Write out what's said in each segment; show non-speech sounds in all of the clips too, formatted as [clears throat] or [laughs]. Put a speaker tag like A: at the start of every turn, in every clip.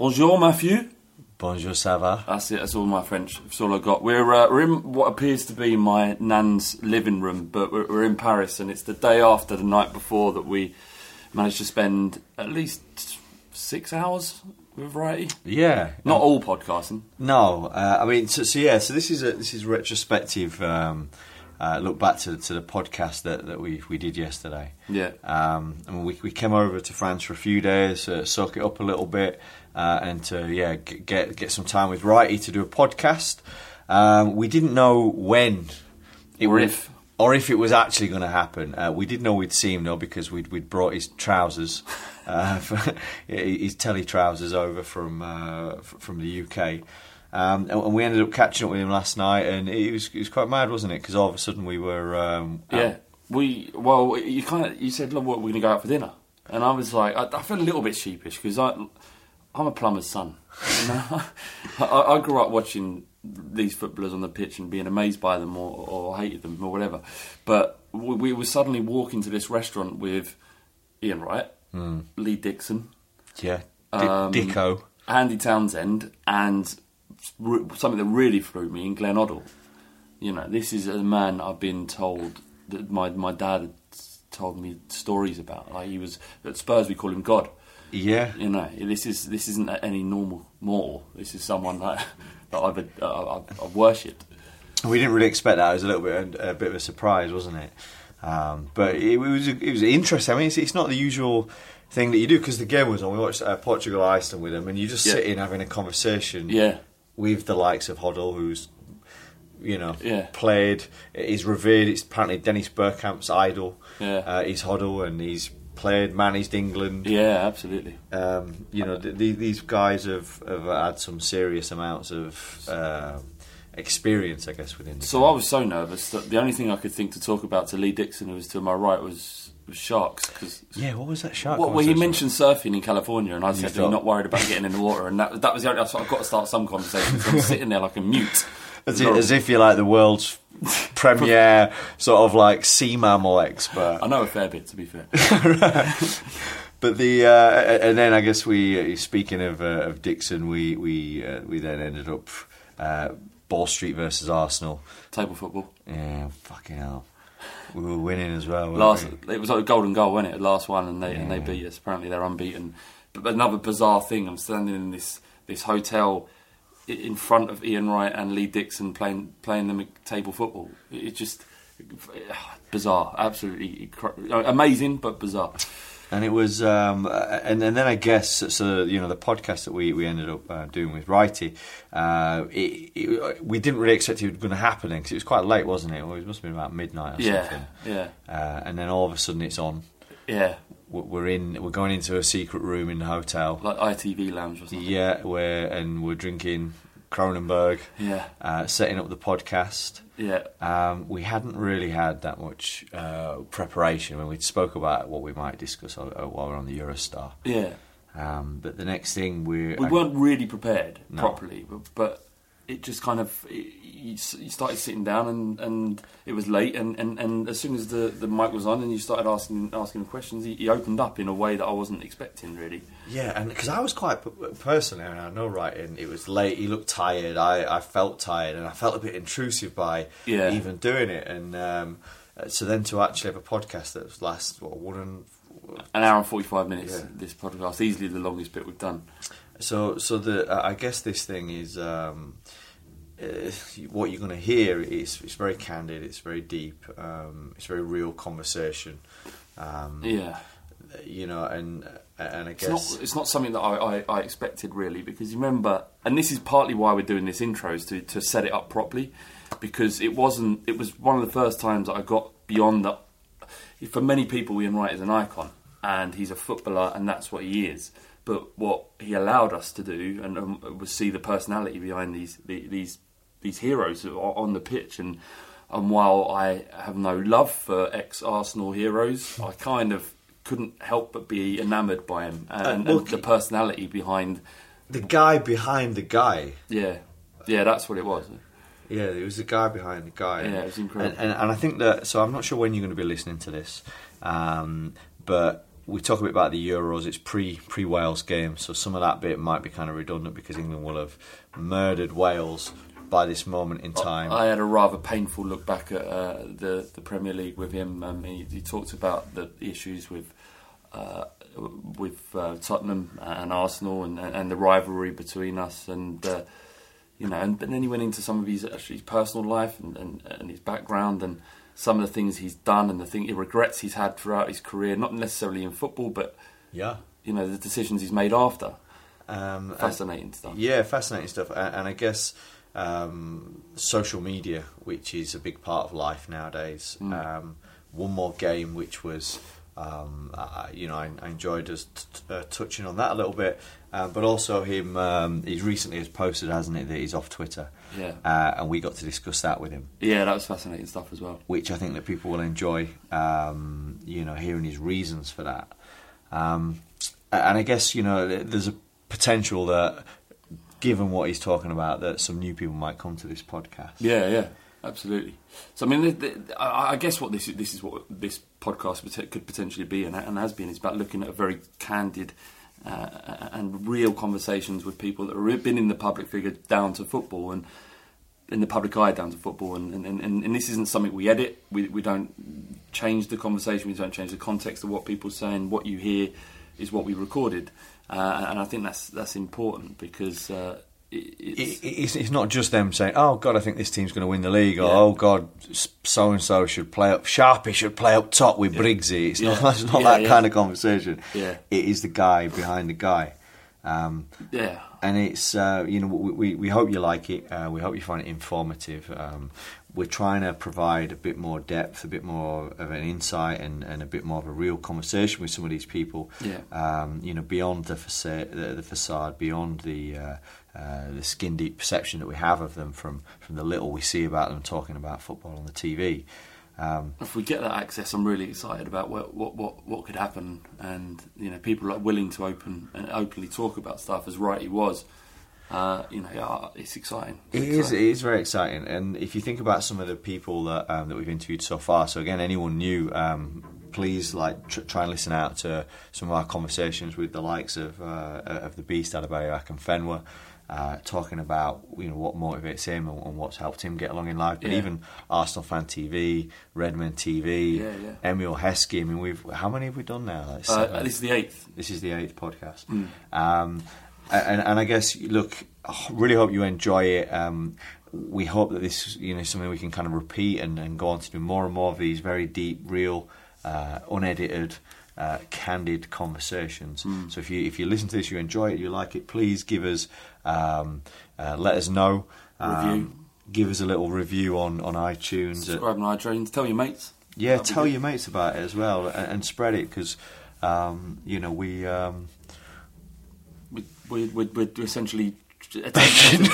A: Bonjour, Matthew.
B: Bonjour, ça va?
A: That's it. That's all my French. That's all I got. We're uh, we're in what appears to be my nan's living room, but we're, we're in Paris, and it's the day after the night before that we managed to spend at least six hours with Variety.
B: Yeah.
A: Not all podcasting.
B: No, uh, I mean, so, so yeah, so this is a this is retrospective. Um, uh, look back to, to the podcast that, that we we did yesterday.
A: Yeah.
B: Um, I mean, we we came over to France for a few days, uh, soak it up a little bit, uh, and to yeah g- get get some time with Righty to do a podcast. Um, we didn't know when it
A: Or
B: would-
A: if.
B: or if it was actually going to happen. Uh, we didn't know we'd see him though because we'd we'd brought his trousers, uh, [laughs] for, his telly trousers over from uh, from the UK. Um, and we ended up catching up with him last night, and it was it was quite mad, wasn't it? Because all of a sudden we were um,
A: Yeah. We well, you kind of you said, "Look, what we're going to go out for dinner," and I was like, I, I felt a little bit sheepish because I I'm a plumber's son. You [laughs] know? I, I grew up watching these footballers on the pitch and being amazed by them or, or hated them or whatever. But we, we were suddenly walking to this restaurant with Ian Wright, Lee Dixon,
B: yeah, Di-
A: Um,
B: Dicko.
A: Andy Townsend, and re- something that really threw me in Glenn Hoddle. You know, this is a man I've been told that my my dad had told me stories about. Like he was at Spurs, we call him God.
B: Yeah,
A: You know, this is this isn't any normal mortal. This is someone that that I've uh, I've, worshipped.
B: we didn't really expect that. It was a little bit a, bit of a surprise, wasn't it? Um, but it, was it was interesting. I mean, it's, it's not the usual thing that you do because the game was on. We watched uh, Portugal Iceland with him, and you just
A: Yeah.
B: sit in having a conversation.
A: Yeah,
B: with the likes of Hoddle, who's you know
A: Yeah.
B: played, is revered. It's apparently Dennis Bergkamp's idol.
A: Yeah.
B: uh, he's Hoddle, and he's played, managed England.
A: yeah, absolutely.
B: Um, you know, th- th- these guys have, have had some serious amounts of uh, experience, I guess, within. The
A: So I was so nervous that the only thing I could think to talk about to Lee Dixon, who was to my right, was, was sharks because
B: yeah, what was that shark?
A: Well, well, he
B: conversation?
A: mentioned surfing in California, and I said,
B: thought-
A: "You're not worried about getting in the water," and that, that was the only. I thought, I've got to start some conversation. So I'm sitting there like a mute.
B: as, if, as if you're like the world's [laughs] premier sort of like sea mammal expert.
A: I know a fair bit, to be fair. [laughs]
B: But the uh, and then I guess we speaking of uh, of Dixon, we we uh, we then ended up uh, Ball Street versus Arsenal.
A: Table football.
B: Yeah, fucking hell, we were winning as well.
A: Last,
B: we?
A: it was like a golden goal, wasn't it? Last one, and they and they beat us. Apparently, they're unbeaten. But, another bizarre thing, I'm standing in this this hotel in front of Ian Wright and Lee Dixon playing playing them table football. It, it just [sighs] bizarre, absolutely amazing, but bizarre.
B: And it was, um, uh, and, and then I guess so. You know, the podcast that we, we ended up uh, doing with Righty, uh, it, it, we didn't really expect it was going to happen because it was quite late, wasn't it? Well, it must have been about midnight or
A: Yeah,
B: something.
A: yeah,
B: Uh, and then all of a sudden it's on.
A: yeah.
B: We're- We're in. We're going into a secret room in the hotel.
A: Like ITV lounge or something.
B: Yeah, we're and we're drinking Kronenbourg,
A: Yeah,
B: uh, setting up the podcast.
A: yeah.
B: Um, we hadn't really had that much uh, preparation when we spoke about what we might discuss while we're on the Eurostar.
A: Yeah,
B: Um, but the next thing we
A: we weren't really prepared
B: No.
A: properly, but, but it just kind of it, you, started sitting down and, and it was late, and, and, and as soon as the, the mic was on and you started asking asking questions, he, he opened up in a way that I wasn't expecting really.
B: yeah, and because I was quite personally, and I know right, and it was late. He looked tired. I, I felt tired, and I felt a bit intrusive by
A: Yeah.
B: even doing it. And um, uh, so then to actually have a podcast that lasts what one and
A: An hour and forty-five minutes.
B: Yeah.
A: This podcast, easily the longest bit we've done.
B: So, so the uh, I guess this thing is um, uh, what you're going to hear is it's very candid, it's very deep, um, it's very real conversation. Um,
A: Yeah.
B: you know, and and I
A: It's
B: guess
A: not, it's not something that I, I, I expected really because you remember, and this is partly why we're doing this intro is to, to set it up properly because it wasn't. It was one of the first times that I got beyond that. For many people, Ian Wright is an icon and he's a footballer and that's what he is. But what he allowed us to do and um, was see the personality behind these the, these these heroes are on the pitch and. And while I have no love for ex Arsenal heroes, [laughs] I kind of couldn't help but be enamoured by him and,
B: well,
A: and the personality behind.
B: the guy behind the guy.
A: Yeah, yeah, that's what it was.
B: Yeah, it was the guy behind the guy.
A: Yeah, it was incredible.
B: And, and, and I think that, so I'm not sure when you're going to be listening to this, um, but we talk a bit about the Euros. It's pre pre Wales game, so some of that bit might be kind of redundant because England will have murdered Wales by this moment in time.
A: I had a rather painful look back at uh, the the Premier League with him. Um, he, he talked about the issues with uh, with uh, Tottenham and Arsenal and, and the rivalry between us, and uh, you know, and, and then he went into some of his actually his personal life and, and, and his background and some of the things he's done and the thing he regrets he's had throughout his career, not necessarily in football, but
B: yeah.
A: you know the decisions he's made after.
B: Um, and-
A: Fascinating stuff.
B: Yeah, fascinating stuff. And, and I guess um, social media, which is a big part of life nowadays. Um, one more game, which was, um, I, you know, I, I enjoyed us t- t- uh, touching on that a little bit. Uh, but also him, um, he's recently has posted, hasn't he, that he's off Twitter.
A: Yeah.
B: Uh, and we got to discuss that with him
A: Yeah, that was fascinating stuff as well.
B: which I think that people will enjoy. Um, you know, hearing his reasons for that. Um, and I guess you know, there's a potential that, given what he's talking about, that some new people might come to this podcast.
A: Yeah, yeah, absolutely. So I mean, the, the, I guess what this is, this is what this podcast could potentially be, and, and has been, is about looking at a very candid uh, and real conversations with people that have been in the public figure down to football and in the public eye down to football. And, and, and, and this isn't something we edit. We, we don't change the conversation. We don't change the context of what people are saying. What you hear is what we recorded, uh, and I think that's that's important because. Uh, it's,
B: It- It's, it's not just them saying, "Oh God, I think this team's going to win the league," or
A: Yeah.
B: "Oh God, so and so should play up, Sharpie should play up top with Briggsy." It's not, it's not
A: Yeah,
B: that
A: yeah.
B: kind of conversation.
A: Yeah.
B: It is the guy behind the guy. Um,
A: yeah,
B: and it's uh, you know we, we, we hope you like it. Uh, we hope you find it informative. Um, we're trying to provide a bit more depth, a bit more of an insight, and, and a bit more of a real conversation with some of these people.
A: Yeah.
B: Um, you know, beyond the facade, the, the facade, beyond the uh, uh, the skin deep perception that we have of them from from the little we see about them talking about football on the TV. Um,
A: if we get that access, I'm really excited about what what what, what could happen, and you know, people are willing to open and openly talk about stuff as right he was. Uh, you know, yeah, it's exciting. It's
B: It is. It
A: exciting.
B: is very exciting, and if you think about some of the people that um, that we've interviewed so far, so again, anyone new, um, please like tr- try and listen out to some of our conversations with the likes of uh, of the Beast, Adebayo Akinfenwa, uh, talking about you know what motivates him and, and what's helped him get along in life. But
A: Yeah.
B: even Arsenal Fan TV, Redmond TV,
A: Yeah, yeah.
B: Emile Heskey. I mean, we've how many have we done now? Like
A: Uh, this is the eighth.
B: This is the eighth podcast.
A: Hmm.
B: Um, and, and I guess, look, I really hope you enjoy it. Um, we hope that this you know, is something we can kind of repeat and, and go on to do more and more of these very deep, real, uh, unedited, uh, candid conversations.
A: Hmm.
B: So if you if you listen to this, you enjoy it, you like it, please give us, um, uh, let us know. Um,
A: Review.
B: Give us a little review on, on iTunes.
A: Subscribe on iTunes. Tell your mates.
B: Yeah,
A: That'd be
B: tell your mates about it as well and, and spread it because, um, you know, we. Um,
A: We, we, we, we're essentially. [laughs] attempting-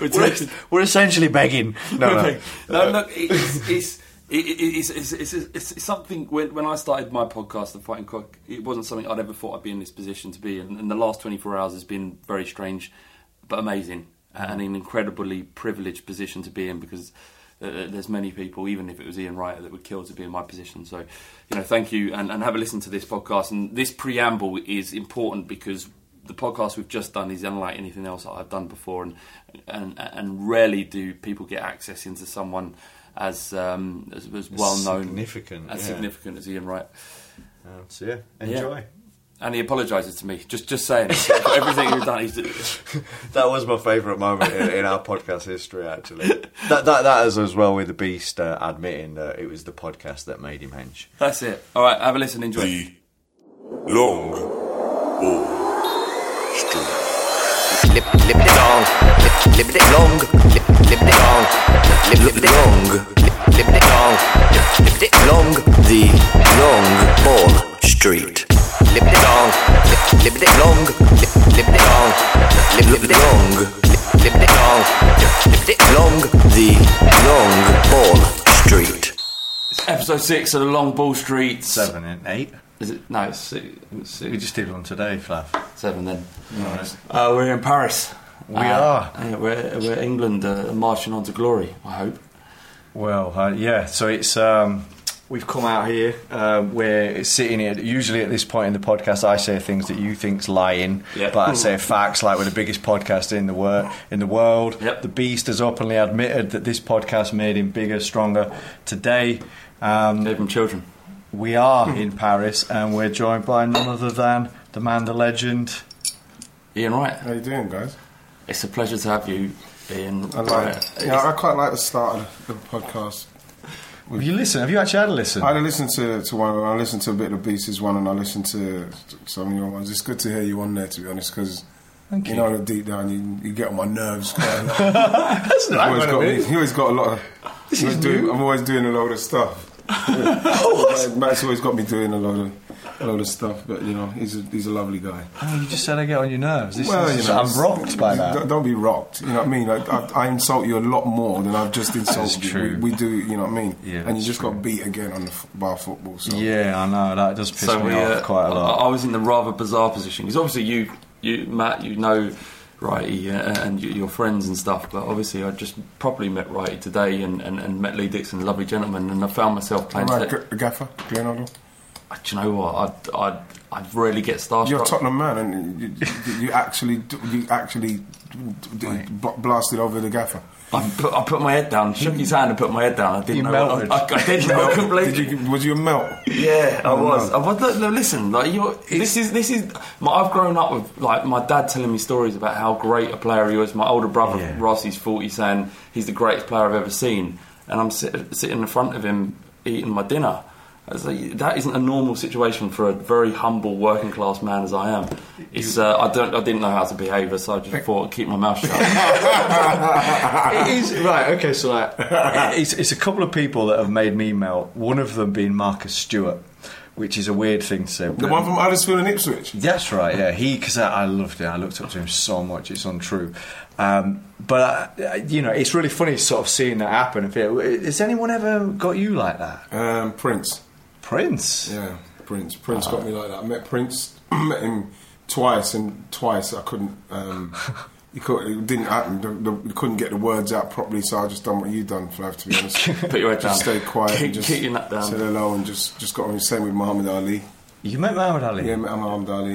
A: we're
B: we're, we're essentially begging. No, no.
A: no, look, it's it's, it, it, it's, it's, it's, it's, it's something. When, when I started my podcast, The Fighting Cock, it wasn't something I'd ever thought I'd be in this position to be. And, and the last 24 hours has been very strange, but amazing, and an incredibly privileged position to be in because. Uh, there's many people, even if it was Ian Wright, that would kill to be in my position. So, you know, thank you, and, and have a listen to this podcast. And this preamble is important because the podcast we've just done is unlike anything else that I've done before, and and and rarely do people get access into someone as um, as, as well known,
B: significant,
A: as
B: yeah.
A: significant as Ian Wright.
B: Um, so yeah, enjoy.
A: And he apologises to me. Just, just saying, everything you've done. He's, [laughs]
B: That was my favourite moment in, in our podcast history. Actually, that that that is as well with the Beast uh, admitting that it was the podcast that made him hench.
A: that's it. All right, have a listen. Enjoy.
C: The long ball street.
D: Lip, lip it long, lip, lip it long, lip, lip it long, lip, lip it long, lip, lip it long, lip, lip it long, the long ball street. Lip it long, lip, lip it long, lip, lip it long, lip, lip it long, lip, lip it long, lip, lip it long, the long ball street.
A: Episode six of the Long Ball Street.
B: Seven and eight.
A: Is it? No, it's six, it's six.
B: We just did one today, Flav.
A: seven then. Uh, we're in Paris.
B: We
A: Uh,
B: are.
A: yeah, we're, we're England uh, marching on to glory. I hope.
B: Well, uh, yeah. So it's um, we've come out here. Uh, we're sitting here. Usually at this point in the podcast, I say things that you think's lying,
A: Yeah.
B: but I say facts. Like we're the biggest podcast in the world. In the world,
A: Yep.
B: the Beast has openly admitted that this podcast made him bigger, stronger. Today, um,
A: Gave them children.
B: We are in Paris, and we're joined by none other than the man, the legend.
A: Ian Wright.
E: How you doing, guys?
A: It's a pleasure to have you, Ian.
E: I like.
A: Wright.
E: Yeah, I quite like the start of the podcast.
B: Have you listened? Have you actually had a listen?
E: I listened to to one of. I listened to a bit of Beast's one, and I listened to some of your ones. It's good to hear you on there, to be honest, because
B: Thank
E: you
B: you.
E: know that deep down you, you get on my nerves quite a lot. [laughs]
B: That's
E: You've
B: not
E: always got me, he always got a lot of.
B: This
E: I'm always doing- I'm always doing a load of stuff. Matt's always got me doing a lot of a load of stuff, but you know he's a, he's a lovely guy.
B: Oh, you just said I get on your nerves. This
E: Well,
B: is,
E: you know,
B: I'm rocked by
E: don't-
B: that.
E: Don't be rocked. You know what I mean? Like, I, I insult you a lot more than I've just insulted you.
B: true.
E: We, we do. You know what I mean?
B: Yeah,
E: and you just
B: true.
E: got beat again on the f- bar football. So
B: Yeah, I know that does piss me off
A: uh,
B: quite a lot.
A: I was in the rather bizarre position because obviously you, you, Matt, you know Righty uh, and your friends and stuff, but obviously I just properly met Righty today and, and, and met Lee Dixon, a lovely gentleman, and I found myself playing.
E: right, G- Gaffer, Leonardo.
A: Do you know what? I I I rarely get starstruck.
E: You're a Tottenham man, and you, you, you actually you actually d- d- blasted over the Gaffer.
A: I put, I put my head down, shook his hand, and put my head down. I didn't
B: You
A: know.
B: melted.
A: I, I, I did melt completely.
E: Did you, was you a melt?
A: Yeah, I
E: Oh,
A: was.
E: no.
A: I was. Look, look, listen, like you're. This is this is. My, I've grown up with like my dad telling me stories about how great a player he was. My older brother
B: Yeah.
A: Ross, he's forty, saying he's the greatest player I've ever seen, and I'm sit, sitting in front of him eating my dinner. I was like, that isn't a normal situation for a very humble working class man as I am. It's uh, I don't I didn't know how to behave, so I just thought I'd keep my mouth shut. [laughs]
B: it is right. Okay, so like, it's, it's a couple of people that have made me melt. One of them being Marcus Stewart, which is a weird thing to say.
E: The one from Huddersfield and Ipswich.
B: That's right. Yeah, he because I, I loved it. I looked up to him so much. It's untrue. Um, but uh, you know, it's really funny sort of seeing that happen. and feel- Has anyone ever got you like that,
E: Um, Prince.
B: Prince?
E: Yeah, Prince. Prince got
B: Ah.
E: me like that. I met Prince, [clears throat] met him twice, and twice I couldn't. Um, [laughs] you it didn't happen. The, the, you couldn't get the words out properly, so I just done what you done, Flav. To be honest, [laughs]
A: Put your head
E: just
A: down.
E: stay quiet
A: Keep-
E: and just
A: keep your nut down.
E: said hello and just just got on the same with Muhammad Ali.
B: You met Muhammad Ali.
E: Yeah, met Muhammad Ali.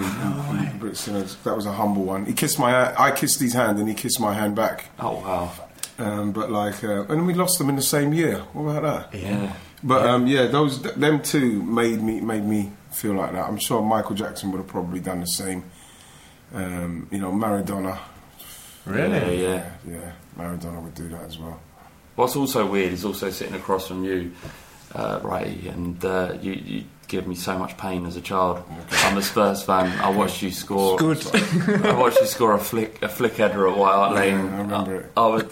E: Brixton. That was a humble one. He kissed my. I kissed his hand, and he kissed my hand back.
A: oh wow,
E: Um, but like, uh, and we lost them in the same year. What about that?
A: yeah.
E: But um, yeah, those them two made me made me feel like that. I'm sure Michael Jackson would have probably done the same. Um, you know, Maradona.
B: Really?
A: Yeah, yeah.
E: Yeah, yeah, Maradona would do that as well.
A: What's also weird is also sitting across from you, uh, Righty, and uh, you, you give me so much pain as a child. I'm a Spurs fan. I watched you score.
B: Good.
A: I watched you score a flick a flick header at White Hart Lane.
E: I remember it.
A: I, would.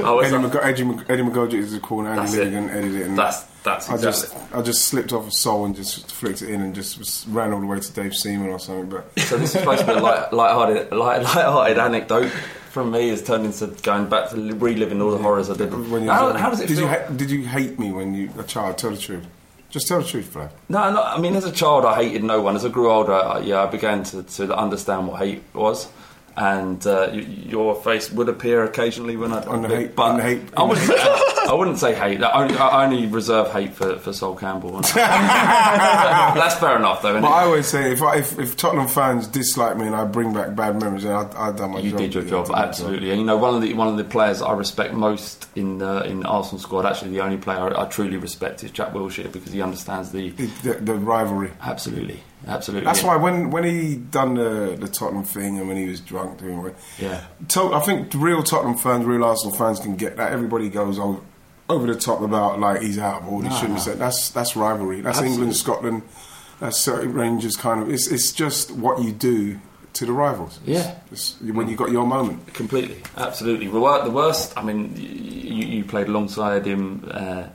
A: I [laughs] was.
E: Eddie, Mc- Eddie, Mc- Eddie McGoldrick is the call, and
A: That's
E: Andy
A: it.
E: Milligan edited it. And
A: That's that's
E: I just I just slipped off a soul and just flicked it in and just was, ran all the way to Dave Seaman or something. But
A: So this is supposed to be a light, [laughs] light-hearted, light, light-hearted anecdote from me. Has turned into going back to reliving all the horrors I did. How, how does it
E: did
A: feel?
E: you ha- did you hate me when you a child? Tell the truth. Just tell the truth, Flav.
A: No, no, I mean, as a child, I hated no one. As I grew older, I, yeah, I began to, to understand what hate was. And uh, y- your face would appear occasionally when I
E: On the hate-
A: but
E: on the hate-
A: I wouldn't. [laughs] I wouldn't say hate. I only, I only reserve hate for, for Sol Campbell. [laughs] That's fair enough, though.
E: But
A: it?
E: I always say if, I, if if Tottenham fans dislike me and I bring back bad memories, then I I done my
A: You
E: job.
A: You did your job, absolutely. And you know, one of the one of the players I respect most in the in the Arsenal squad, actually the only player I, I truly respect is Jack Wilshere because he understands The,
E: the, the rivalry.
A: absolutely, absolutely.
E: That's
A: yeah.
E: why when when he done the the Tottenham thing and when he was drunk doing it,
A: Yeah.
E: To, I think real Tottenham fans, real Arsenal fans can get that. Everybody goes over, over the top about like he's out of order.
A: No,
E: shouldn't
A: no.
E: have said that's that's rivalry. That's
A: Absolutely.
E: England, Scotland. That's Celtic Rangers kind of. It's it's just what you do to the rivals.
A: Yeah.
E: It's when you got your moment.
A: Completely, absolutely. The worst. I mean, you, you played alongside him. Uh,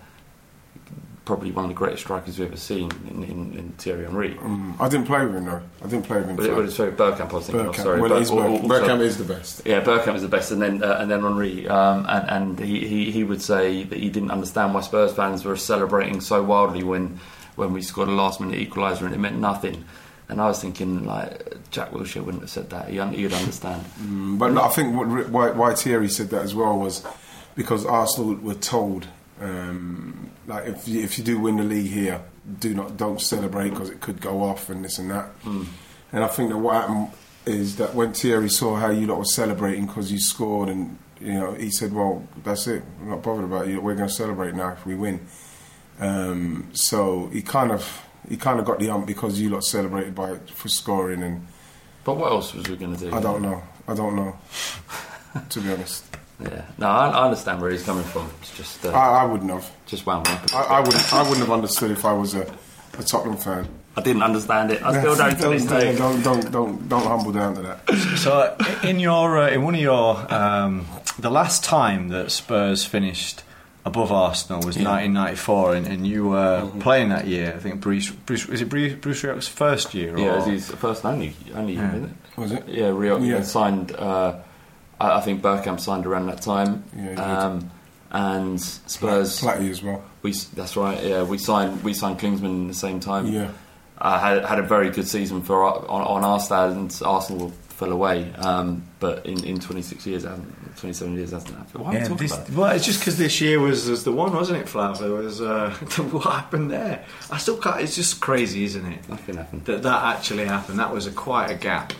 A: probably one of the greatest strikers we've ever seen in, in, in Thierry Henry.
E: Mm. I didn't play with him though. I didn't play with him.
A: But it was very Bergkamp. I was thinking of.
E: Bergkamp.
A: Sorry,
E: well,
A: but
E: it is
A: al-
E: Berg-
A: also-
E: Bergkamp is the best.
A: Yeah, Bergkamp is the best, and then uh, and then Henry, um, and and he, he he would say that he didn't understand why Spurs fans were celebrating so wildly when when we scored a last minute equaliser and it meant nothing. And I was thinking like Jack Wilshere wouldn't have said that. He he'd understand. [laughs]
E: But no, I think what, why, why Thierry said that as well was because Arsenal were told, um, like if you, if you do win the league here, do not don't celebrate because it could go off and this and that. And I think that what happened is that when Thierry saw how you lot were celebrating because you scored, and you know he said, "Well, that's it. I'm not bothered about you. We're going to celebrate now if we win." Um, so he kind of he kind of got the ump because you lot celebrated by for scoring and.
A: But what else was we going to do?
E: I don't know. I don't know. to be honest,
A: Yeah, no, I, I understand where he's coming from. It's just uh,
E: I, I wouldn't have.
A: just wound me up.
E: I, I wouldn't. I wouldn't have understood if I was a, a Tottenham fan.
A: I didn't understand it. I still don't to this
E: don't,
A: day.
E: don't, don't, don't, don't humble down to that.
F: So, in your uh, in one of your um, the last time that Spurs finished above Arsenal was 1994, and, and you were
A: Mm-hmm.
F: playing that year. I think Bruce Bruce was it Bruce, Bruce Rioch's first year?
A: Yeah,
F: or?
A: it was his first and only only year, isn't it?
E: Was it?
A: Yeah, Rio
E: Yeah.
A: signed. Uh, I, I think Bergkamp signed around that time.
E: Yeah, he did.
A: um, and Spurs.
E: Platty as well.
A: We that's right. Yeah, we signed we signed Klinsmann at the same time.
E: Yeah.
A: uh, had had a very good season for our, on, on our side, and Arsenal fell away. Um, but in, in 26 years, hasn't, 27 years, it hasn't happened. Why are we
F: Yeah,
A: talking
F: this,
A: about it?
F: well, it's just because this year was, was the one, wasn't it, Flav? There was uh, [laughs] what happened there. I still can't. It's just crazy, isn't it?
A: Nothing happened.
F: That that actually happened. That was a quite a gap.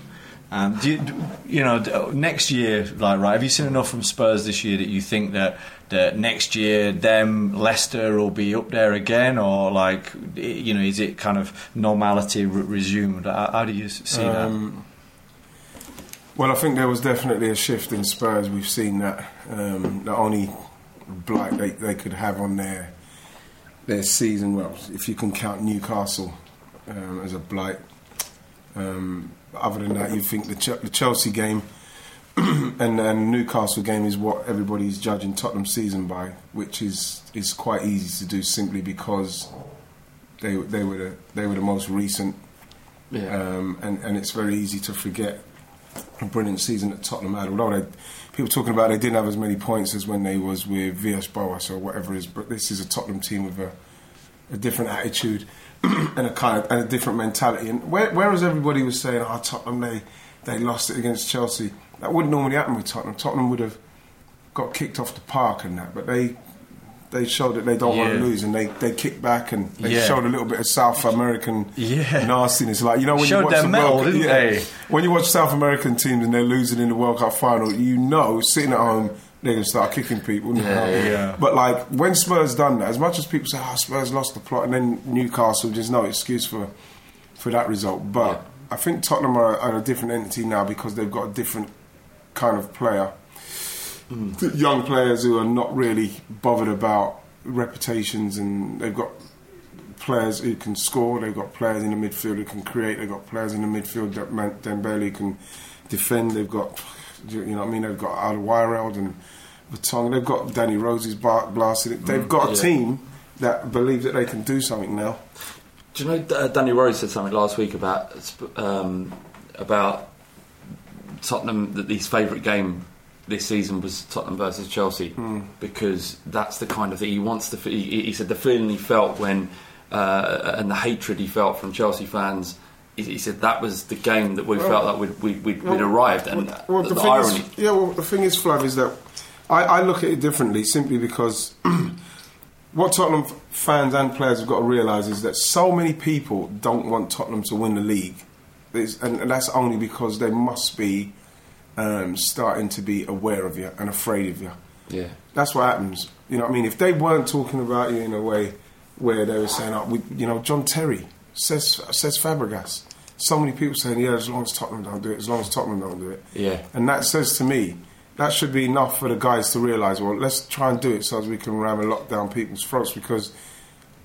F: Um, do you, do- you know, d- next year, like right? Have you seen enough from Spurs this year that you think that that next year them Leicester will be up there again, or like you know, is it kind of normality re- resumed? How, how do you see
E: Um, well, I think there was definitely a shift in Spurs. We've seen that. Um, the only blight they, they could have on their their season, well, if you can count Newcastle um, as a blight. Um, other than that, you think the, Ch- the Chelsea game [clears throat] and, and Newcastle game is what everybody's judging Tottenham season by, which is is quite easy to do simply because they they were the, they were the most recent
A: Yeah.
E: um, and, and it's very easy to forget a brilliant season that Tottenham had. Although they, people talking about they didn't have as many points as when they was with Villas-Boas or whatever it is, but this is a Tottenham team with a, a different attitude [clears throat] and a kind of and a different mentality. And where, whereas everybody was saying, "Oh, Tottenham they they lost it against Chelsea," that wouldn't normally happen with Tottenham. Tottenham would have got kicked off the park and that, but they. They showed that they don't want to lose, and they, they kicked back and they
F: Yeah.
E: showed a little bit of South American
F: Yeah.
E: nastiness. Like you know when
F: Showed
E: you watch the
F: mettle,
E: World
F: they?
E: When you watch South American teams and they're losing in the World Cup final, you know sitting at home they're going to start kicking people.
A: Yeah, yeah.
E: But like when Spurs done that, as much as people say, "Oh, Spurs lost the plot," and then Newcastle, there's no excuse for for that result. But
A: Yeah.
E: I think Tottenham are, are a different entity now because they've got a different kind of player. Mm. The Young players who are not really bothered about reputations, and they've got players who can score. They've got players in the midfield who can create. They've got players in the midfield that Dembele can defend. They've got, you know, what I mean, they've got Alderweireld and Vertonghen. They've got Danny Rose's bar- blasted. They've got a
A: yeah.
E: team that believe that they can do something now.
A: Do you know uh, Danny Rose said something last week about um, about Tottenham that his favourite game this season was Tottenham versus Chelsea because that's the kind of thing he wants to. He, he said the feeling he felt when uh, and the hatred he felt from Chelsea fans he, he said that was the game that we felt like we'd, we'd, we'd, we'd arrived, and
E: Well,
A: the,
E: the,
A: the
E: thing
A: irony.
E: is, yeah. Well, the thing is, Flav, is that I, I look at it differently simply because [clears throat] what Tottenham fans and players have got to realise is that so many people don't want Tottenham to win the league, There's- and, and that's only because they must be um, starting to be aware of you and afraid of you.
A: yeah,
E: That's what happens. You know what I mean? If they weren't talking about you in a way where they were saying, oh, we, you know, John Terry says says Fabregas. So many people saying, yeah, as long as Tottenham don't do it, as long as Tottenham don't do it.
A: Yeah.
E: And that says to me, that should be enough for the guys to realise, well, let's try and do it so as we can ram and lock down people's throats because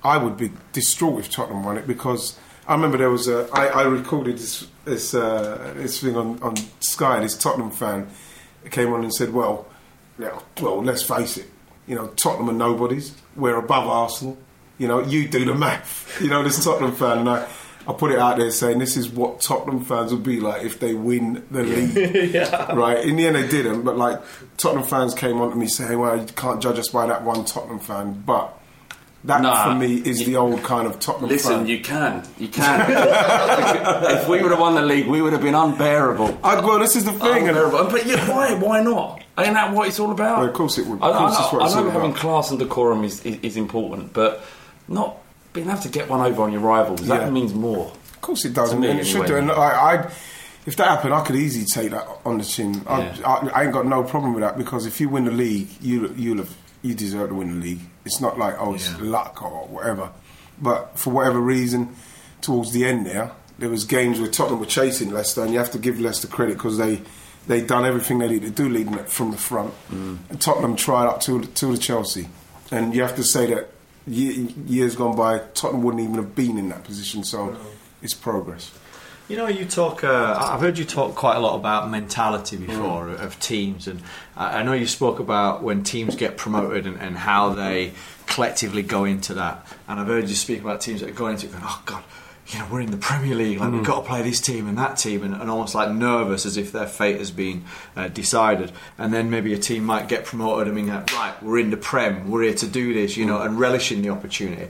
E: I would be distraught if Tottenham won it because I remember there was a I, I recorded this this uh, this thing on, on Sky. This Tottenham fan came on and said, "Well, yeah, well, let's face it. You know, Tottenham are nobodies. We're above Arsenal. You know, you do the math. You know, this Tottenham fan." And I, I put it out there saying, "This is what Tottenham fans would be like if they win the league." [laughs] Right. In the end, they didn't. But like Tottenham fans came on to me saying, "Well, you can't judge us by that one Tottenham fan," but. That
A: Nah.
E: for me is the old kind of Tottenham fan.
A: Listen,
E: fan.
A: you can, you can. [laughs] if we would have won the league, we would have been unbearable.
E: I, well, this is the thing, and
A: Unbearable. But yeah, why? Why not? Ain't that what it's all about?
E: Well, of course it would.
A: I,
E: course
A: I, I know having class and decorum is, is, is important, but not being able to get one over on your rivals. That
E: Yeah.
A: means more.
E: Of course it does,
A: To
E: and
A: me,
E: it should
A: anyway.
E: do. And I, I, if that happened, I could easily take that on the chin. I,
A: Yeah.
E: I, I ain't got no problem with that because if you win the league, you you'll have you deserve to win the league. It's not like oh, it's luck or whatever. But for whatever reason, towards the end there, there was games where Tottenham were chasing Leicester, and you have to give Leicester credit because they they done everything they needed to do leading it from the front.
A: Mm.
E: And Tottenham tried up to to the Chelsea, and you have to say that years gone by, Tottenham wouldn't even have been in that position. So it's progress.
F: You know, you talk. Uh, I've heard you talk quite a lot about mentality before of teams, and I I know you spoke about when teams get promoted and, and how they collectively go into that. And I've heard you speak about teams that go into it going, "Oh God, you know, we're in the Premier League, like we've got to play this team and that team," and, and almost like nervous as if their fate has been uh, decided. And then maybe a team might get promoted and mean, like, "Right, we're in the Prem, we're here to do this," you know, and relishing the opportunity.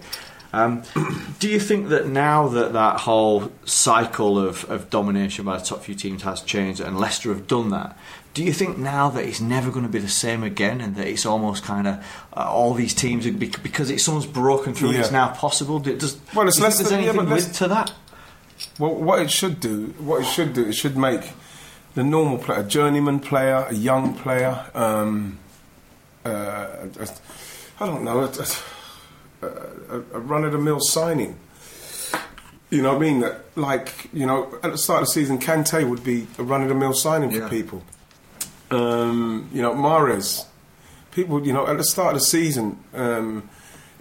F: Um, [clears throat] do you think that now that that whole cycle of, of domination by the top few teams has changed and Leicester have done that, do you think now that it's never going to be the same again and that it's almost kind of uh, all these teams, because it's someone's broken through and it's now possible? Do- Does,
E: Well, it's
F: you there's
E: yeah,
F: anything with to that?
E: Well, what it should do, what it should do, it should make the normal player, a journeyman player, a young player, um, uh, I don't know, a, a, a, a run of the mill signing. You know what I mean? That, like, you know, at the start of the season, Kante would be a run of the mill signing
F: Yeah.
E: for people. Um, you know, Mahrez. People, you know, at the start of the season, um,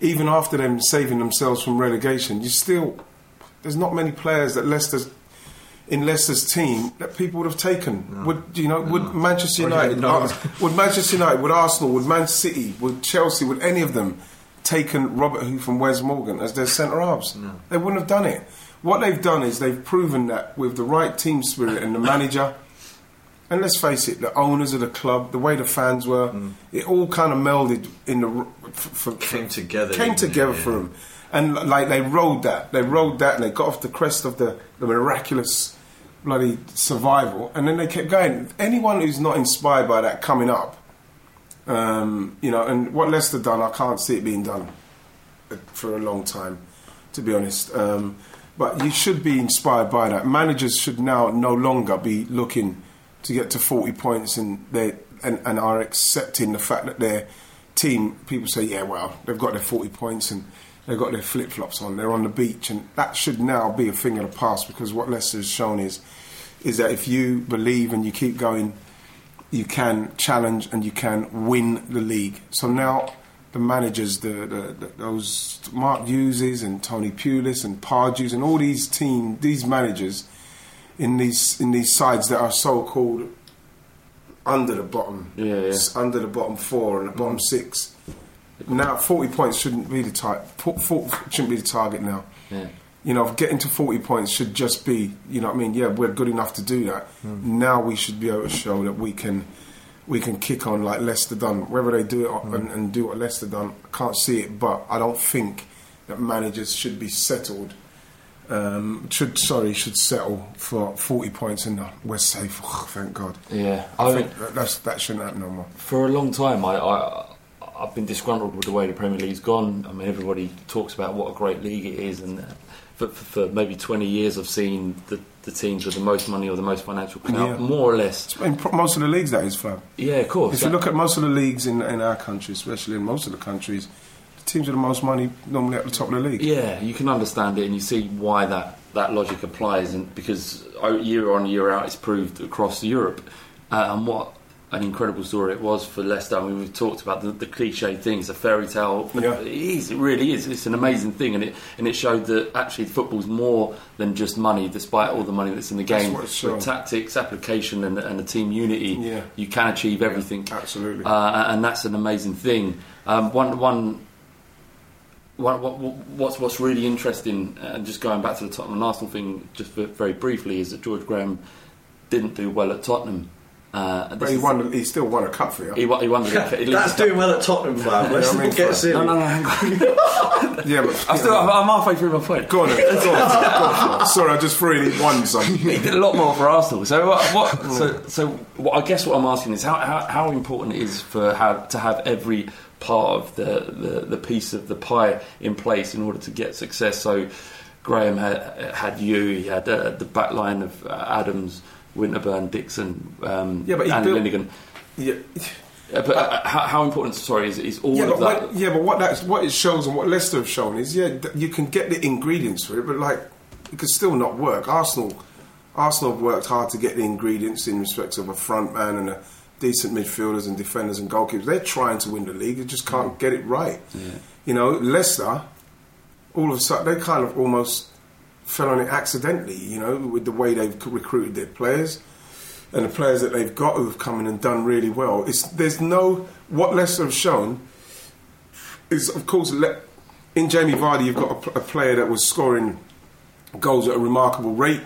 E: even after them saving themselves from relegation, you still there's not many players that Leicester's in Leicester's team that people would have taken. Would you know? Would Manchester United?
F: no.
E: Ar- would Manchester United? Would Arsenal? Would Man City? Would Chelsea? Would any of them taken Robert Huth from Wes Morgan as their centre halves? They wouldn't have done it. What they've done is they've proven that with the right team spirit and the manager. And let's face it, the owners of the club, the way the fans were, it all kind of melded in the r- f- f- f-
F: Came together,
E: Came together
F: Yeah.
E: for them, and like they rode that, they rode that, and they got off the crest of the, the miraculous bloody survival, and then they kept going. Anyone who's not inspired by that coming up, um, you know, and what Leicester done, I can't see it being done uh, for a long time, to be honest. Um, but you should be inspired by that. Managers should now no longer be looking to get to 40 points and they and, and are accepting the fact that their team, people say, yeah, well, they've got their 40 points and they've got their flip flops on, they're on the beach, and that should now be a thing of the past because what Leicester has shown is is that if you believe and you keep going, you can challenge and you can win the league. So now the managers, the, the, the those Mark Hugheses and Tony Pulis and Pardews and all these team, these managers in these in these sides that are so called under the bottom,
A: Yeah, yeah.
E: under the bottom four and the mm. bottom six. Now, forty points shouldn't be the target. Shouldn't be the target now.
A: Yeah.
E: You know, getting to forty points should just be. You know, what I mean, yeah, we're good enough to do that. Mm. Now we should be able to show that we can. We can kick on like Leicester done. Whether they do it mm. and, and do what Leicester done, I can't see it. But I don't think that managers should be settled Um, should sorry should settle for 40 points and we're safe. Oh, thank God.
A: Yeah,
E: I
A: I
E: think that, that's, that shouldn't happen no more.
A: for a long time, I, I I've been disgruntled with the way the Premier League's gone. I mean, everybody talks about what a great league it is, and uh, for, for, for maybe 20 years, I've seen the, the teams with the most money or the most financial clout,
E: Yeah.
A: more or less.
E: In most of the leagues, that is, Fab.
A: Yeah, of course.
E: If you look at most of the leagues in, in our country, especially in most of the countries, teams with the most money normally at the top of the league.
A: Yeah, you can understand it, and you see why that, that logic applies, and because year on year out, it's proved across Europe, uh, and what an incredible story it was for Leicester. I mean, we've talked about the, the cliche things, a fairy tale.
E: Yeah.
A: It is, it really is. It's an amazing thing, and it and it showed that actually football's more than just money, despite all the money that's in the game. With tactics, application, and, and the team unity,
E: Yeah.
A: you can achieve everything.
E: absolutely.
A: uh, and that's an amazing thing. Um, one one what, what, what's what's really interesting, and just going back to the Tottenham and Arsenal thing, just v- very briefly, is that George Graham didn't do well at Tottenham. Uh,
E: but he won. He still won a cup for you.
A: He, won- he won the [laughs] he
B: That's doing well at Tottenham, fam. Let's
E: I mean,
B: not get
E: for-
B: silly.
A: No, no, no, hang on. [laughs]
E: yeah, but [laughs]
A: I'm, still, I'm, I'm halfway through my point.
E: Go on, then. Go on. Go on. Sorry, I just threw in he won something.
A: he did a lot more for Arsenal. So what? what so, so what, I guess what I'm asking is how, how, how important it is for have, to have every part of the, the, the piece of the pie in place in order to get success. So Graham had had you, he had uh, the back line of uh, Adams, Winterburn, Dixon, um,
E: Yeah, but
A: and
E: built-. Yeah.
A: Uh, but uh, how, how important? Sorry, is, is all
E: Yeah,
A: of that?
E: what, yeah, but what that's what it shows and what Leicester have shown is yeah, you can get the ingredients for it, but like it could still not work. Arsenal, Arsenal have worked hard to get the ingredients in respect of a front man and a decent midfielders and defenders and goalkeepers. They're trying to win the league, they just can't get it right. You know, Leicester, all of a sudden they kind of almost fell on it accidentally. You know, with the way they've recruited their players and the players that they've got who've come in and done really well. It's there's no what Leicester have shown is of course le- in Jamie Vardy you've got a, a player that was scoring goals at a remarkable rate.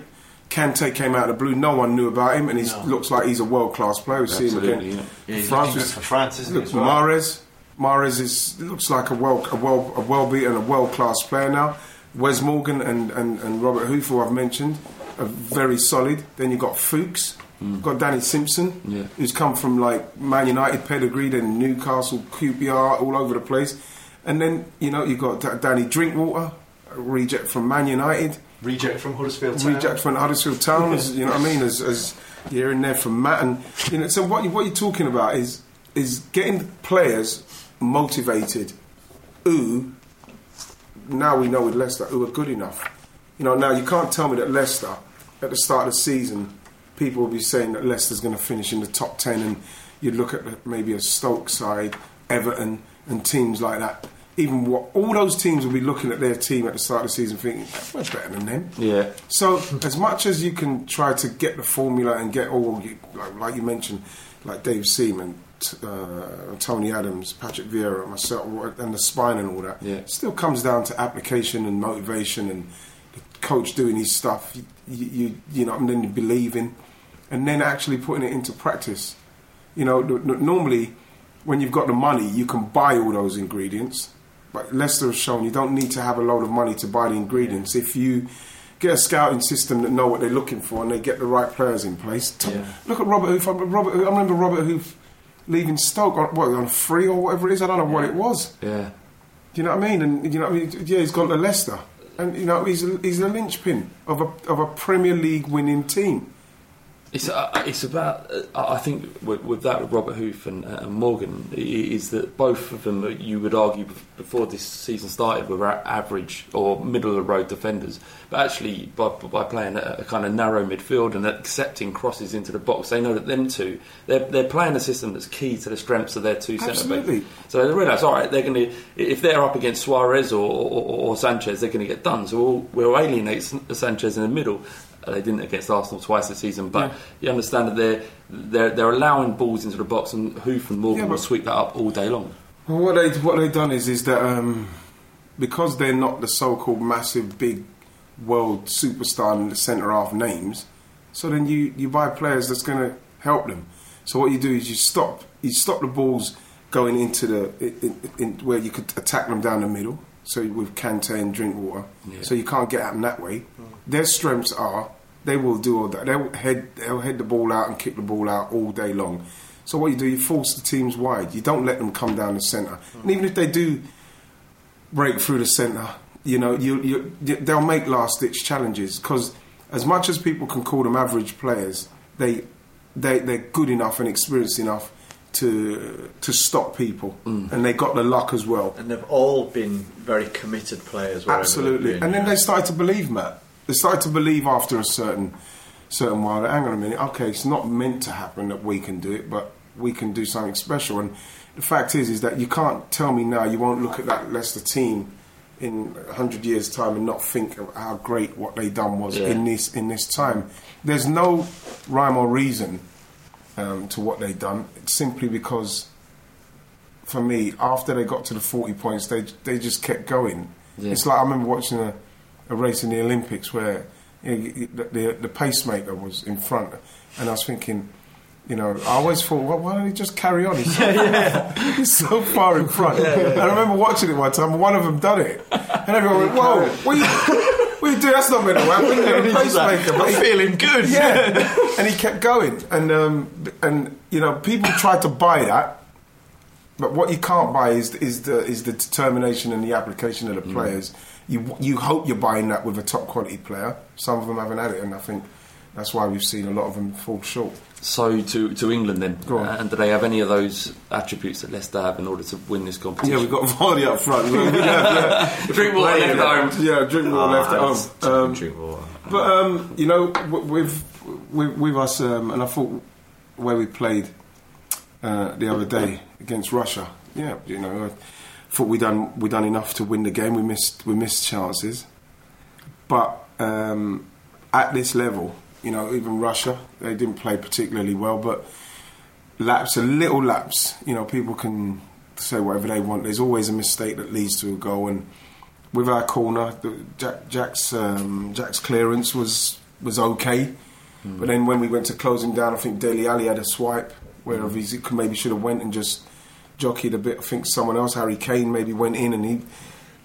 E: Kante came out of the blue. No one knew about him, and he looks like he's a world class player. We see him again.
A: yeah.
F: Yeah, he's
E: France
F: for France, isn't
E: look,
F: as well?
E: Mahrez, Mahrez is looks like a well a well a well beaten a world class player now. Wes Morgan and, and, and Robert Huth I've mentioned, are very solid. Then you've got Fuchs, hmm. you've got Danny Simpson.
A: Yeah.
E: who's come from like Man United pedigree, then Newcastle, QPR, all over the place. And then you know you've got Danny Drinkwater, a reject from Man United,
F: Reject from Huddersfield Town.
E: reject from Huddersfield Town, you know what I mean, as, as here and there from Matt. And you know, so what you, what you're talking about is is getting players motivated who now we know with Leicester who are good enough. You know, now you can't tell me that Leicester at the start of the season people will be saying that Leicester's going to finish in the top ten, and you'd look at maybe a Stoke side, Everton, and teams like that. Even what all those teams will be looking at their team at the start of the season, thinking we're better than them.
A: Yeah.
E: So as much as you can try to get the formula and get all, you- like, like you mentioned, like Dave Seaman, t- uh, Tony Adams, Patrick Vieira, myself, and the spine and all that,
A: Yeah.
E: it still comes down to application and motivation and the coach doing his stuff. You, you, you know, and then you believe in, and then actually putting it into practice. You know, normally when you've got the money, you can buy all those ingredients. But Leicester has shown you don't need to have a load of money to buy the ingredients. If you get a scouting system that know what they're looking for and they get the right players in place. T-
A: Yeah.
E: Look at Robert Huth. I Robert, I remember Robert Huth leaving Stoke on, what, on free or whatever it is. I don't know what it was.
A: Yeah.
E: Do you know what I mean? And you know, what I mean, yeah, he's gone to Leicester, and you know, he's a, he's a linchpin of a of a Premier League winning team.
A: It's uh, it's about uh, I think with, with that with Robert Huth and, uh, and Morgan is that both of them uh, you would argue before this season started were average or middle of the road defenders, but actually by, by playing a, a kind of narrow midfield and accepting crosses into the box, they know that them two they're, they're playing a system that's key to the strengths of their two centre
E: Absolutely.
A: backs. So they realise, all right, they're going to if they're up against Suarez or, or, or Sanchez, they're going to get done. So we'll, we'll alienate Sanchez in the middle. They didn't against Arsenal twice this season, but you understand that they're, they're they're allowing balls into the box, and Huth and Morgan
E: Yeah,
A: will sweep that up all day long.
E: Well, what they what they've done is is that um, because they're not the so-called massive big world superstar and the centre half names, so then you, you buy players that's going to help them. So what you do is you stop you stop the balls going into the in, in, where you could attack them down the middle. So with Kante and Drinkwater, so you can't get at them that way. Their strengths are they will do all that. They'll head they'll head the ball out and kick the ball out all day long. So what you do, you force the teams wide. You don't let them come down the centre. And even if they do break through the centre, you know, you, you, you- they'll make last ditch challenges because as much as people can call them average players, they they they're good enough and experienced enough to to stop people, mm. and they got the luck as well.
B: And they've all been very committed players.
E: Absolutely. And then they started to believe, Matt. They started to believe after a certain certain while. Hang on a minute. Okay, it's not meant to happen that we can do it, but we can do something special. And the fact is, is that you can't tell me now you won't look at that Leicester team in hundred years' time and not think of how great what they done was
A: Yeah.
E: in this in this time. There's no rhyme or reason um, to what they done. Simply because for me, after they got to the 40 points, they they just kept going.
A: Yeah.
E: It's like I remember watching a, a race in the Olympics where you know, the, the, the pacemaker was in front, and I was thinking, you know, I always thought, well, why don't he just carry on? He's so, [laughs] he's so far in front. I remember watching it one time, one of them done it, and everyone went, whoa, what you do? That's not meant to happen. You're a
B: like, I'm feeling good.
E: yeah, [laughs] and he kept going, and um, and you know people tried to buy that, but what you can't buy is is the is the determination and the application of the
A: Mm.
E: players. You you hope you're buying that with a top quality player. Some of them haven't had it, and I think that's why we've seen a lot of them fall short.
A: So to to England then,
E: Go on.
A: and do they have any of those attributes that Leicester have in order to win this competition?
E: Yeah, we've got Vardy up front. [laughs] yeah, [laughs]
A: Drinkwater left at home.
E: Yeah, Drinkwater left at home. Um,
B: Drinkwater.
E: But um, you know, with with, with us, um, and I thought where we played uh, the other day against Russia, yeah, you know, I thought we done we done enough to win the game. We missed we missed chances, but um, at this level, you know, even Russia, they didn't play particularly well, but laps, a little lapse. You know, people can say whatever they want. There's always a mistake that leads to a goal, and with our corner, the, Jack, Jack's um, Jack's clearance was was okay, but then when we went to close him down, I think Dele Alli had a swipe where he could- maybe should have went and just jockeyed a bit. I think someone else, Harry Kane, maybe went in and he.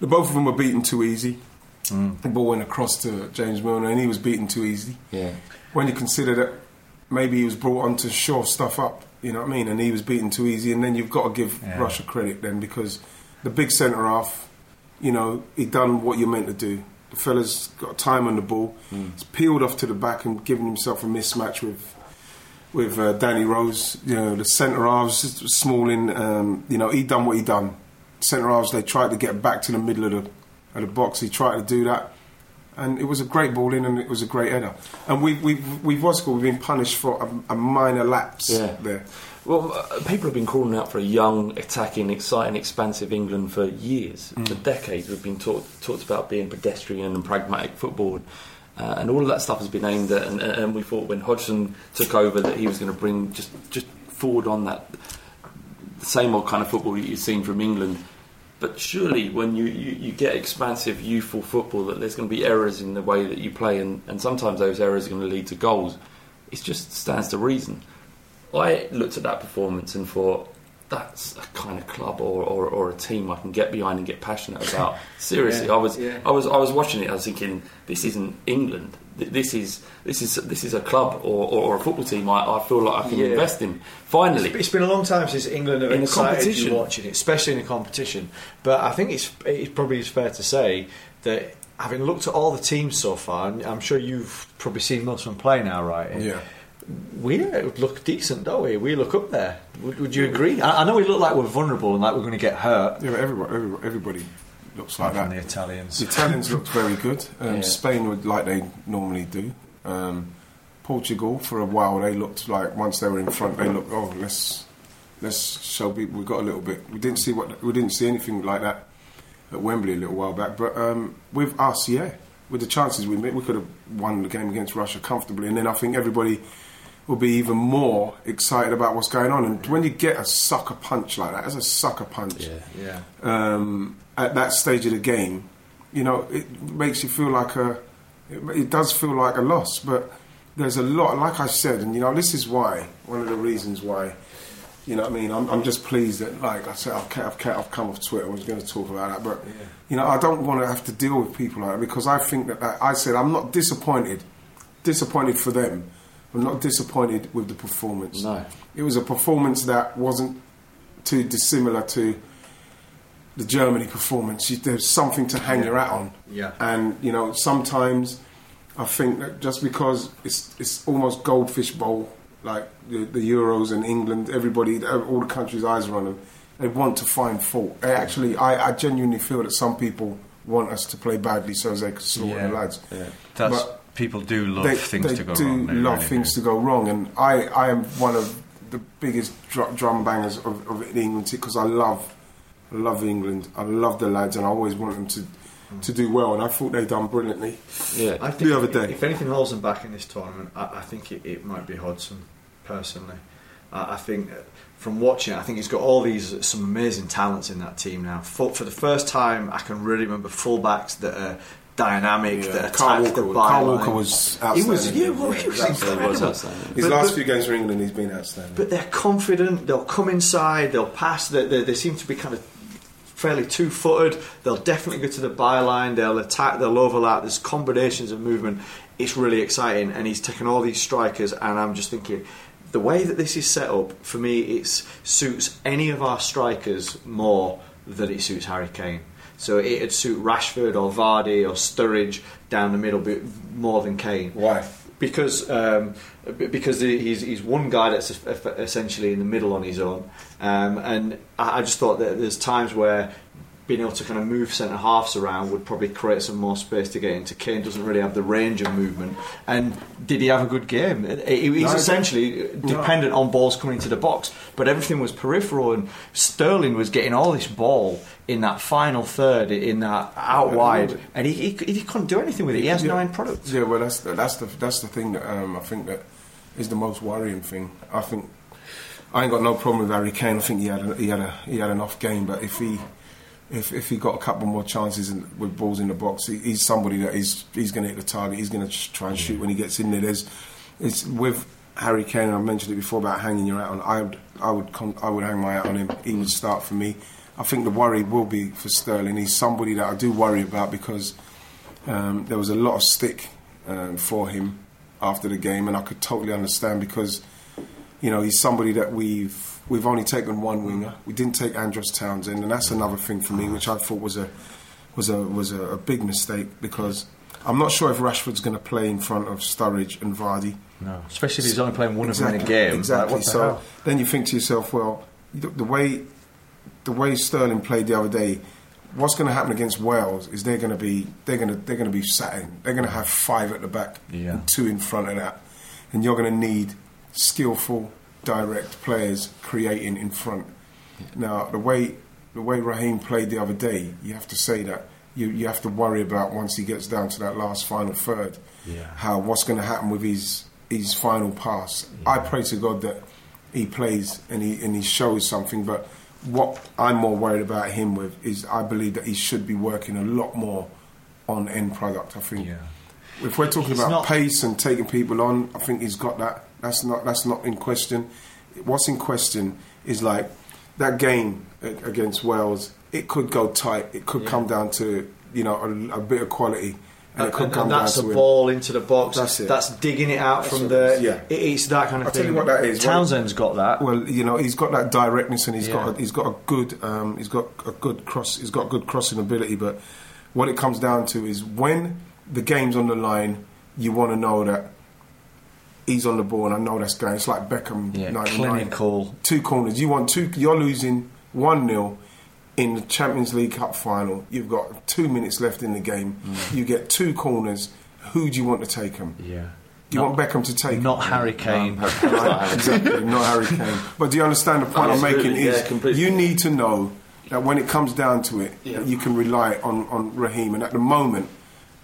E: The both of them were beaten too easy. The ball went across to James Milner, and he was beaten too easy
A: Yeah.
E: when you consider that maybe he was brought on to shore stuff up, you know what I mean, and he was beaten too easy, and then you've got to give
F: Yeah.
E: Russia credit then because the big centre half, you know, he done what you're meant to do. The fella's got time on the ball. He's peeled off to the back and given himself a mismatch with with uh, Danny Rose. You know, the centre halves, Smalling. Um, you know, he done what he done. Centre halves, they tried to get back to the middle of the of the box. He tried to do that and it was a great ball in, and it was a great header. And we, we've we've what's called we've been punished for a, a minor lapse
A: Yeah.
E: there.
A: Well, uh, people have been calling out for a young, attacking, exciting, expansive England for years,
E: Mm.
A: for decades. We've been taught, talked about being pedestrian and pragmatic football, uh, and all of that stuff has been aimed at. And, and we thought when Hodgson took over that he was going to bring just just forward on that the same old kind of football you've seen from England. But surely, when you, you, you get expansive, youthful football, that there's going to be errors in the way that you play, and, and sometimes those errors are going to lead to goals. It just stands to reason. I looked at that performance and thought, that's a kind of club or, or, or a team I can get behind and get passionate about. [laughs] Seriously,
B: Yeah,
A: I was
B: yeah.
A: I was I was watching it. I was thinking, this isn't England. Th- This is this is this is a club or, or, or a football team. I, I feel like I can
B: Yeah.
A: invest in. Finally,
B: It's been a long time since England have
A: In a
B: excited
A: competition.
B: you watching it, especially in a competition. But I think it's it probably is fair to say that having looked at all the teams so far, and I'm sure you've probably seen most of them play now, right?
E: Yeah.
B: we look decent, don't we? We look up there. Would, would you agree? I, I know we look like we're vulnerable and like we're going to get hurt.
E: Yeah, everybody, everybody, everybody looks like
F: From the. Italians.
E: The Italians looked very good. [laughs] Um,
A: Yeah.
E: Spain would like they normally do. Um, Portugal for a while they looked like once they were in front they looked oh let's let's show people we got a little bit. We didn't see what we didn't see anything like that at Wembley a little while back. But um, with us, yeah, with the chances we made, we could have won the game against Russia comfortably. And then I think everybody will be even more excited about what's going on. And when you get a sucker punch like that, as a sucker punch
B: Yeah.
E: um, at that stage of the game, you know, it makes you feel like a. It, it does feel like a loss, but there's a lot. Like I said, and you know, this is why one of the reasons why You know what I mean? I'm, I'm just pleased that, like I said, I've, I've, I've come off Twitter. I was going to talk about that, but you know, I don't want to have to deal with people like that because I think that, that I said I'm not disappointed. Disappointed for them. I'm not disappointed with the performance.
A: No.
E: it was a performance that wasn't too dissimilar to the Germany performance. You, there's something to hang your hat on.
B: Yeah.
E: And you know, sometimes I think that just because it's it's almost goldfish bowl, like the, the Euros and England, everybody, all the countries' eyes are on them. They want to find fault. They actually, I, I genuinely feel that some people want us to play badly so as they can slaughter
F: Yeah.
E: the lads.
F: That's
E: But
F: people do love
E: they,
F: things
E: they
F: to go
E: do
F: wrong. They
E: love
F: really
E: things
F: do.
E: to go wrong, and I, I am one of the biggest dr- drum bangers of, of England because I love, I love England. I love the lads, and I always want them to to do well. And I thought they done brilliantly.
A: Yeah.
B: I think
E: The other day.
B: if anything holds them back in this tournament, I, I think it, it might be Hodgson. Personally, I I think uh, from watching, I think he's got all these some amazing talents in that team now. For, for the first time, I can really remember fullbacks that are dynamic,
E: Yeah,
B: that
E: Carl
B: attack the
E: Walker- Carl. Walker was
B: He was,
E: outstanding.
B: yeah, well, he was incredible.
A: was outstanding.
E: His
B: But-
E: last
B: but-
E: few games for England, he's been outstanding.
B: but they're confident. They'll come inside. They'll pass. They, they, they seem to be kind of fairly two-footed. They'll definitely go to the byline. They'll attack. They'll overlap. There's combinations of movement. It's really exciting. And he's taken all these strikers, and I'm just thinking. The way that this is set up, for me, it suits any of our strikers more than it suits Harry Kane. So it'd suit Rashford or Vardy or Sturridge down the middle bit more than Kane
E: Why?
B: because um, because he's he's one guy that's essentially in the middle on his own, um, and I, just thought that there's times where being able to kind of move centre halves around would probably create some more space to get into. Kane doesn't really have the range of movement, and did he have a good game? He's
E: No,
B: essentially dependent on balls coming into the box, but everything was peripheral, and Sterling was getting all this ball in that final third, in that out wide, and he, he, he couldn't do anything with it. He has
E: Yeah.
B: nine products.
E: Yeah, well, that's the, that's the that's the thing that um, I think that is the most worrying thing. I think I ain't got no problem with Harry Kane. I think he had a, he had a he had an off game, but if he if if he got a couple more chances in, with balls in the box, he, he's somebody that is he's going to hit the target. He's going to try and shoot when he gets in there. There's it's with Harry Kane. I mentioned it before about hanging your hat on. I would I would con- I would hang my hat on him. He would start for me. I think the worry will be for Sterling. He's somebody that I do worry about because um, there was a lot of stick um, for him after the game, and I could totally understand because you know he's somebody that we've we've only taken one winger. We didn't take Andros Townsend, and that's another thing for me, ah. which I thought was a was a was a, a big mistake because I'm not sure if Rashford's going to play in front of Sturridge and Vardy.
B: No, especially if he's only playing one of them in a game.
E: Exactly.
B: what the
E: so
B: hell?
E: then you think to yourself, well, the way the way Sterling played the other day, what's going to happen against Wales is they're going to be they're going to they're going to be sat in. They're going to have five at the back
B: Yeah.
E: and two in front of that, and you're going to need skillful, direct players creating in front. Now the way the way Raheem played the other day, you have to say that. You, you have to worry about once he gets down to that last final third,
B: Yeah.
E: how what's going to happen with his his final pass. I pray to God that he plays and he and he shows something. But what I'm more worried about him with is I believe that he should be working a lot more on end product. I think
B: Yeah.
E: if we're talking
B: He's
E: about
B: not-
E: pace and taking people on, I think he's got that. That's not that's not in question. What's in question is like that game against Wales. It could go tight. It could come down to you know a, a bit of quality, and,
B: and, and that's a ball into the box.
E: That's it.
B: That's digging it out
E: That's
B: from the.
E: yeah.
B: it- it's that kind of
E: I'll
B: thing.
E: tell you what that is.
B: Townsend's got that.
E: Well, you know, he's got that directness, and he's got a, he's got a good um, he's got a good cross he's got good crossing ability. But what it comes down to is when the game's on the line, you want to know that he's on the ball, and I know that's going. It's like Beckham,
B: Yeah, clinical.
E: Two corners. You want two. You're losing one 0 in the Champions League Cup final. You've got two minutes left in the game. Mm. You get two corners. Who do you want to take them?
B: yeah.
E: You
B: Not-
E: want Beckham to take 'em?
B: Not Harry Kane.
E: Right, exactly, not Harry Kane. [laughs] But do you understand the point I'm
A: Absolutely,
E: making?
A: yeah,
E: Is
A: completely.
E: you need to know that when it comes down to it,
A: Yeah.
E: that you can rely on, on Raheem. And at the moment,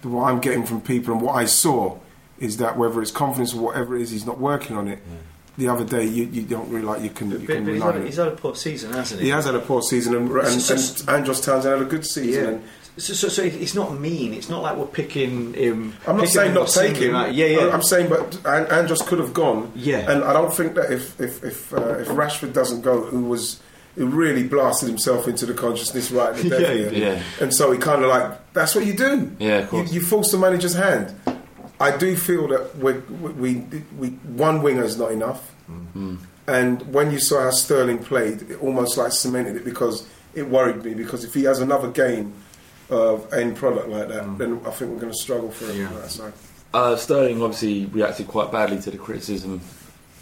E: the, what I'm getting from people and what I saw is that whether it's confidence or whatever it is, he's not working on it. The other day, you, you don't really like you can you
B: But,
E: can
B: but he's, had, he's had a poor season, hasn't he?
E: He has had a poor season, and, and,
B: just-
E: and Andros Townsend had a good season.
B: Yeah. So, so, so it's not mean. It's not like we're picking him.
E: I'm not saying not taking.
B: him out. Yeah, yeah.
E: I'm saying, but An- Andros could have gone.
B: Yeah.
E: And I don't think that if if if, uh, if Rashford doesn't go, who was who really blasted himself into the consciousness right at the [laughs] death
B: Yeah,
A: yeah.
E: And so he kind of like that's what you do.
A: Yeah, of course.
E: You, you force the manager's hand. I do feel that we we we one winger is not enough.
A: Mm-hmm.
E: And when you saw how Sterling played, it almost like cemented it because it worried me because if he has another game of end product like that,
A: Mm.
E: then I think we're going to struggle for it.
B: Yeah.
E: that.
A: Uh, Sterling obviously reacted quite badly to the criticism,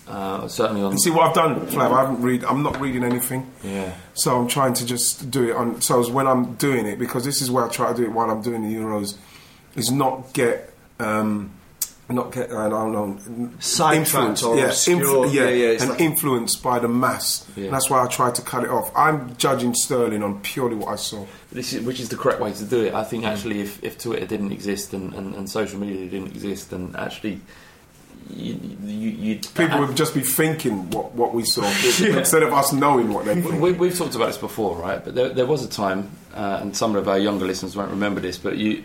A: uh, certainly on.
E: You see what I've done, Flav? I haven't read. I'm not reading anything.
A: Yeah.
E: So I'm trying to just do it on. So when I'm doing it, because this is where I try to do it while I'm doing the Euros, is not get, um, not get. I don't know.
B: Sidetracked or
E: yeah,
B: obscure.
E: yeah,
B: Yeah, yeah,
E: and
B: like-
E: influenced by the mass.
A: Yeah.
E: And that's why I tried to cut it off. I'm judging Sterling on purely what I saw.
A: This is, which is the correct way to do it. I think actually, if, if Twitter didn't exist and, and, and social media didn't exist, then actually, you, you,
E: People would just be thinking what, what we saw [laughs] [laughs] instead of us knowing what they think.
A: We, we've talked about this before, right? But there, there was a time, uh, and some of our younger listeners won't remember this, but you,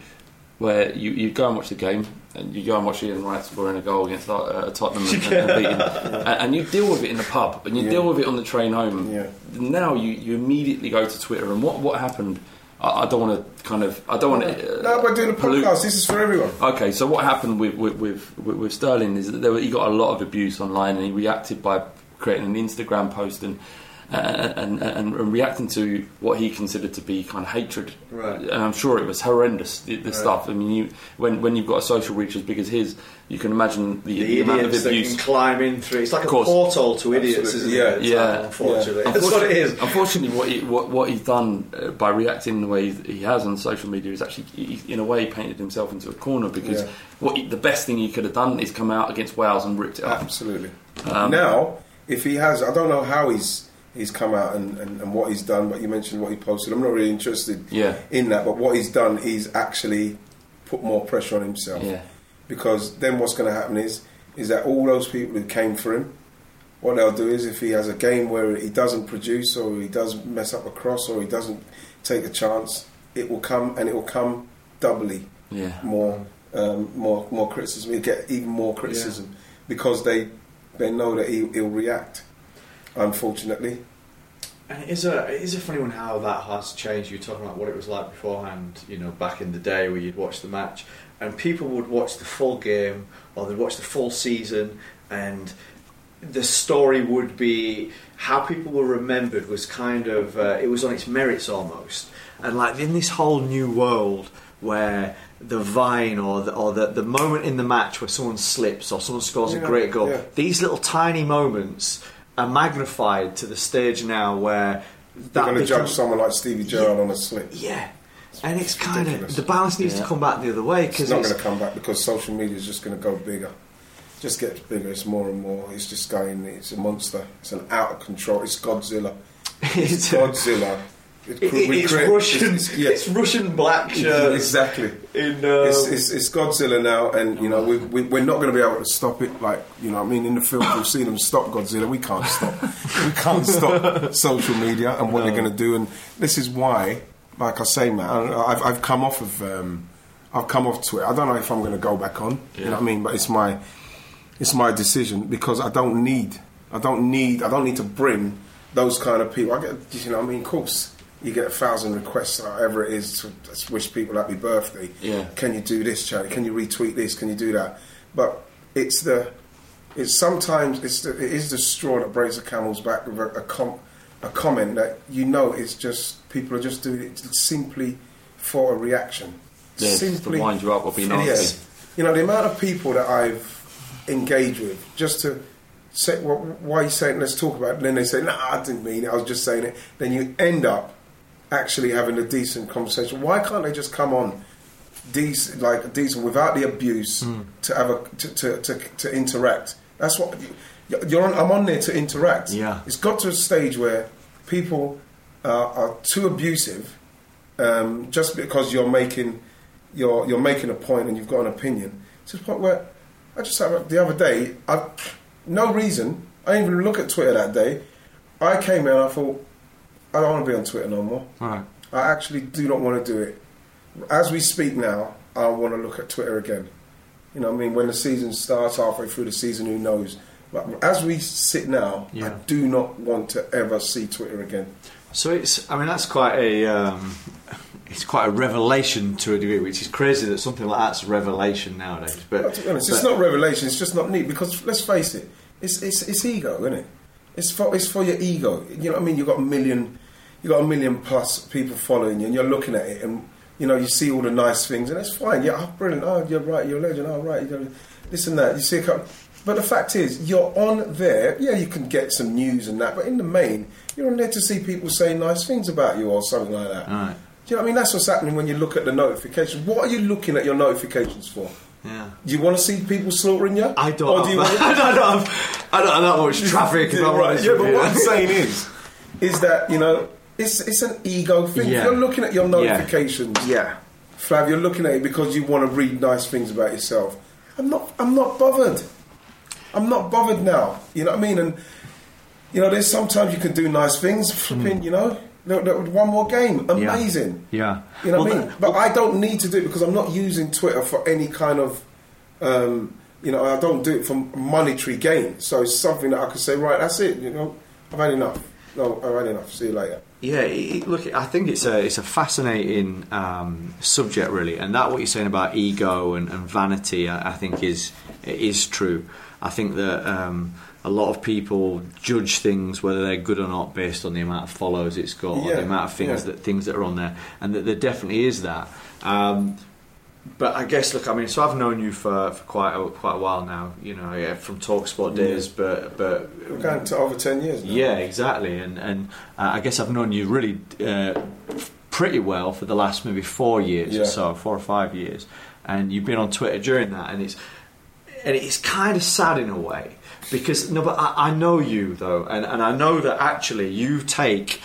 A: where you you go and watch the game, and you go and watch Ian Wright scoring a goal against uh, Tottenham and, and, [laughs] and beating, and, and you deal with it in the pub, and you
E: Yeah.
A: deal with it on the train home.
E: Yeah.
A: Now you, you immediately go to Twitter, and what what happened? I, I don't want to kind of I don't want to.
E: No, we're doing a podcast. This is for everyone.
A: Okay, so what happened with with, with, with, with Sterling is that there were, he got a lot of abuse online, and he reacted by creating an Instagram post and. Uh, And, and, and reacting to what he considered to be kind of hatred,
B: Right.
A: and I'm sure it was horrendous. The, the stuff. I mean, you, when when you've got a social reach as big as his, you can imagine the,
B: the
A: the amount of
B: abuse. that can climb in through. It's like a
A: course.
B: portal to idiots,
E: Absolutely.
B: isn't it? It's
A: Yeah.
B: like, unfortunately,
E: Yeah.
B: that's what it is.
A: Unfortunately, what he, what, what he's done uh, by reacting the way he has on social media is actually, he, in a way, painted himself into a corner because
E: Yeah.
A: what he, the best thing he could have done is come out against Wales and ripped it up.
E: Absolutely.
A: Um,
E: now, if he has, I don't know how he's he's come out and, and, and what he's done, but you mentioned what he posted. I'm not really interested
A: Yeah.
E: in that, but what he's done, he's actually put more pressure on himself.
A: Yeah.
E: Because then what's going to happen is is that all those people who came for him, what they'll do is if he has a game where he doesn't produce or he does mess up a cross or he doesn't take a chance, it will come and it will come doubly
A: Yeah.
E: more um, more more criticism. You get even more criticism because they they know that he, he'll react. Unfortunately,
B: And it is a it is a funny one how that has changed. You're talking about what it was like beforehand, you know, back in the day where you'd watch the match and people would watch the full game or they'd watch the full season and the story would be how people were remembered was kind of uh, it was on its merits almost and like in this whole new world where the vine or the, or the, the moment in the match where someone slips or someone scores a great goal
E: yeah.
B: these little tiny moments are magnified to the stage now where
E: they're going to judge someone like Stevie Gerrard on a slip.
B: yeah and it's kind of the balance needs to come back the other way because It's
E: not going to come back because social media is just going to go bigger. Just gets bigger. It's more and more. It's just going. It's a monster. It's an out of control. It's Godzilla. [laughs] It's Godzilla. It-
B: it's Russian.
E: it's- yeah.
B: It's Russian black shirt.
E: Exactly.
B: In um,
E: It's, it's, it's Godzilla now, and you know we, we, we're not going to be able to stop it. Like you know, I mean, in the film we've seen them stop Godzilla. We can't stop. we can't stop [laughs] social media and what they're going to do. And this is why, like I say, man, I- I've, I've come off of um, I've come off Twitter. I don't know if I'm going to go back on. You know what I mean? But it's my it's my decision because I don't need I don't need I don't need to bring those kind of people. I get you know what I mean. Of course, you get a thousand requests, however it is, to wish people happy birthday.
A: Yeah.
E: Can you do this, Charlie? Can you retweet this? Can you do that? But it's the it's sometimes it's the, it is the straw that breaks the camel's back with a, a, com, a comment that you know it's just people are just doing it simply for a reaction.
A: Yeah, just to wind you up or be nasty.
E: Yes. You know the amount of people that I've engaged with just to say, well, why are you saying? Let's talk about. it. And then they say, "No, I didn't mean it. I was just saying it." Then you end up actually having a decent conversation. Why can't they just come on? Decent, like decent, without the abuse, to have a to, to, to, to interact. That's what you- you're on. I'm on there to interact.
B: Yeah.
E: it's got to a stage where people uh, are too abusive, um, just because you're making you're you're making a point and you've got an opinion. To the point where I just had the other day, I no reason. I didn't even look at Twitter that day. I came in and I thought I don't want to be on Twitter no more.
B: Right.
E: I actually do not want to do it. as we speak now, I want to look at Twitter again. You know, what I mean, when the season starts, halfway through the season, who knows? But as we sit now, I do not want to ever see Twitter again.
B: So it's, I mean, that's quite a, um, it's quite a revelation to a degree, which is crazy that something like that's a revelation nowadays. But,
E: But to be honest, it's not revelation. It's just not neat because let's face it, it's it's, it's ego, isn't it? It's for it's for your ego. You know what I mean? You've got a million, you got a million plus people following you, and you're looking at it, and you know you see all the nice things, and it's fine. Yeah, oh, brilliant. Oh, you're right. You're a legend. Oh, right. You're this and that. You see a couple. But the fact is, you're on there. Yeah, you can get some news and that, but in the main, you're on there to see people say nice things about you or something like that.
B: Right.
E: Do you know what I mean? That's what's happening when you look at the notifications. What are you looking at your notifications for?
B: Yeah.
E: Do you want to see people slaughtering you?
B: I don't.
E: Or do you want [laughs]
B: I don't have. I don't have that much traffic. [laughs]
E: right. Yeah, but what I'm saying is, is that you know, it's it's an ego thing.
B: Yeah.
E: You're looking at your notifications.
B: Yeah.
E: Flav, you're looking at it because you want to read nice things about yourself. I'm not. I'm not bothered. I'm not bothered now. You know what I mean? And you know, there's sometimes you can do nice things. Flipping, you know, one more game,
B: Hmm. Yeah.
E: amazing.
B: Yeah.
E: You know
B: Well,
E: what I mean?
B: that-
E: But I don't need to do it because I'm not using Twitter for any kind of, um, you know, I don't do it for monetary gain. So it's something that I could say, right, that's it. You know, I've had enough. No, I've had enough. See you later.
B: Yeah, it, look, I think it's a it's a fascinating um, subject, really, and that what you're saying about ego and, and vanity, I, I think is is true. I think that um, a lot of people judge things whether they're good or not based on the amount of followers it's got, or the amount of things
E: yeah.
B: that things that are on there, and that there definitely is that. Um, but I guess, look, I mean, so I've known you for, for quite a, quite a while now, you know, yeah, from Talksport days, but but
E: We're going to over 10 years now.
B: yeah, exactly. And and uh, I guess I've known you really uh, pretty well for the last maybe four years
E: Yeah.
B: or so, four or five years. And you've been on Twitter during that, and it's and it's kind of sad in a way because no, but I, I know you though, and and I know that actually you take.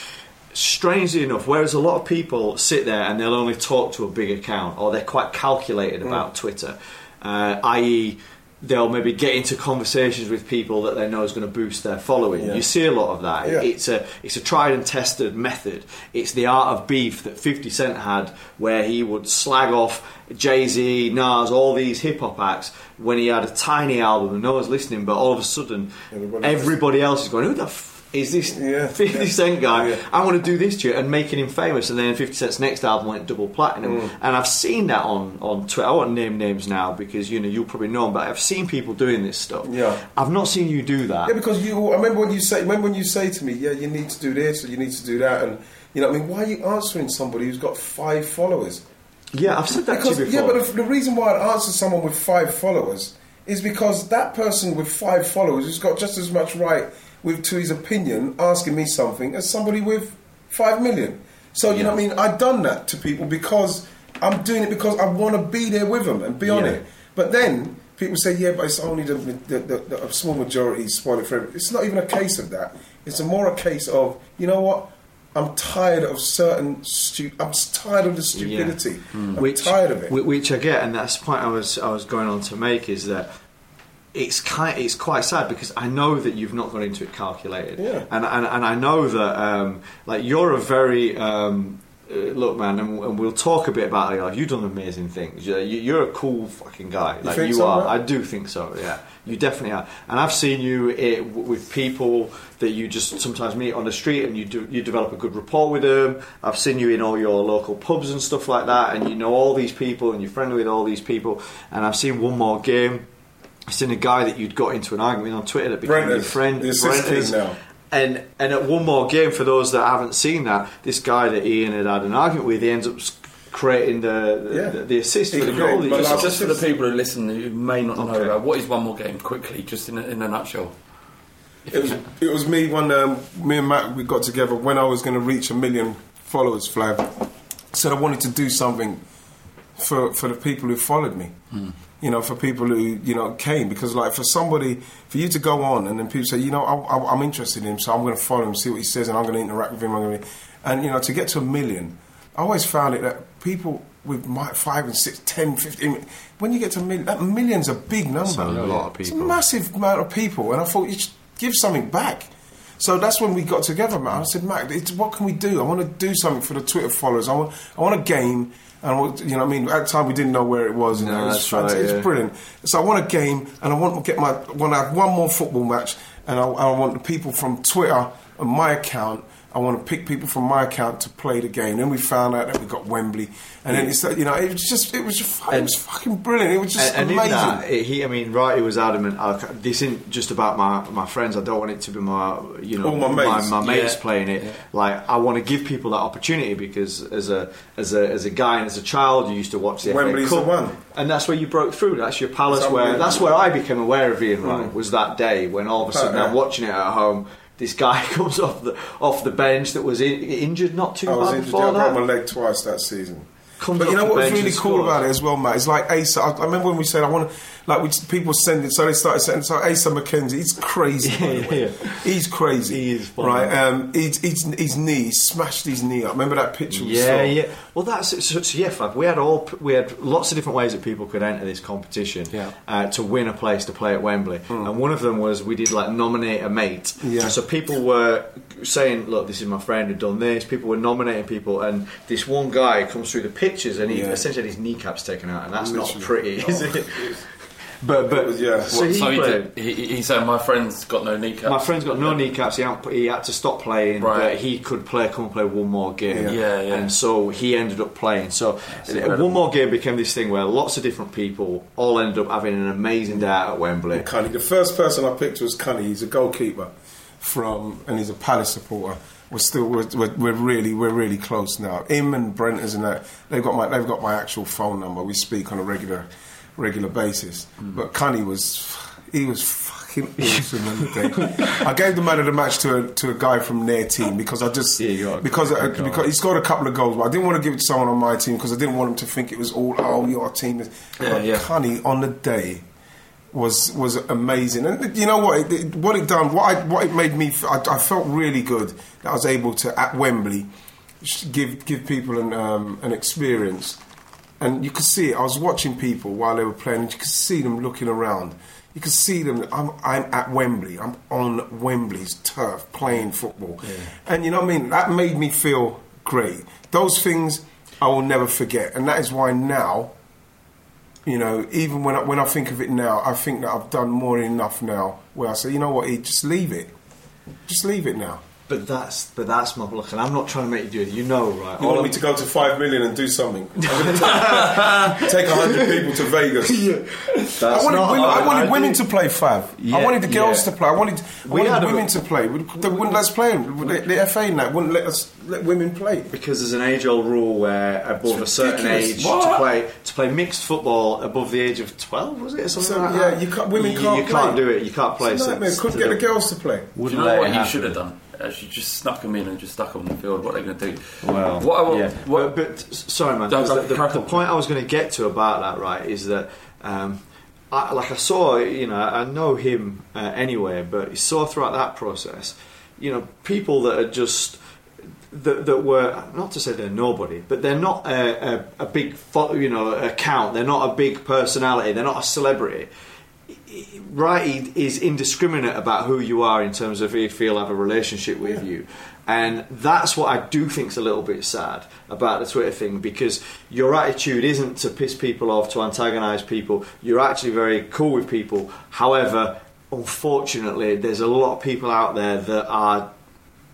B: Strangely enough, whereas a lot of people sit there and they'll only talk to a big account, or they're quite
E: Mm.
B: calculated about Twitter, uh, i.e., they'll maybe get into conversations with people that they know is going to boost their following.
E: Yeah.
B: You see a lot of that.
E: Yeah.
B: It's a it's a tried and tested method. It's the art of beef that Fifty Cent had, where he would slag off Jay Z, Nas, all these hip hop acts when he had a tiny album and no one's listening, but all of a sudden
E: Everybody
B: everybody,
E: else-
B: else is going, "Who the." F- is this [laughs]
E: Yeah. [laughs]
B: 50
E: Yeah.
B: Cent guy?
E: Yeah.
B: I want to do this to you and making him famous. And then 50 Cent's next album went double platinum.
E: Mm.
B: And I've seen that on, on Twitter. I won't name names now because you know you'll probably know them, but I've seen people doing this stuff.
E: Yeah.
B: I've not seen you do that.
E: Yeah, because you. I remember when you say. Remember when you say to me, "Yeah, you need to do this or you need to do that," and you know, I mean, why are you answering somebody who's got five followers?
B: Yeah, I've said that
E: Because
B: to you
E: yeah, but the, the reason why I'd answer someone with five followers is because that person with five followers has got just as much right with to his opinion asking me something as somebody with five million. So you know what I mean? I've done that to people because I'm doing it because I want to be there with them and be on
B: Yeah.
E: it. But then people say, yeah, but it's only the, the, the, the a small majority spoil it for everyone. It's not even a case of that. It's a more a case of, you know what? I'm tired of certain stu- I'm tired of the stupidity. Hmm. I'm tired of it.
B: Which I get, and that's the point I was I was going on to make is that it's kind it's quite sad because I know that you've not gone into it calculated,
E: Yeah.
B: and and, and I know that um, like you're a very um, uh, look, man, and, and we'll talk a bit about it. Like you've done amazing things. You're, you're a cool fucking guy. Like
E: think
B: you
E: so,
B: are. I do think so. Yeah, you definitely are. And I've seen you w with people that you just sometimes meet on the street, and you do you develop a good rapport with them. I've seen you in all your local pubs and stuff like that, and you know all these people, and you're friendly with all these people. And I've seen one more game. I've seen a guy that you'd got into an argument on Twitter that became your
E: Brenters,
B: friend.
E: the assist now.
B: And and at one more game, for those that haven't seen that, this guy that Ian had had an argument with, he ends up creating the the,
E: Yeah.
B: the, the assist for the goal. that
E: my
B: you.
A: Just for the people who listen who may not know about what is one more game quickly, just in a, in a nutshell.
E: It was, it was me when um, me and Matt we got together when I was going to reach a million followers. Flav said I wanted to do something for for the people who followed me. You know, for people who you know came because like for somebody for you to go on and then people say, you know, I, I, I'm interested in him, so I'm going to follow him, see what he says, and I'm going to interact with him. I'm going to, and you know, to get to a million, I always found it that people with my five and six, ten, fifteen, when you get to a million, that million's a big number.
B: a lot of people.
E: It's a massive amount of people, and I thought you should give something back. So that's when we got together, man. I said, Mac, it's, what can we do? I want to do something for the Twitter followers. I want, I want a game. And you know, what I mean, at the time we didn't know where it was. You
B: No,
E: it was
B: that's right, yeah.
E: It's brilliant. So I want a game, and I want to get my, want to have one more football match, and I, I want the people from Twitter and my account. I want to pick people from my account to play the game. Then we found out that we got Wembley, and then it's you know, it was just, it was, just, it was fucking brilliant. It was just
B: and, and
E: amazing.
B: that, it- he, I mean, right, he was adamant. I, this isn't just about my, my friends. I don't want it to be my, you know,
E: All my mates.
B: my, mates
A: Yeah.
B: playing it. Like, I want to give people that opportunity because as a as a as a guy and as a child, you used to watch the
E: Wembley's
B: FA Cup,
E: the one.
B: and that's where you broke through. That's your palace.
E: It's
B: where that's where I became aware of Ian Wright.
E: Mm.
B: Was that day when all of a sudden
E: Uh,
B: I'm watching it at home. This guy [laughs] comes off the off the bench that was in, injured not too
E: I was injured. I broke my leg twice that season.
B: Comes
E: but you know what's really cool about it as well, Matt? It's like Asa. I, I remember when we said I want to, like, we, people send it, so they started sending. So Asa McKenzie, he's crazy. by the way. [laughs]
B: Yeah.
E: He's crazy.
B: He is funny.
E: right. Um, he's, he's, his knee he smashed his knee up. Remember that picture? we
B: Yeah,
E: saw?
B: yeah. Well, that's it. So, so yeah, Fab, we had all we had lots of different ways that people could enter this competition
A: Yeah.
B: uh, to win a place to play at Wembley, and one of them was we did like nominate a mate.
E: Yeah.
B: So people were saying, "Look, this is my friend who done this." People were nominating people, and this one guy comes through the pictures, and he
E: Yeah.
B: essentially had his kneecaps taken out, and that's not
E: Literally.
B: pretty, is
E: Oh,
B: it? [laughs] But but
E: Yeah.
B: so he
A: so he, did, he, he said, "My friend's got no kneecaps."
B: My friend's got no kneecaps. He had, he had to stop playing,
A: Right.
B: but he could play. Come and play one more game.
E: Yeah.
A: Yeah, yeah.
B: And so he ended up playing. So one more game became this thing where lots of different people all ended up having an amazing day out at Wembley.
E: Cunny. The first person I picked was Cunny. He's a goalkeeper from, and he's a Palace supporter. We're still, we're, we're, we're really, we're really close now. Him and Brenters and that, they've got my, they've got my actual phone number. We speak on a regular, regular basis.
B: Hmm.
E: But Cunny was, [sighs] he was fucking [laughs] awesome on the day. I gave the man of the match to a, to a guy from their team because I just,
B: Yeah,
E: because, uh, because he scored a couple of goals, but I didn't want to give it to someone on my team because I didn't want him to think it was all, oh, your team. is
A: Yeah,
E: but
A: yeah.
E: Cunny on the day was was amazing, and you know what? It, what it done, what I, what it made me, I felt really good that I was able to at Wembley give give people an um, an experience, and you could see it. I was watching people while they were playing, and you could see them looking around. You could see them. I'm, I'm at Wembley. I'm on Wembley's turf playing football, and you know what I mean. That made me feel great. Those things I will never forget, and that is why now you know, even when I, when I think of it now, I think that I've done more than enough now. Where I say, you know what, E, just leave it, just leave it now.
B: But that's but that's my look, and I'm not trying to make you do it. You know, right?
E: You
B: All
E: want
B: I'm-
E: me to go to five million and do something? [laughs] I'm going to take a hundred people to Vegas. [laughs]
B: That's
E: I wanted, women, I wanted
B: I
E: women to play Fav. I wanted the girls
B: yeah.
E: to play. I wanted, I
B: We
E: wanted
B: had a-
E: women to play. They wouldn't let us play. The, the FA and that wouldn't let us let women play.
B: because there's an age-old rule where above a certain
E: ridiculous.
B: age to
E: What?
B: play to play mixed football above the age of 12 was it or something
E: So,
B: like
E: yeah,
B: that?
E: you can't- women
B: you,
E: can't
B: you can't do it. You can't play.
E: It's a
B: so
E: nightmare. Couldn't get the
B: the-
E: girls to play.
B: Wouldn't
A: you know what you should have done? Actually, just snuck them in and just stuck them on the field. What are they going to do?
B: Well,
A: what, I,
B: yeah.
A: what,
B: but, but sorry, man.
A: No,
B: 'cause
A: go-
B: the, the, the point I was going to get to about that, right, is that, um, I, like I saw, you know, I know him uh, anyway, but he saw throughout that process, you know, people that are just that, that were not to say they're nobody, but they're not a, a, a big, fo- you know, account. They're not a big personality. They're not a celebrity. Right is indiscriminate about who you are in terms of if he'll have a relationship with you. And that's what I do think is a little bit sad about the Twitter thing because your attitude isn't to piss people off, to antagonise people. You're actually very cool with people. However, unfortunately, there's a lot of people out there that are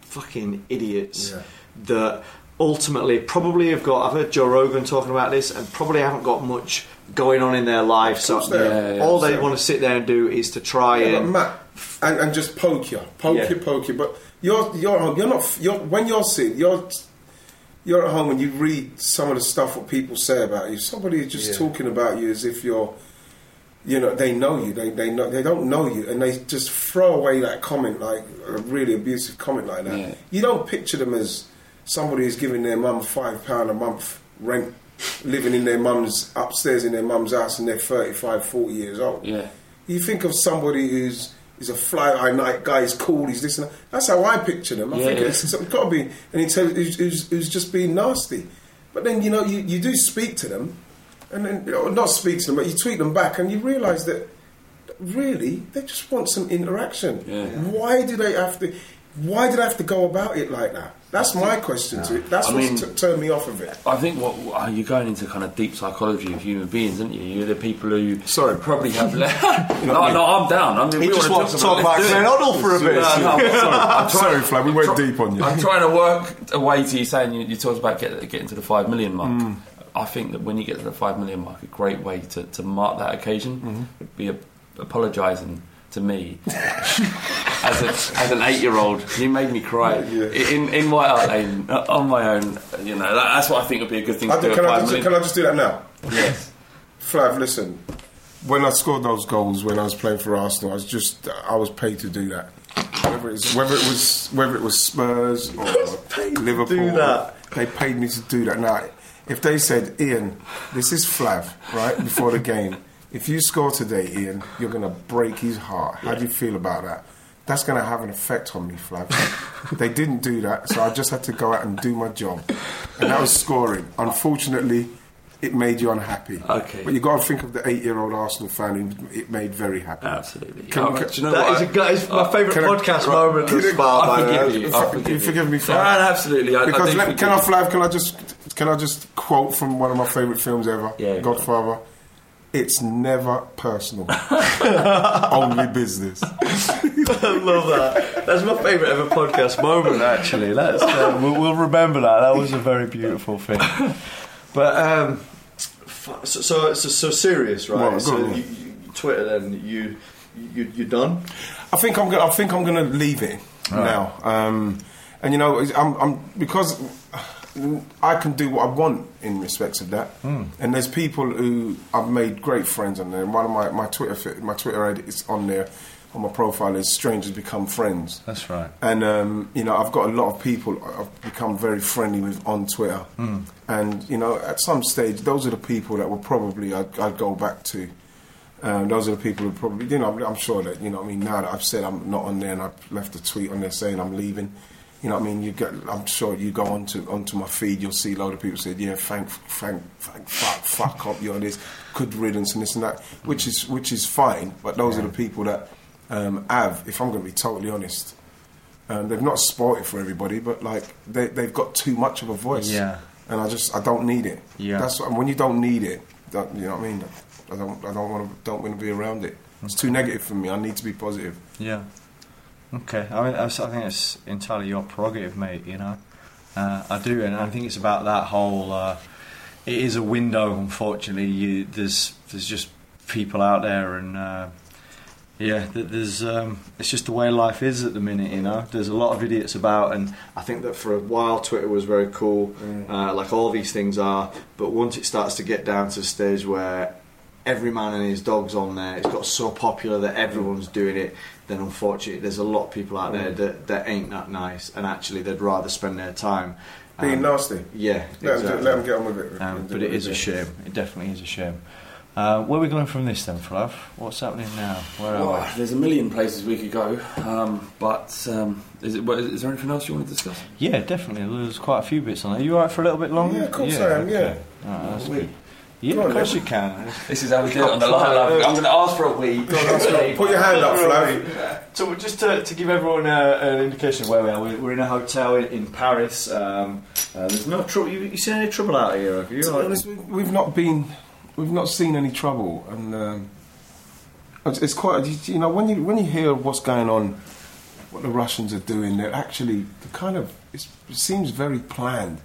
B: fucking idiots
E: Yeah.
B: that ultimately probably have got. I've heard Joe Rogan talking about this, and probably haven't got much going on in their life. So
E: course they have.
A: Yeah, yeah,
B: all they
E: so-
B: want to sit there and do is to try
E: Yeah,
B: and.
E: Matt, and, and just poke you, poke
B: Yeah.
E: you, poke you. But you're you're home. You're not. You're when you're sitting. You're you're at home and you read some of the stuff what people say about you. Somebody is just
B: Yeah.
E: talking about you as if you're. You know they know you. They they know they don't know you, and they just throw away that comment like a really abusive comment like that.
A: Yeah.
E: You don't picture them as somebody who's giving their mum five pound a month rent, living in their mum's upstairs in their mum's house, and they're 35, 40 years old.
A: yeah.
E: You think of somebody who's is a fly eye night guy, he's cool, he's this and that. That's how I picture them. I
A: Yeah,
E: think
A: yeah.
E: it's, it's got to be an intelligent who's, who's, who's just being nasty. But then you know you, you do speak to them, and then you know, not speak to them, but you tweet them back, and you realise that really they just want some interaction.
A: Yeah.
E: Why do they have to? Why did I have to go about it like that? That's my question to it. That's
A: I
E: what's
A: mean-
E: t- turned me off of it.
A: I think what uh, you're going into kind of deep psychology of human beings, aren't you? You're the people who
E: Sorry.
A: probably have [laughs] left.
E: know
A: no,
E: I mean?
A: no, I'm down. I mean,
B: He
A: we
B: just
A: wanna
B: wants to talk about
A: let's do
B: Glenn
A: it.
B: For a bit.
A: No, no, I'm [laughs] sorry. I'm
E: Sorry, Flag, we went
A: try-
E: deep on you.
A: I'm trying to work [laughs] a way to you saying you, you talked about get, getting to the five million mark.
E: Mm.
A: I think that when you get to the five million mark, a great way to, to mark that occasion
E: Mm-hmm.
A: would be a, apologising to me [laughs] as, a, as an eight year old. You made me cry in in White Hart Lane on my own. You know that, that's what I think would be a good thing
E: I
A: to
E: do, can, I just, can I just do that now?
A: Yes.
E: Flav, listen. When I scored those goals when I was playing for Arsenal, I was just I was paid to do that. Whether whether it was whether it was Spurs [laughs] or Liverpool,
B: do that.
E: they paid me to do that. Now, if they said, Ian, this is Flav, right before the game. If you score today, Ian, you're going to break his heart. How do you feel about that? That's going to have an effect on me, Flav. [laughs] they didn't do that, so I just had to go out and do my job, and that was scoring. Unfortunately, it made you unhappy.
A: Okay.
E: But you got to think of the eight-year-old Arsenal fan who it made very happy.
A: Absolutely.
E: Can-
A: Oh,
E: can-
A: do you know
B: That
A: what?
B: is, a, that is my uh, favourite
E: can I-
B: podcast moment
E: can
B: thus
E: I-
B: far.
A: I
B: by the way.
A: forgive you. I
E: you
A: forgive you.
E: forgive me, Flav?
A: No, no, absolutely. I, I
E: Because
A: do
E: let, can I,
A: you.
E: Flav? Can I just can I just quote from one of my favourite films ever,
A: Yeah, go
E: Godfather? It's never personal, [laughs] only business.
B: I love that. That's my favourite ever podcast moment.
F: Actually, let's uh, we'll, we'll remember that. That was a very beautiful thing.
B: But um, so so so, so serious, right?
E: Well,
B: so you, you, Twitter, then you you you done?
E: I think I'm. Gonna, I think I'm going to leave it now. Um, and you know, I'm, I'm because I can do what I want in respects of that. And there's people who I've made great friends on there. One of my my Twitter my Twitter ID is on there. On my profile is strangers become friends.
F: That's right.
E: And um, you know, I've got a lot of people I've become very friendly with on Twitter. And you know, at some stage, those are the people that will probably I'd, I'd go back to. Um, those are the people who probably, you know, I'm, I'm sure that you know. what I mean, now that I've said I'm not on there and I've left a tweet on there saying I'm leaving. You know, what I mean, you get. I'm sure you go onto onto my feed, you'll see a load of people say, "Yeah, thank, thank, thank fuck, fuck up, you're this good riddance and this and that," which is which is fine. But those are the people that um, have, if I'm going to be totally honest, um, they've not spoiled it for everybody, but like they, they've got too much of a voice.
F: Yeah.
E: And I just I don't need it.
F: Yeah.
E: That's what, when you don't need it. Don't, you know what I mean? I don't I don't want to don't want to be around it. It's too negative for me. I need to be positive.
F: Yeah. Okay. I mean, I think it's entirely your prerogative, mate. You know, uh, I do, and I think it's about that whole. Uh, it is a window, unfortunately. You, there's there's just people out there, and uh, yeah, there's. Um, it's just the way life is at the minute. You know, there's a lot of idiots about, and
B: I think that for a while Twitter was very cool, uh, like all these things are. But once it starts to get down to the stage where every man and his dog's on there, it's got so popular that everyone's doing it. Then unfortunately, there's a lot of people out there that, that ain't that nice, and actually they'd rather spend their time
E: Being
B: um,
E: nasty.
B: Yeah,
E: Let, them,
B: exactly.
E: let them get on with it.
F: um, but it is a shame. It definitely is a shame. Uh, where are we going from this then, Flav? What's happening now? Where are
A: Oh, there's a million places we could go, um, but um, is, it, what- is there anything else you want to discuss?
F: Yeah, definitely. There's quite a few bits on there. You alright for a little bit longer?
E: Yeah, of course I am, yeah.
F: Alright, that's
A: Wee.
F: good. Yeah, of course you can.
A: This is how we do it on the line. I'm, I'm going to ask for a wee. [laughs]
E: Put your hand up, Flav.
B: So just to, to give everyone uh, an indication of where we are, we're, we're in a hotel in, in Paris. Um, uh, there's no trouble. You, you seen any trouble out here? Have you?
E: To be honest, we- we've not been, we've not seen any trouble, and um, it's, it's quite. You know, when you when you hear what's going on, what the Russians are doing, they're actually the kind of. It's, it seems very planned.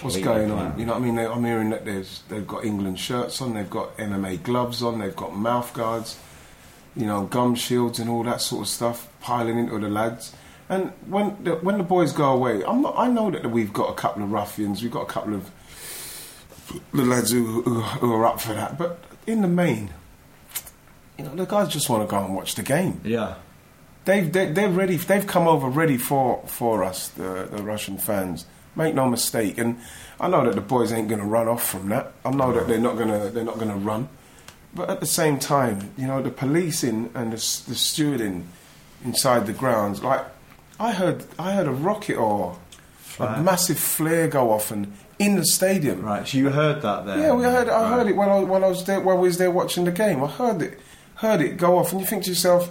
E: What's going on? You know what I mean? They, I'm hearing that there's they've got England shirts on, they've got MMA gloves on, they've got mouth guards, you know, gum shields and all that sort of stuff piling into the lads. And when the, when the boys go away, I'm not. I know that we've got a couple of ruffians, we've got a couple of the lads who, who, who are up for that. But in the main, you know, the guys just want to go and watch the game.
B: Yeah.
E: They've they, they're ready. They've come over ready for for us, the the Russian fans. Make no mistake. And I know that the boys ain't going to run off from that. I know that they're not going to they're not going to run. But at the same time, you know, the policing and the, the stewarding inside the grounds, like I heard, I heard a rocket or a massive flare go off and in the stadium.
B: Right. So you heard that there?
E: Yeah, we heard. I
B: Right.
E: heard it when I, when I was there. When I was there watching the game, I heard it. Heard it go off, and you think to yourself,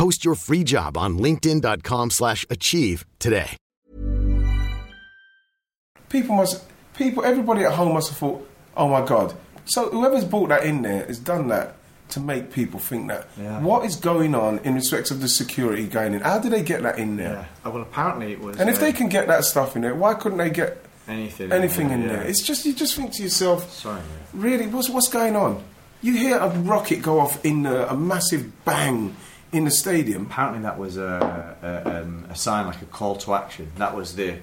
G: Post your free job on linkedin.com/achieve slash achieve today.
E: People must, people, everybody at home must have thought, oh my god. So whoever's brought that in there has done that to make people think that.
B: Yeah.
E: What is going on in respect of the security going in? How did they get that in there?
B: Uh, well, apparently it was.
E: And if
B: uh,
E: they can get that stuff in there, why couldn't they get
B: anything,
E: anything in
B: yeah.
E: there? It's just you just think to yourself,
B: Sorry,
E: really, what's what's going on? You hear a rocket go off in a, a massive bang in the stadium.
B: Apparently, that was a, a, um, a sign, like a call to action. That was the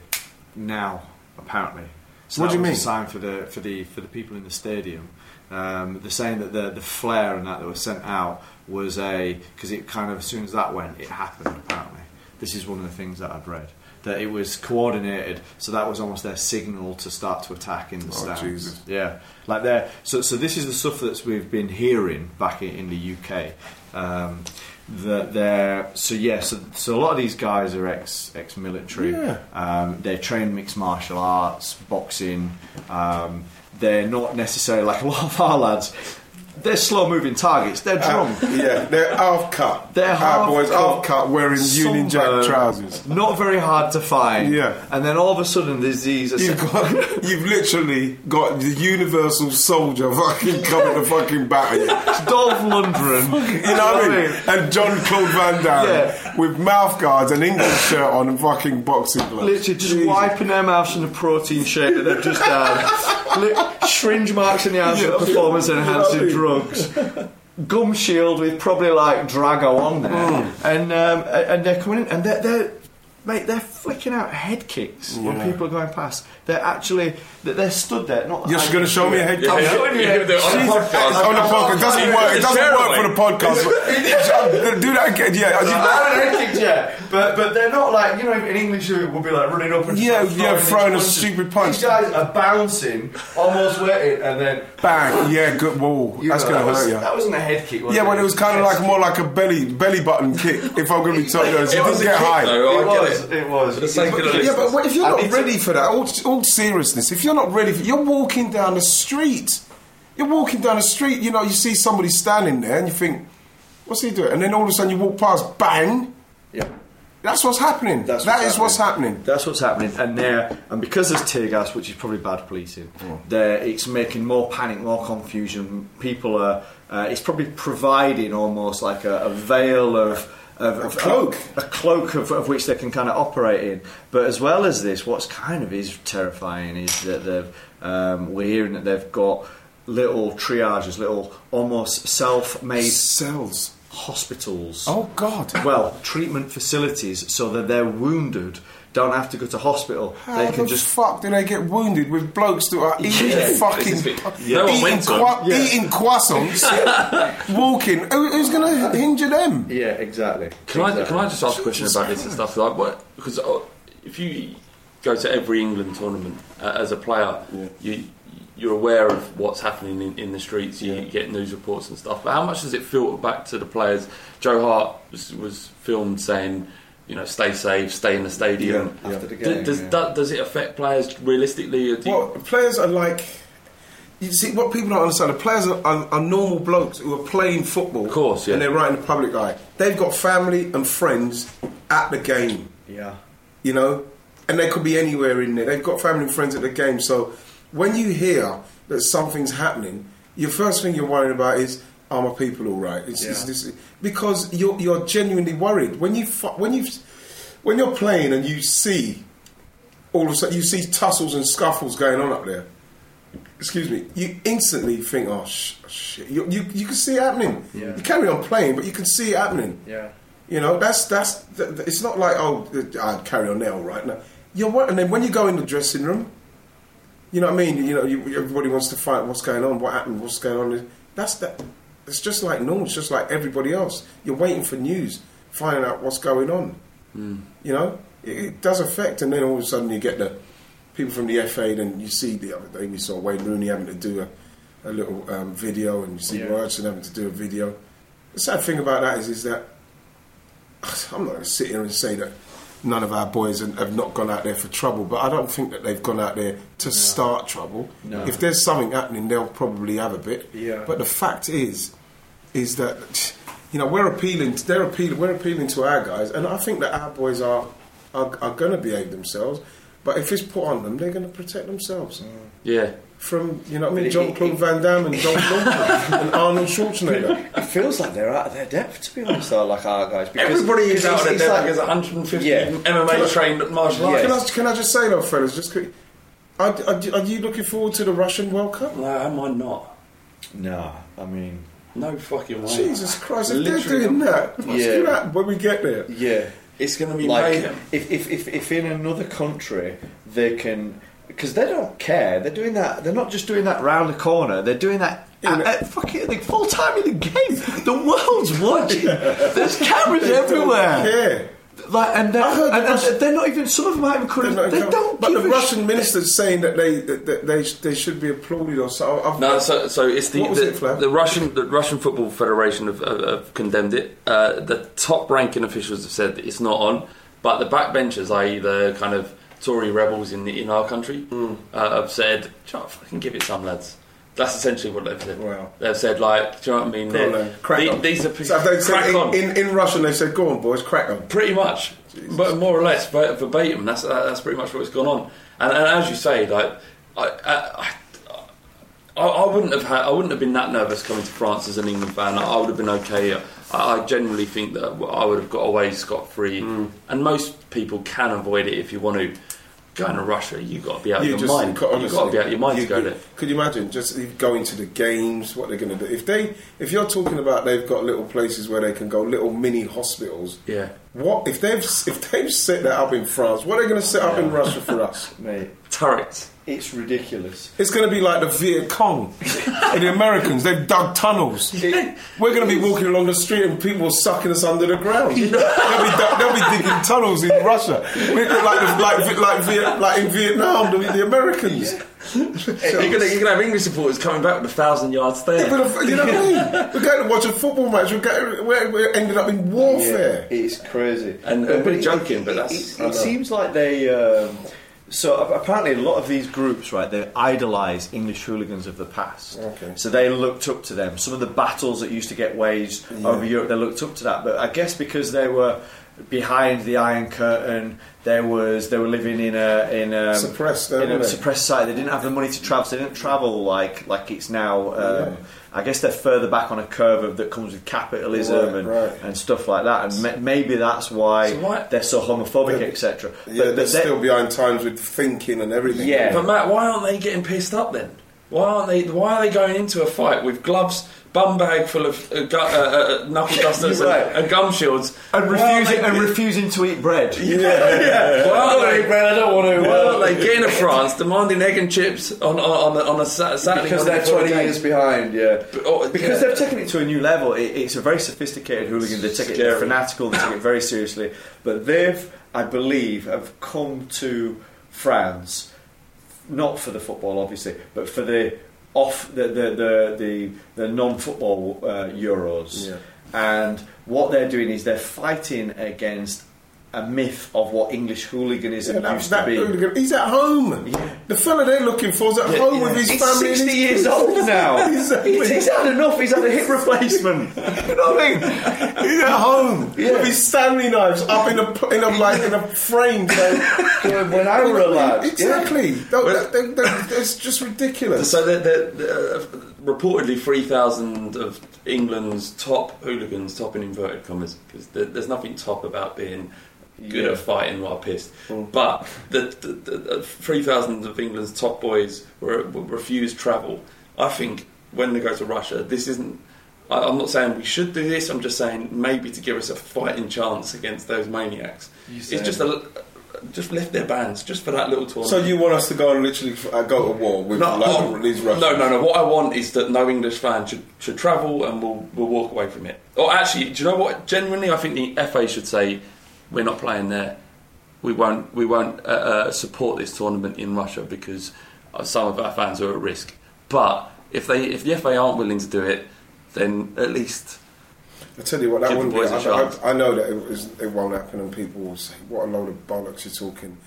B: now. Apparently, so
E: What do you mean?
B: A sign for the for the for the people in the stadium. Um, they're saying that the the flare and that that was sent out was a because it kind of as soon as that went, it happened. Apparently, this is one of the things that I've read. That it was coordinated, so that was almost their signal to start to attack in the
E: Oh,
B: stands.
E: Jesus.
B: Yeah, like there. So, so this is the stuff that we've been hearing back in, in the UK. Um, that they're so yeah. So, so a lot of these guys are ex ex military.
E: Yeah.
B: Um, they train mixed martial arts, boxing. Um, they're not necessarily like [laughs] a lot of our lads. They're slow moving targets. They're uh, drunk.
E: yeah, they're half cut.
B: They're half
E: boys half cut wearing Union Jack trousers.
B: Not very hard to find.
E: Yeah.
B: And then all of a sudden there's these.
E: You've got, [laughs] you've literally got the Universal Soldier fucking coming to fucking batter you.
B: Dolph Lundgren. [laughs]
E: You know what I mean? And John Claude Van Damme
B: Yeah.
E: with mouth guards and English shirt on and fucking boxing gloves.
B: Literally just
E: Jesus.
B: wiping their mouths in a protein shake that they've just had. [laughs] Syringe marks in the arms
E: Yeah.
B: of performance enhancing
E: Yeah.
B: Drugs. Gum shield with probably like Drago on there.
E: Mm.
B: And um, and they're coming in and they're, they're mate, they're flicking out head kicks when people are going past. They're actually they're, they're stood there. Not
E: You're just going to show me a head kick?
B: I'm showing you.
A: You're gonna do it on the podcast.
E: on the podcast. It doesn't work. It doesn't work for the podcast. [laughs] But- [laughs] Do that again. Yeah.
B: I haven't head kicked yet, but but they're not like you know in English it would be like running up and
E: Yeah,
B: throwing
E: yeah, throwing a
B: punches.
E: stupid punch.
B: These guys are bouncing, almost waiting, and then
E: Bang. Yeah, good wall. That's going
B: that
E: to
B: was-
E: hurt you.
B: That wasn't a head kick.
E: Yeah,
B: it?
E: well, it was kind of like more like a belly belly button kick. If I'm going to be totally honest, it didn't get high.
B: It was.
A: it.
B: It was.
A: For the sake of the
E: Yeah, but if you're not ready for that, all, all seriousness, if you're not ready, for, you're walking down the street. You're walking down the street. You know, you see somebody standing there, and you think, "What's he doing?" And then all of a sudden, you walk past, bang.
B: Yeah.
E: That's what's happening.
B: That's
E: That is what's happening.
B: That's what's happening, and there, and because there's tear gas, which is probably bad policing, there it's making more panic, more confusion. People are, uh, it's probably providing almost like a, a veil of. Of, of-
E: cloak.
B: a cloak of, of which they can kind of operate in. But as well as this, what's kind of is terrifying is that they've, um, we're hearing that they've got little triages, little almost self-made
E: Cells.
B: hospitals.
E: Oh God!
B: Well, treatment facilities so that they're wounded don't have to go to hospital.
E: How
B: they can
E: the
B: just
E: fuck do they get wounded with blokes that are eating [laughs]
B: Yeah.
E: fucking
A: This is-
E: eating,
A: no one went to 'em.
E: qua-
B: Yeah.
E: eating croissants, [laughs] walking? Who, who's going to injure them?
B: Yeah, exactly.
A: Can I can I just ask a question about this and stuff like what? Because uh, if you go to every England tournament uh, as a player, you you're aware of what's happening in, in the streets. You get news reports and stuff. But how much does it filter back to the players? Joe Hart was, was filmed saying. You know, stay safe, stay in the stadium.
B: Yeah, after the game,
A: does,
B: yeah.
A: that- does it affect players realistically? Or do you-
E: Well, players are like. You see, what people don't understand, the players are, are, are normal blokes who are playing football. Of
A: course, yeah.
E: And they're right in the public eye. They've got family and friends at the game.
B: Yeah.
E: you know, and they could be anywhere in there. They've got family and friends at the game. So when you hear that something's happening, your first thing you're worrying about is, are my people all right? It's, it's
B: Yeah.
E: this, because you're you're genuinely worried when you when you when you're playing and you see all of a sudden you see tussles and scuffles going on up there. Excuse me. You instantly think, oh sh- shit! You, you you can see it happening.
B: Yeah.
E: You carry on playing, but you can see it happening.
B: Yeah.
E: You know, that's that's. th- th- It's not like oh, uh, I carry on now, right? No, you're and then when you go in the dressing room, you know what I mean. You know, you, everybody wants to find what's going on, what happened, what's going on. That's that. It's just like normal. It's just like everybody else. You're waiting for news, finding out what's going on. You know, it, it does affect, and then all of a sudden you get the people from the FA. Then you see the other day we saw Wayne Rooney having to do a, a little um, video, and you see
B: Yeah.
E: Robertson having to do a video. The sad thing about that is, is that [sighs] I'm not going to sit here and say that none of our boys have have not gone out there for trouble, but I don't think that they've gone out there to start trouble.
B: No.
E: If there's something happening, they'll probably have a bit.
B: Yeah.
E: But the fact is, is that you know we're appealing. They're appealing. We're appealing to our guys, and I think that our boys are are, are going to behave themselves. But if it's put on them, they're going to protect themselves. Mm.
A: yeah.
E: From you know what I mean, John
B: it-
E: Claude Van Damme and John Claude and [laughs] Arnold Schwarzenegger.
B: It feels like they're out of their depth, to be honest, though, like our guys. Because
A: Everybody is
B: because
A: out there
B: it's- it's
A: like,
B: like-
A: as 150
B: Yeah.
A: MMA trained martial arts.
E: Can I, can I just say though, fellas, just quick, are, are, are you looking forward to the Russian World Cup?
A: No, am I not?
B: No, I mean,
A: No fucking way.
E: Jesus Christ, if
A: Literally.
E: they're doing that, what's
B: Yeah.
E: going to happen when we get there?
B: yeah.
A: It's going to be
B: like
A: mayhem.
B: if, if, if, if in another country they can because they don't care they're doing that they're not just doing that round the corner they're doing that at, at fucking like, full time in the game the world's watching [laughs] there's cameras everywhere
E: Yeah.
B: Like and they're,
E: I heard
B: and,
E: the Russian-
B: and they're not even some of them haven't even
E: not
B: they
E: going-
B: don't
E: but the Russian
B: shit.
E: minister's saying that they that, that they they should be applauded or so. I've,
A: No, so so it's the
E: What was
A: the,
E: it, Flav?
A: the Russian the Russian Football Federation have, have, have condemned it. Uh, the top ranking officials have said that it's not on, but the backbenchers, i.e., the kind of Tory rebels in the, in our country,
E: Hmm.
A: uh, have said, "Do you know what, "Fucking give it some, lads." That's essentially what they've said.
E: Wow.
A: They've said, like, do you know what I mean? They're-
E: then, crack
A: the-
E: on.
A: These are
E: So they said
A: crack on.
E: in, in, in Russian they said, "Go on, boys, crack on."
A: Pretty much, but more or less verbatim. That's uh, that's pretty much what's gone on. And, and as you say, like I, I, I, I wouldn't have had, I wouldn't have been that nervous coming to France as an England fan. I, I would have been okay. I, I genuinely think that I would have got away scot free.
E: Mm.
A: And most people can avoid it if you want to. Going to Russia, you got to be out of your
E: just
A: mind.
E: you
A: You've got to be out of your mind
E: you-
A: to go
E: you-
A: there.
E: Could you imagine just going to the games? What they're going to do if they if you're talking about they've got little places where they can go, little mini hospitals.
A: Yeah.
E: What if they've if they've set that up in France? What are they going to set up in Russia for us? [laughs]
B: mate
A: Turrets.
B: it's ridiculous
E: It's going to be like the Viet Cong and the Americans. They've dug tunnels. We're going to be walking along the street and people are sucking us under the ground. [laughs] They'll, be, du- they'll be digging tunnels in Russia, We're like the- like like Viet, like in Vietnam, the, the Americans.
A: You're going to you're gonna have English supporters coming back with a thousand yards there.
E: But if- you know what I mean? We're going to watch a football match. We're, going, we're, we're ending up in warfare.
B: Yeah, it's crazy.
A: And- and we're joking, but
B: it-
A: that's-
B: It,
A: I
B: it seems like they. Um, so apparently, a lot of these groups, right, they idolise English hooligans of the past.
E: Okay.
B: So they looked up to them. Some of the battles that used to get waged over Europe, they looked up to that. But I guess because they were behind the Iron Curtain, there was they were living in a in a
E: Suppressed,
B: in a suppressed society. They didn't have the money to travel. So they didn't travel like like it's now. Um, I guess they're further back on a curve of, that comes with capitalism
E: Right,
B: and,
E: right.
B: and stuff like that, and ma- maybe that's why,
A: So why-
B: they're so homophobic, etc.
E: Yeah, they're still behind times with thinking and everything.
B: Yeah.
A: But Matt, why aren't they getting pissed up then? Why aren't they? Why are they going into a fight with gloves, bum bag full of uh, gu- uh, uh, knuckle [laughs] dusters
B: You're right.
A: and, and gum shields,
B: And
A: Why aren't
B: refusing,
A: they-
B: and refusing to eat bread. [laughs]
A: yeah, [laughs] yeah. Why aren't they?
B: bread, I don't want to.
A: Why aren't they getting to France demanding egg and chips on on on, a- on a Sa- Saturday?
B: because
A: morning
B: they're
A: before the
B: 20
A: game?
B: years behind, yeah.
A: oh,
B: because
A: yeah.
B: they've taken it to a new level. It, it's a very sophisticated hooligan. They take it
A: Scary.
B: fanatical. They take it very seriously. But they've, I believe, have come to France not for the football, obviously, but for the off the the the the, the non-football uh, Euros.
E: Yeah.
B: And what they're doing is they're fighting against a myth of what English hooliganism
E: Yeah, that,
B: used
E: that
B: to be.
E: hooligan, he's at home. The fella they're looking for is at
B: Yeah,
E: home
B: yeah.
E: with his
B: He's
E: family. and
B: 60
E: his
B: years
E: kids.
B: old now.
E: exactly. [laughs]
B: He's, he's had enough. He's had a hip replacement. [laughs] you know what I mean?
E: He's at home
B: Yeah.
E: with his Stanley knives up in a in a like in a frame. Going, [laughs]
B: when I were a lad.
E: Exactly. That- that- that- that- It's just ridiculous.
A: So they're, they're, they're, uh, reportedly 3,000 of England's top hooligans, top in inverted commas, because there's nothing top about being good
B: Yeah.
A: at fighting while pissed. But the, the, the, the 3,000 of England's top boys were, were refused travel. I think when they go to Russia, this isn't. I, I'm not saying we should do this. I'm just saying maybe to give us a fighting chance against those maniacs. It's just a, just lift their bands just for that little tournament.
E: So you want us to go and literally uh, go to war with
A: No,
E: like,
A: no,
E: these Russians?
A: no, no, no. What I want is that no English fan should, should travel and we'll, we'll walk away from it. Or actually, do you know what? Genuinely, I think the FA should say we're not playing there. We won't. We won't uh, uh, support this tournament in Russia because uh, some of our fans are at risk. But if they, if the FA aren't willing to do it, then at least
E: I tell you what, that wouldn't be.
A: boys a
E: I,
A: chance.
E: I, I know that it, was, it won't happen, and people will say, "What a load of bollocks you're talking."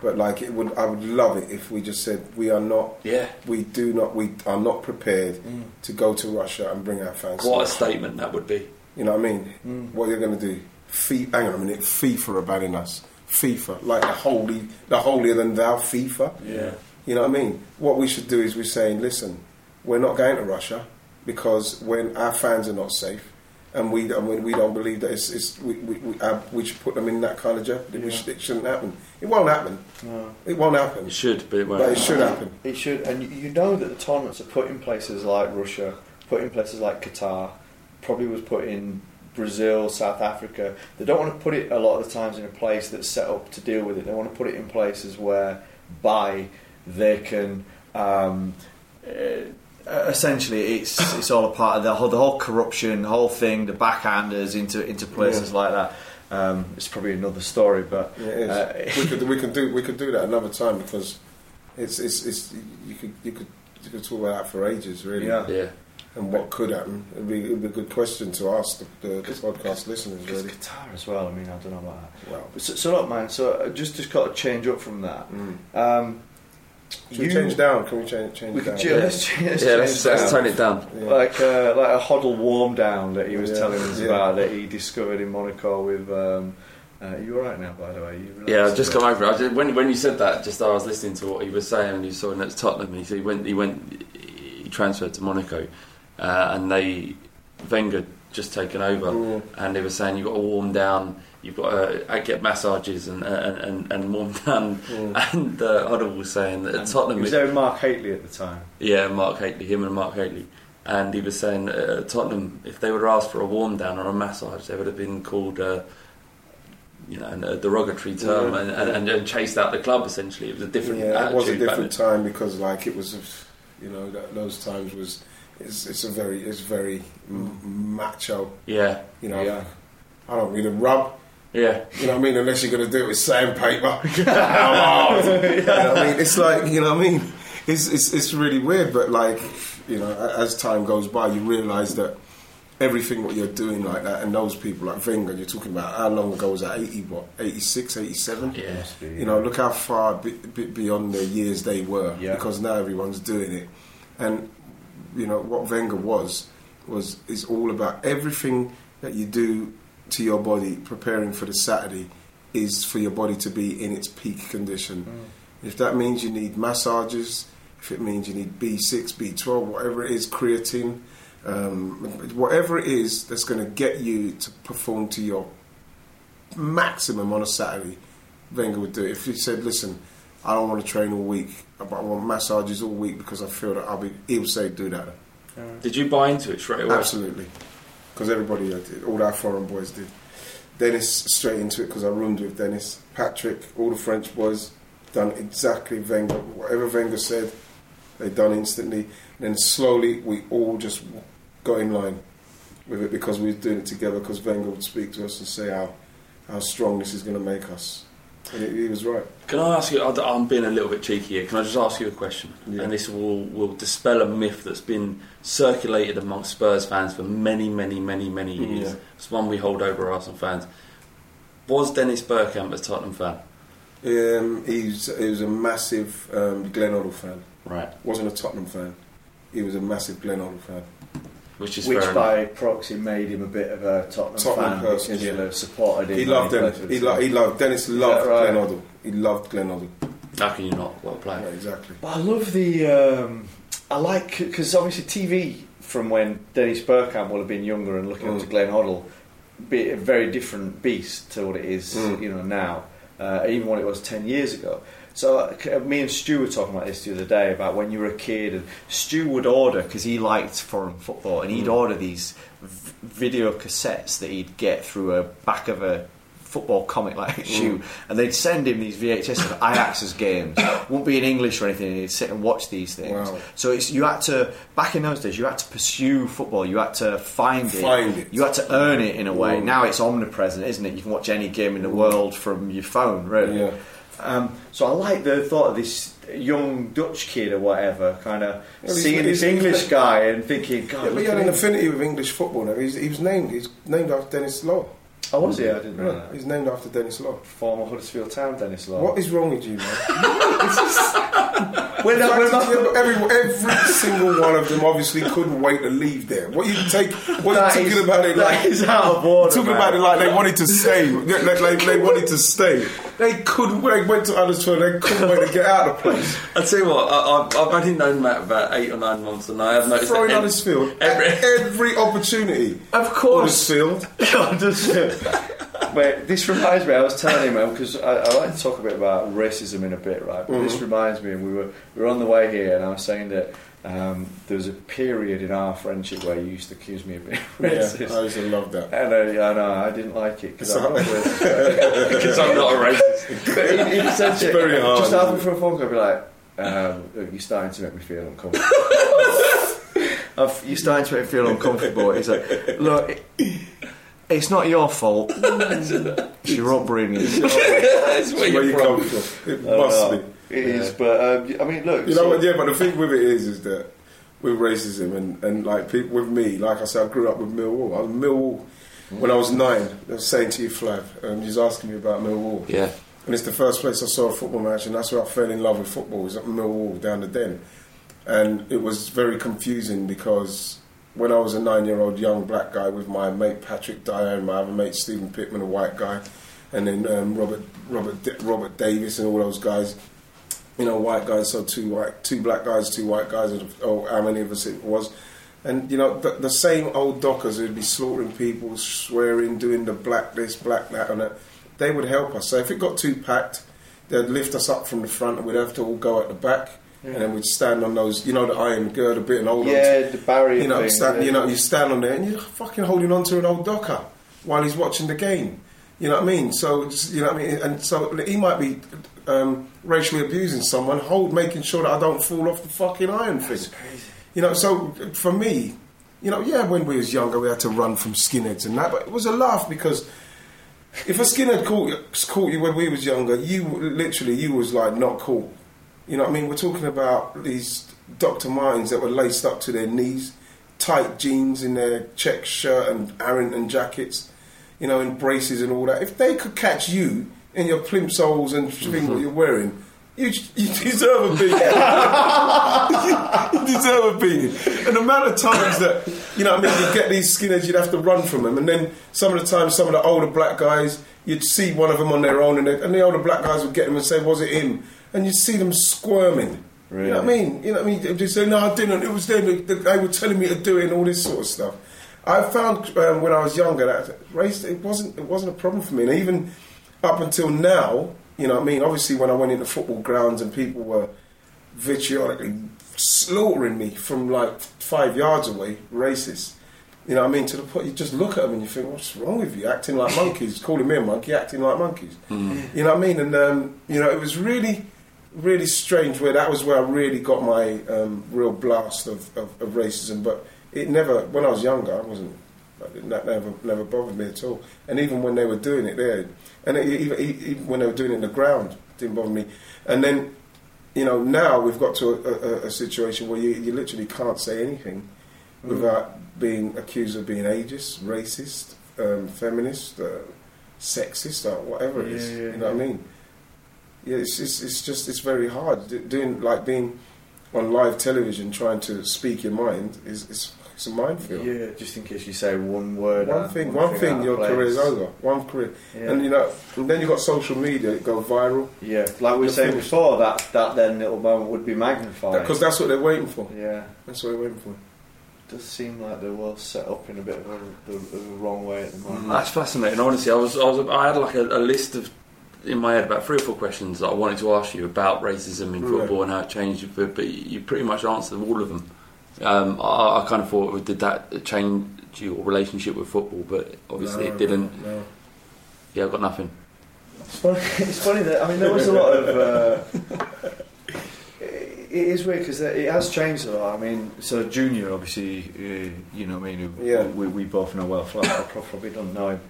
E: But like, it would. I would love it if we just said we are not.
A: Yeah.
E: We do not. We are not prepared to go to Russia and bring our fans. to
A: what a
E: Russia.
A: statement that would be.
E: You know what I mean? What are you're going to do? Fi- hang on a minute. FIFA are banning us. FIFA, like the holy, the holier than thou FIFA.
A: Yeah.
E: You know what I mean? What we should do is we're saying, listen, we're not going to Russia because when our fans are not safe, and we and we, we don't believe that it's, it's we, we, we, uh, we should put them in that kind of jeopardy. We should, it shouldn't happen. It won't happen.
B: No.
E: It won't happen.
A: It should, but it won't.
E: But it should happen.
B: It should, and you- you know that the tournaments are put in places like Russia, put in places like Qatar, probably was put in Brazil, South Africa. They don't want to put it a lot of the times in a place that's set up to deal with it. They want to put it in places where, by they can. Um, uh, essentially, it's it's all a part of the whole, the whole corruption, the whole thing, the backhanders into into places like that. Um, it's probably another story, but
E: Yeah, it is.
B: uh,
E: we could we could do we could do that another time because it's it's, it's you could you could you could talk about that for ages really.
B: Yeah.
A: Yeah.
E: And what could happen? It'd be, it'd be a good question to ask the, the, the podcast listeners
B: Because
E: really.
B: Qatar as well. I mean, I don't know about that.
E: Well,
B: So, so look, man. So uh, just just got to change up from that. Um,
E: should we change down? Can we change change
B: We
E: down?
B: could [laughs] ju- let's, ch- let's
A: Yeah,
B: change
A: let's, let's
B: down.
A: tone it down.
E: Yeah.
B: Like uh, like a Hoddle warm down that he was
E: Yeah.
B: telling us
E: Yeah.
B: about that he discovered in Monaco with. Um, uh, you all right now, by the way? You
A: Yeah, I've just come over. I just, when when you said that, just I was listening to what he was saying, and you saw next Tottenham. He he went, he went, he transferred to Monaco, uh, and they Wenger just taken over,
E: Mm.
A: and they were saying you've got to warm down, you've got to uh, get massages and and, and, and warm [laughs] down. And uh, Hoddle was saying that at Tottenham,
B: was there Mark Hateley at the time.
A: yeah, Mark Hateley, him and Mark Hateley. And he was saying uh, at Tottenham, if they would have asked for a warm down or a massage, they would have been called, uh, you know, a derogatory term
E: Yeah.
A: and, and, and chased out the club. Essentially, it was a different.
E: Yeah, it was a different time because like it was, you know, those times was. It's, it's a very it's very m- macho.
A: Yeah,
E: You know,
B: Yeah.
E: I don't need a rub.
A: yeah,
E: You know what I mean? Unless you're going to do it with sandpaper. [laughs] [laughs] Come. You know what I mean? It's like, you know what I mean? It's, it's, it's really weird, but like, you know, as time goes by, you realise that everything what you're doing like that, and those people like Wenger, you're talking about how long ago was that? 80, what, 86, 87?
A: yeah.
E: You know, look how far be, be, beyond the years they were,
B: Yeah.
E: because now everyone's doing it. And, you know, what Wenger was, was is all about everything that you do to your body, preparing for the Saturday, is for your body to be in its peak condition. If that means you need massages, if it means you need B6, B12, whatever it is, creatine, um, whatever it is that's going to get you to perform to your maximum on a Saturday, Wenger would do it. If you said, listen, I don't want to train all week, but I want massages all week because I feel that I'll be. He would say, do that.
A: Did you buy into it straight away?
E: Absolutely, because everybody uh, did. All our foreign boys did. Dennis straight into it because I roomed with Dennis, Patrick, all the French boys done exactly Wenger. Whatever Wenger said, they done instantly. then slowly we all just got in line with it because we were doing it together. Because Wenger would speak to us and say how how strong this is going to make us, and he, he was right.
A: Can I ask you? I- I'm being a little bit cheeky here. Can I just ask you a question?
E: Yeah.
A: And this will will dispel a myth that's been circulated amongst Spurs fans for many, many, many, many
E: Mm,
A: years.
E: yeah.
A: It's one we hold over Arsenal fans. Was Dennis Bergkamp a Tottenham fan?
E: Um, he's he was a massive um, Glenn Hoddle fan.
A: Right.
E: Wasn't a Tottenham fan. He was a massive Glenn Hoddle fan.
A: Which is
B: Which
A: fair
B: by proxy made him a bit of a Tottenham,
E: Tottenham
B: fan
E: person,
B: because
E: yeah.
B: you'll supported him.
E: He loved
B: played
E: Dennis. He, lo- he loved Dennis. Loved
B: that right?
E: Glenn Hoddle. He loved Glenn Hoddle.
A: How can you not? Well played.
E: Yeah, exactly.
B: But I love the. Um, I like because obviously TV from when Dennis Bergkamp will have been younger and looking up
E: Mm.
B: to Glenn Hoddle, be a very different beast to what it is,
E: Mm.
B: you know, now. Uh, even what it was ten years ago. So uh, me and Stu were talking about this the other day about when you were a kid, and Stu would order because he liked foreign football, and he'd
E: Mm.
B: order these v- video cassettes that he'd get through a back of a football comic like issue, and they'd send him these VHS of Ajax's games. [coughs] Wouldn't be in English or anything. and He'd sit and watch these things.
E: Wow.
B: So it's you had to back in those days. You had to pursue football. You had to find it.
E: Find it.
B: You had to earn it in a way.
E: Mm.
B: Now it's omnipresent, isn't it? You can watch any game in the world from your phone, really.
E: Yeah.
B: Um, so I like the thought of this young Dutch kid or whatever, kind of
E: Well,
B: seeing this English
E: he's-
B: guy and thinking, God,
E: Yeah, but he had an affinity with English football. Now. He's, he was named. He's named after Denis Law.
B: Oh, was he? I didn't know
E: Yeah,
B: that.
E: he's named after Denis Law.
B: Former Huddersfield Town, Denis Law.
E: What is wrong with you, man?
B: We're not, we're not,
E: every, every single one of them obviously couldn't wait to leave there. What you take? What
B: That
E: you
B: is-
E: talking about it like?
B: is out of order,
E: Talking
B: man.
E: about it like they wanted to stay. Like, like they wanted to stay. They couldn't. They went to Huddersfield. They couldn't wait to get out of the place. [laughs]
A: I tell you what, I, I've, I've only known Matt about eight or nine months, and I have noticed
E: Throwing
A: that ev-
E: Huddersfield
A: every-
E: at [laughs] every opportunity.
B: Of course.
E: Huddersfield.
B: Huddersfield. [laughs] Wait, this reminds me. I was telling him uh, because I, I like to talk a bit about racism in a bit, right? But this mm-hmm. reminds me. We were we were on the way here, and I was saying that um, there was a period in our friendship where you used to accuse me of being [laughs]
E: Yeah,
B: racist.
E: I used to love that.
B: And I, I know I didn't like it because I'm not
E: hard.
B: racist.
A: because I'm not a racist. [laughs] [laughs]
B: But in, in essence,
E: It's very hard,
B: Just after for a phone call, I'd be like, um, "You're starting to make me feel uncomfortable." You're starting to make me feel uncomfortable. He's like, "Look, it, it's not your fault. It's your upbringing."
A: That's
E: That's
A: where
E: you come from. It must be.
B: It is, but um, I mean, look.
E: You know what? Yeah, but the thing with it is, is that with racism and, and like people with me, like I said, I grew up with Millwall. I was Millwall when I was nine. I was saying to you, Flav, and you was asking me about Millwall.
A: Yeah.
E: And it's the first place I saw a football match, and that's where I fell in love with football. It Was at Millwall down the Den, and it was very confusing because when I was a nine-year-old young black guy with my mate Patrick Dyer and my other mate Stephen Pittman, a white guy, and then um, Robert Robert Robert Davis and all those guys you know, white guys, so two white, two black guys, two white guys, oh, how many of us it was. And you know, the, the same old dockers who'd be slaughtering people, swearing, doing the black this, black that, and that. They would help us. So if it got too packed, they'd lift us up from the front, and we'd have to all go at the back, and then we'd stand on those, you know, the iron girder bit and hold on.
B: Yeah, the barrier
E: You know,
B: thing,
E: stand, you know, you stand on there, and you're fucking holding on to an old docker while he's watching the game. You know what I mean? So you know what I mean, and so he might be um, racially abusing someone, hold making sure that I don't fall off the fucking iron thing. You know, so for me, you know, yeah, when we was younger, we had to run from skinheads and that, but it was a laugh because if a skinhead caught you, caught you when we was younger, you literally you was like not cool. You know what I mean? We're talking about these Dr. Martens that were laced up to their knees, tight jeans in their check shirt and Harrington jackets, you know, and braces and all that. If they could catch you in your plimsolls and thing what you're wearing, you, you deserve a beating. [laughs] you deserve a beating. And the amount of times that, you know what I mean, you get these skinheads, you'd have to run from them. And then some of the times, some of the older black guys, you'd see one of them on their own, and, they, and the older black guys would get them and say, Was it him? And you'd see them squirming. Really? You know what I mean? You know what I mean? They'd say, No, I didn't. It was them. They, they were telling me to do it and all this sort of stuff. I found um, when I was younger that race it wasn't it wasn't a problem for me, and even up until now, You know what I mean? Obviously, when I went into football grounds and people were vitriolically slaughtering me from like five yards away, racist. You know what I mean? To the point you just look at them and you think, what's wrong with you? Acting like monkeys, [laughs] calling me a monkey, acting like monkeys. You know what I mean? And um, you know, it was really, really strange. Where that was where I really got my um, real blast of, of, of racism. But it never, when I was younger, I wasn't. That never, never bothered me at all. And even when they were doing it there, and it, even, even when they were doing it in the ground, it didn't bother me. And then, you know, now we've got to a, a, a situation where you, you literally can't say anything
B: Mm.
E: without being accused of being ageist, racist, um, feminist, uh, sexist, or whatever it is.
B: Yeah, yeah,
E: you know what I mean? Yeah, it's, it's, it's just it's very hard doing like being on live television trying to speak your mind is it's, it's a minefield.
B: Yeah, just in case you say one word.
E: One
B: out-
E: thing, one thing,
B: out
E: your
B: of place.
E: career's over. One career,
B: Yeah.
E: and you know, and then you have got social media, it go viral.
B: Yeah, like we were saying
E: finished.
B: before, that that then little moment would be magnified.
E: because that's what they're waiting for.
B: yeah,
E: That's what they're waiting for.
B: does seem like the world's set up in a bit of a, the, the wrong way at the moment.
A: Mm, that's fascinating. Honestly, I was, I was, I had like a, a list of in my head about three or four questions that I wanted to ask you about racism in
E: Right.
A: football and how it changed, but, but you pretty much answered all of them. Um, I, I kind of thought, did that change your relationship with football? But obviously,
E: No,
A: it didn't.
E: No.
A: Yeah, I've got nothing.
B: It's funny, [laughs] it's funny that I mean there was a lot of. Uh, [laughs] it it is weird because it has changed a lot. I mean, so Junior, obviously, uh, you know, what I mean,
E: Yeah.
B: we, we both know well. Flav, I probably don't know him.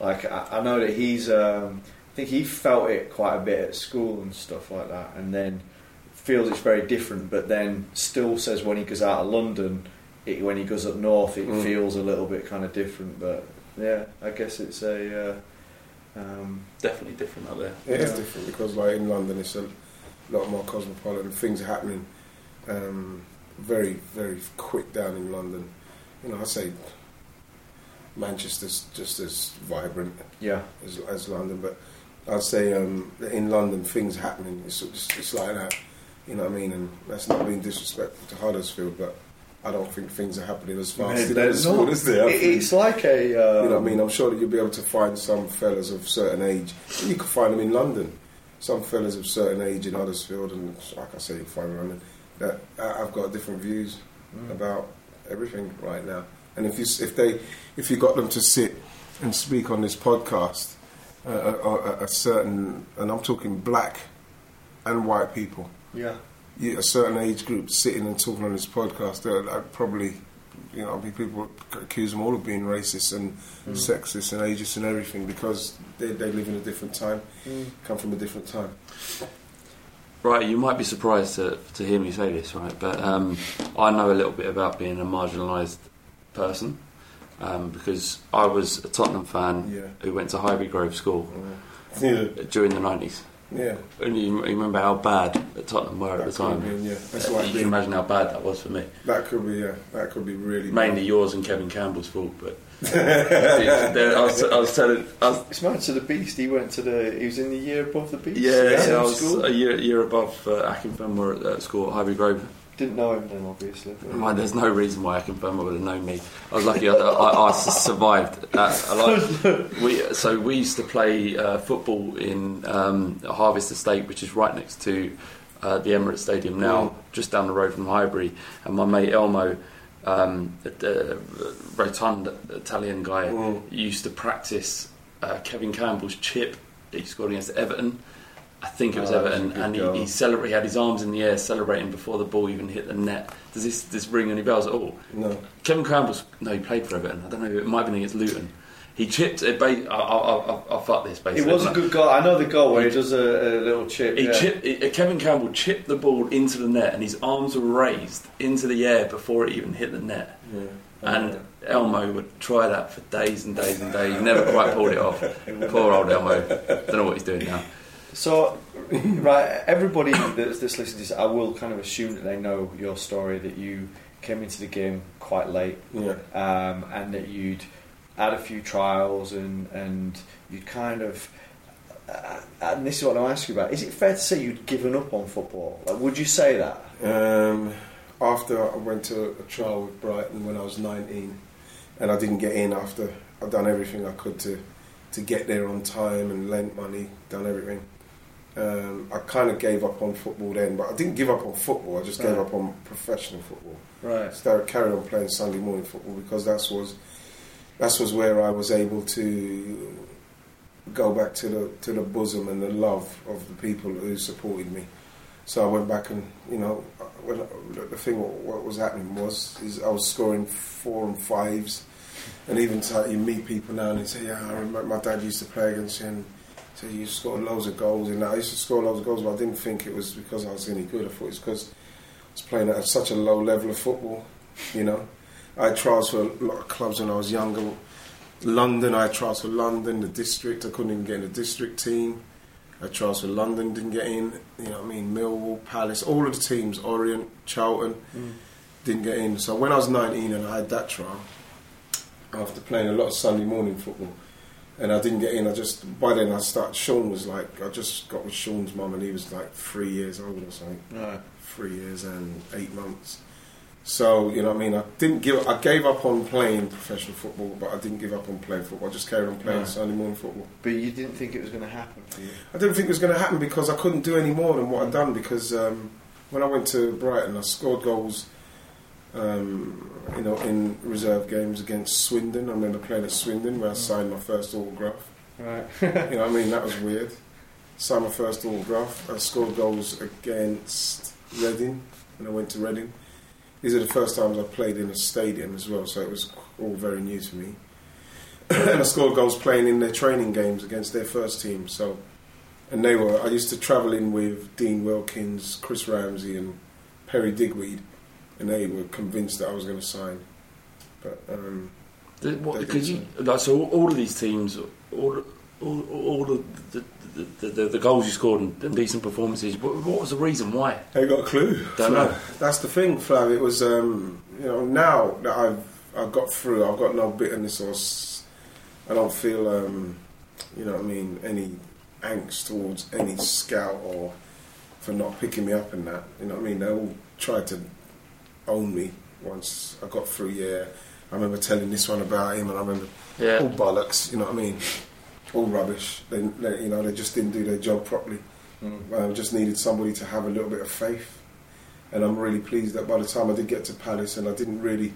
B: Like I, I know that he's. Um, I think he felt it quite a bit at school and stuff like that, and then feels it's very different. But then still says when he goes out of London, it, when he goes up north, it
E: Mm.
B: feels a little bit kind of different. But yeah, I guess it's a. Uh, um,
A: Definitely different out there.
E: It is
B: Yeah.
E: different because, like in London, it's a lot more cosmopolitan. Things are happening um, very, very quick down in London. You know, I say Manchester's just as vibrant
B: yeah.
E: as, as London, but I'd say um, in London things are happening. It's, it's, it's like that. You know what I mean? And that's not being disrespectful to Huddersfield, but I don't think things are happening as fast
B: Man,
E: in
B: there's
E: Huddersfield
B: not-
E: as they are.
B: it- It's like a. Um,
E: You know what I mean? I'm sure that you'll be able to find some fellas of certain age. You can find them in London. Some fellas of certain age in Huddersfield, and like I say, you find them in London. That uh, I've got different views about everything right now. And if you if they if you got them to sit and speak on this podcast, uh, a, a, a certain and I'm talking black and white people,
B: Yeah.
E: you, a certain age group sitting and talking on this podcast, they'll I'd probably, you know, be people accuse them all of being racist and sexist and ageist and everything because they, they live in a different time, come from a different time.
A: Right, you might be surprised to, to hear me say this, right? But um, I know a little bit about being a marginalised person um, because I was a Tottenham fan
E: Yeah.
A: who went to Highbury Grove School
E: Yeah,
A: during the 90s.
E: Yeah.
A: And you, you remember how bad that Tottenham were at the time?
E: been, yeah. That's
A: Uh,
E: why
A: you
E: it
A: can imagine how bad that was for me.
E: That could be, yeah. That could be really
A: Mainly yours and Kevin Campbell's fault, but [laughs] I was, I was telling, I was,
B: It's mad to the beast. He went to the. He was in the year above the beast.
A: yeah,
B: Same
A: I was
B: school.
A: a year, year above uh, Akinfenwa at, at school at Highbury Grove.
B: Didn't know him then, obviously.
A: there's no reason why Akinfenwa would have known me. I was lucky I, I, I survived. I like, [laughs] we, so we used to play uh, football in um, Harvist Estate, which is right next to uh, the Emirates Stadium now, just down the road from Highbury. And my mate Elmo, um, the uh, rotund Italian guy, used to practice uh, Kevin Campbell's chip that he scored against Everton. I think it was
B: Oh, was
A: Everton, and he, he celebrated. He had his arms in the air, celebrating before the ball even hit the net. Does this this ring any bells at all?
E: No.
A: Kevin Campbell's no, he played for Everton. I don't know. It might have been against Luton. He chipped. It ba- I, I, I, I'll fuck this. Basically.
B: It was a good goal. I know the goal where he does a, a little chip.
A: He
B: yeah.
A: chipped, he- uh, Kevin Campbell chipped the ball into the net, and his arms were raised into the air before it even hit the net. Yeah. And Elmo would try that for days and days and days. Never quite pulled it off. [laughs] Poor old Elmo. Don't know what he's doing now.
B: So, right, everybody that's, that's listening to this, I will kind of assume that they know your story that you came into the game quite late,
E: Yeah.
B: um, and that you'd had a few trials and and you'd kind of. Uh, and this is what I'm asking you about. Is it fair to say you'd given up on football? Like, would you say that?
E: Um, after I went to a trial with Brighton when I was 19, and I didn't get in after I'd done everything I could to to get there on time and lent money, done everything. Um, I kind of gave up on football then, but I didn't give up on football. I just gave up on professional football.
A: Right.
E: Started carried on playing Sunday morning football because that was that was where I was able to go back to the to the bosom and the love of the people who supported me. So I went back and you know when the thing what, what was happening was is I was scoring four and fives, and even so you meet people now and they say, yeah, I remember my dad used to play against you. And, so you scored loads of goals, and I used to score loads of goals, but I didn't think it was because I was any good. I thought it was because I was playing at such a low level of football. You know, I had trials for a lot of clubs when I was younger. London, I had trials for London, the district. I couldn't even get in the district team. I had trials for London, didn't get in. You know what I mean? Millwall, Palace, all of the teams, Orient, Charlton, mm. didn't get in. So when I was 19 and I had that trial, after playing a lot of Sunday morning football, and I didn't get in. I just by then I started. Sean was like I just got with Sean's mum, and he was like three years old or something.
B: Right.
E: Three years and eight months. So you know what I mean. I didn't give. I gave up on playing professional football, but I didn't give up on playing football. I just carried on playing
B: Right.
E: Sunday morning football.
B: But you didn't think it was going to happen for you.
E: I didn't think it was going to happen because I couldn't do any more than what I'd done. Because um, when I went to Brighton, I scored goals. Um, you know, in reserve games against Swindon. I remember playing at Swindon where I signed my first autograph.
B: Right.
E: you know what I mean? That was [laughs] weird. Signed my first autograph. I scored goals against Reading when I went to Reading. These are the first times I played in a stadium as well, so it was all very new to me. [clears throat] and I scored goals playing in their training games against their first team. So, and they were. I used to travel in with Dean Wilkins, Chris Ramsey, and Perry Digweed, and they were convinced that I was going to sign. But um,
A: Because you, like, so all, all of these teams, all, all, all of the, the, the, the goals you scored and, decent performances. What, what was the reason why?
E: Ain't got a clue.
A: Don't know.
E: That's the thing, Flav. It was, um, you know, now that I've I've got through, I've got no bitterness or s- I don't feel, um, you know, what I mean, any angst towards any scout or for not picking me up and that. You know what I mean? They all tried to own me once I got through. Yeah, I remember telling this one about him, and I remember
A: Yeah.
E: all bollocks. You know what I mean? All rubbish. They, they, you know, they just didn't do their job properly. I just needed somebody to have a little bit of faith. And I'm really pleased that by the time I did get to Palace, and I didn't really,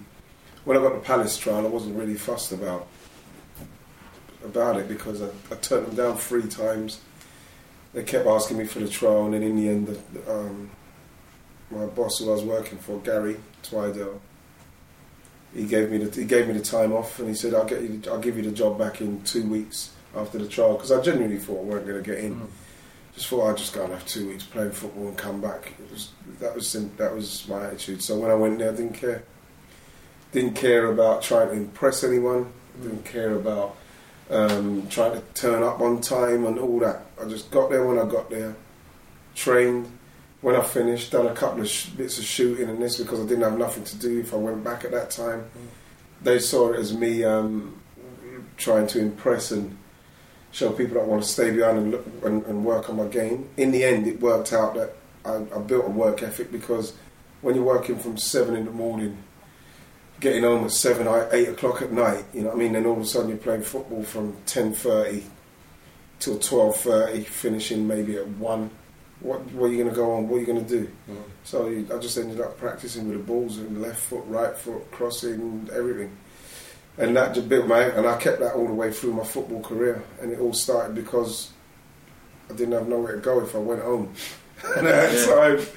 E: when I got the Palace trial, I wasn't really fussed about about it because I, I turned them down three times. They kept asking me for the trial, and then in the end, the, the, um, my boss who I was working for, Gary Twidell, he gave me the he gave me the time off, and he said, "I'll get you, I'll give you the job back in two weeks after the trial," because I genuinely thought I weren't going to get in. Just thought I'd just go and have two weeks playing football and come back. It was that was that was my attitude. So when I went there, I didn't care. Didn't care about trying to impress anyone. Didn't care about um, trying to turn up on time and all that. I just got there when I got there, trained. When I finished, done a couple of sh- bits of shooting and this because I didn't have nothing to do. If I went back at that time, they saw it as me um, trying to impress and show people that want to stay behind and, look, and, and work on my game. In the end, it worked out that I, I built a work ethic because when you're working from seven in the morning, getting home at seven, eight o'clock at night, you know what I mean. Then all of a sudden you're playing football from ten thirty till twelve thirty, finishing maybe at one. What, what are you going to go on? What are you going to do? Mm. So I just ended up practicing with the balls and left foot, right foot, crossing, everything. And that just built my and I kept that all the way through my football career. And it all started because I didn't have nowhere to go if I went home. And I had time.